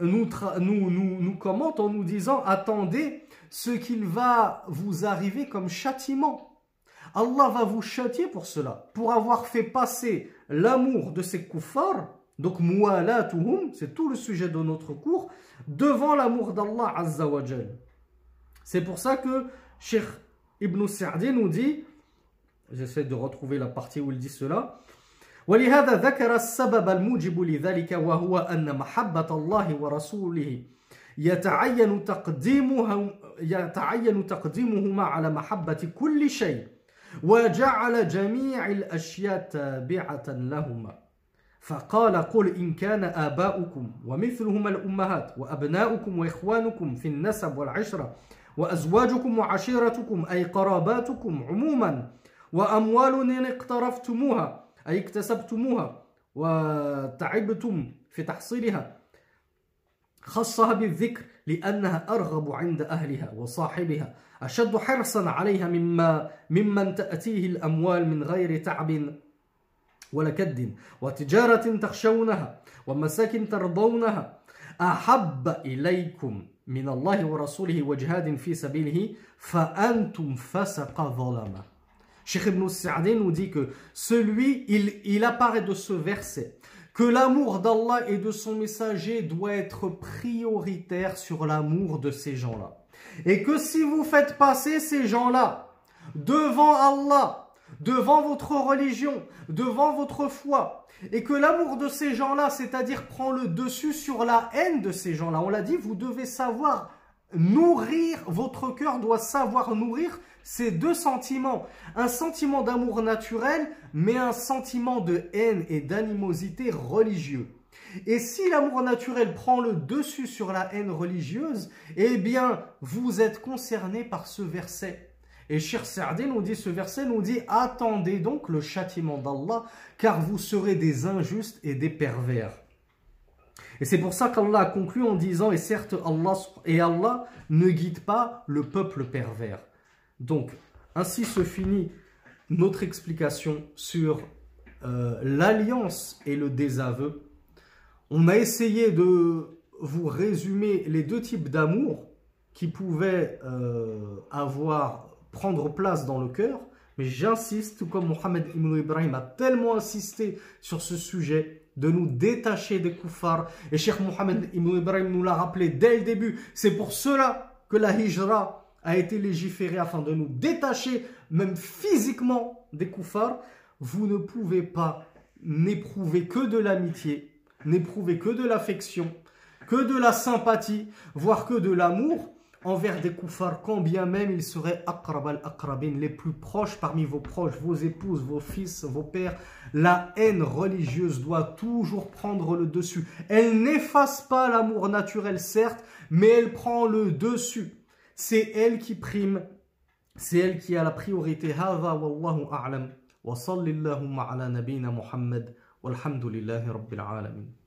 nous, nous, nous, nous commente en nous disant, attendez ce qu'il va vous arriver comme châtiment. Allah va vous châtier pour cela, pour avoir fait passer l'amour de ces kuffars, donc mu'alatuhum, c'est tout le sujet de notre cours, devant l'amour d'Allah Azza wa C'est pour ça que Sheikh Ibn Sa'di nous dit, j'essaie de retrouver la partie où il dit cela, ولهذا ذكر السبب الموجب لذلك وهو أن محبة الله ورسوله يتعين تقديمها يتعين تقديمهما على محبة كل شيء وجعل جميع الأشياء تابعة لهما فقال قل إن كان آباؤكم ومثلهما الأمهات وأبناؤكم وإخوانكم في النسب والعشرة وأزواجكم وعشيرتكم أي قراباتكم عموما وأموال اقترفتموها أي اكتسبتموها وتعبتم في تحصيلها خصها بالذكر لأنها أرغب عند أهلها وصاحبها أشد حرصا عليها مما ممن تأتيه الأموال من غير تعب ولا كد وتجارة تخشونها ومساكن ترضونها أحب إليكم من الله ورسوله وجهاد في سبيله فأنتم فسق ظلما Cheikh Ibn Sa'di nous dit que celui, il, il apparaît de ce verset que l'amour d'Allah et de son messager doit être prioritaire sur l'amour de ces gens-là. Et que si vous faites passer ces gens-là devant Allah, devant votre religion, devant votre foi, et que l'amour de ces gens-là, c'est-à-dire prend le dessus sur la haine de ces gens-là, on l'a dit, vous devez savoir nourrir, votre cœur doit savoir nourrir ces deux sentiments. Un sentiment d'amour naturel, mais un sentiment de haine et d'animosité religieux. Et si l'amour naturel prend le dessus sur la haine religieuse, eh bien, vous êtes concerné par ce verset. Et Shir Sa'di nous dit, ce verset nous dit, attendez donc le châtiment d'Allah, car vous serez des injustes et des pervers. Et c'est pour ça qu'Allah a conclu en disant, et certes Allah, et Allah ne guide pas le peuple pervers. Donc, ainsi se finit notre explication sur euh, l'alliance et le désaveu. On a essayé de vous résumer les deux types d'amour qui pouvaient euh, avoir, prendre place dans le cœur. Mais j'insiste, tout comme Mohamed Ibn Ibrahim a tellement insisté sur ce sujet, de nous détacher des koufars. Et Cheikh Mohamed Ibn Ibrahim nous l'a rappelé dès le début. C'est pour cela que la hijra a été légiférée afin de nous détacher, même physiquement, des koufars. Vous ne pouvez pas n'éprouver que de l'amitié, n'éprouver que de l'affection, que de la sympathie, voire que de l'amour envers des koufars, quand bien même ils seraient akrab al-akrabin, les plus proches parmi vos proches, vos épouses, vos fils, vos pères. La haine religieuse doit toujours prendre le dessus. Elle n'efface pas l'amour naturel, certes, mais elle prend le dessus. C'est elle qui prime, c'est elle qui a la priorité. هذا والله أعلم وصل اللهم على نبينا محمد والحمد لله رب العالمين